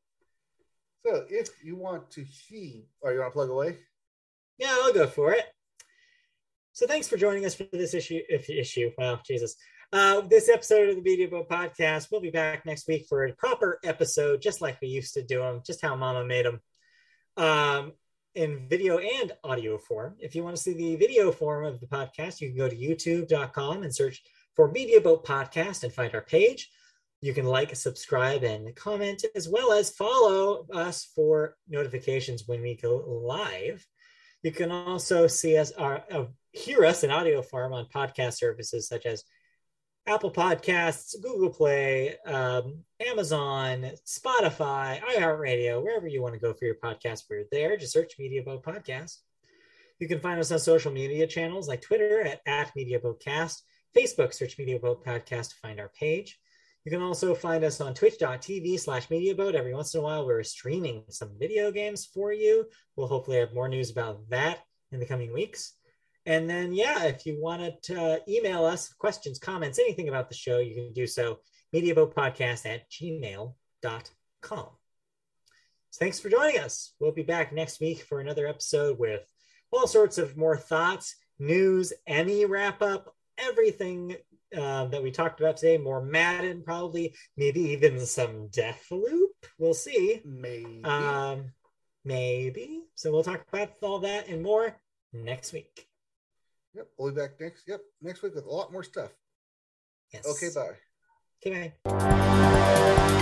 So if you want to see, or you want to plug away? Yeah, I'll go for it. So thanks for joining us for this issue. If issue, wow, Jesus. Uh, this episode of the Media Boat Podcast. We'll be back next week for a proper episode, just like we used to do them, just how Mama made them, um, in video and audio form. If you want to see the video form of the podcast, you can go to YouTube.com and search for Media Boat Podcast and find our page. You can like, subscribe, and comment, as well as follow us for notifications when we go live. You can also see us, or uh, hear us in audio form on podcast services such as Apple Podcasts, Google Play, um, Amazon, Spotify, iHeartRadio, wherever you want to go for your podcast. We're there. Just search Media Boat Podcast. You can find us on social media channels like Twitter at, at Media Boatcast, Facebook, search Media Boat Podcast to find our page. You can also find us on twitch.tv slash Media mediaboat. Every once in a while, we're streaming some video games for you. We'll hopefully have more news about that in the coming weeks. And then, yeah, if you wanted to uh, email us questions, comments, anything about the show, you can do so mediaboatpodcast at gmail.com. So thanks for joining us. We'll be back next week for another episode with all sorts of more thoughts, news, Emmy wrap up, everything uh, that we talked about today. More Madden, probably, maybe even some Deathloop. We'll see. Maybe. Um, maybe. So we'll talk about all that and more next week. Yep. We'll be back next. Yep. Next week with a lot more stuff. Yes. Okay. Bye. Okay, bye.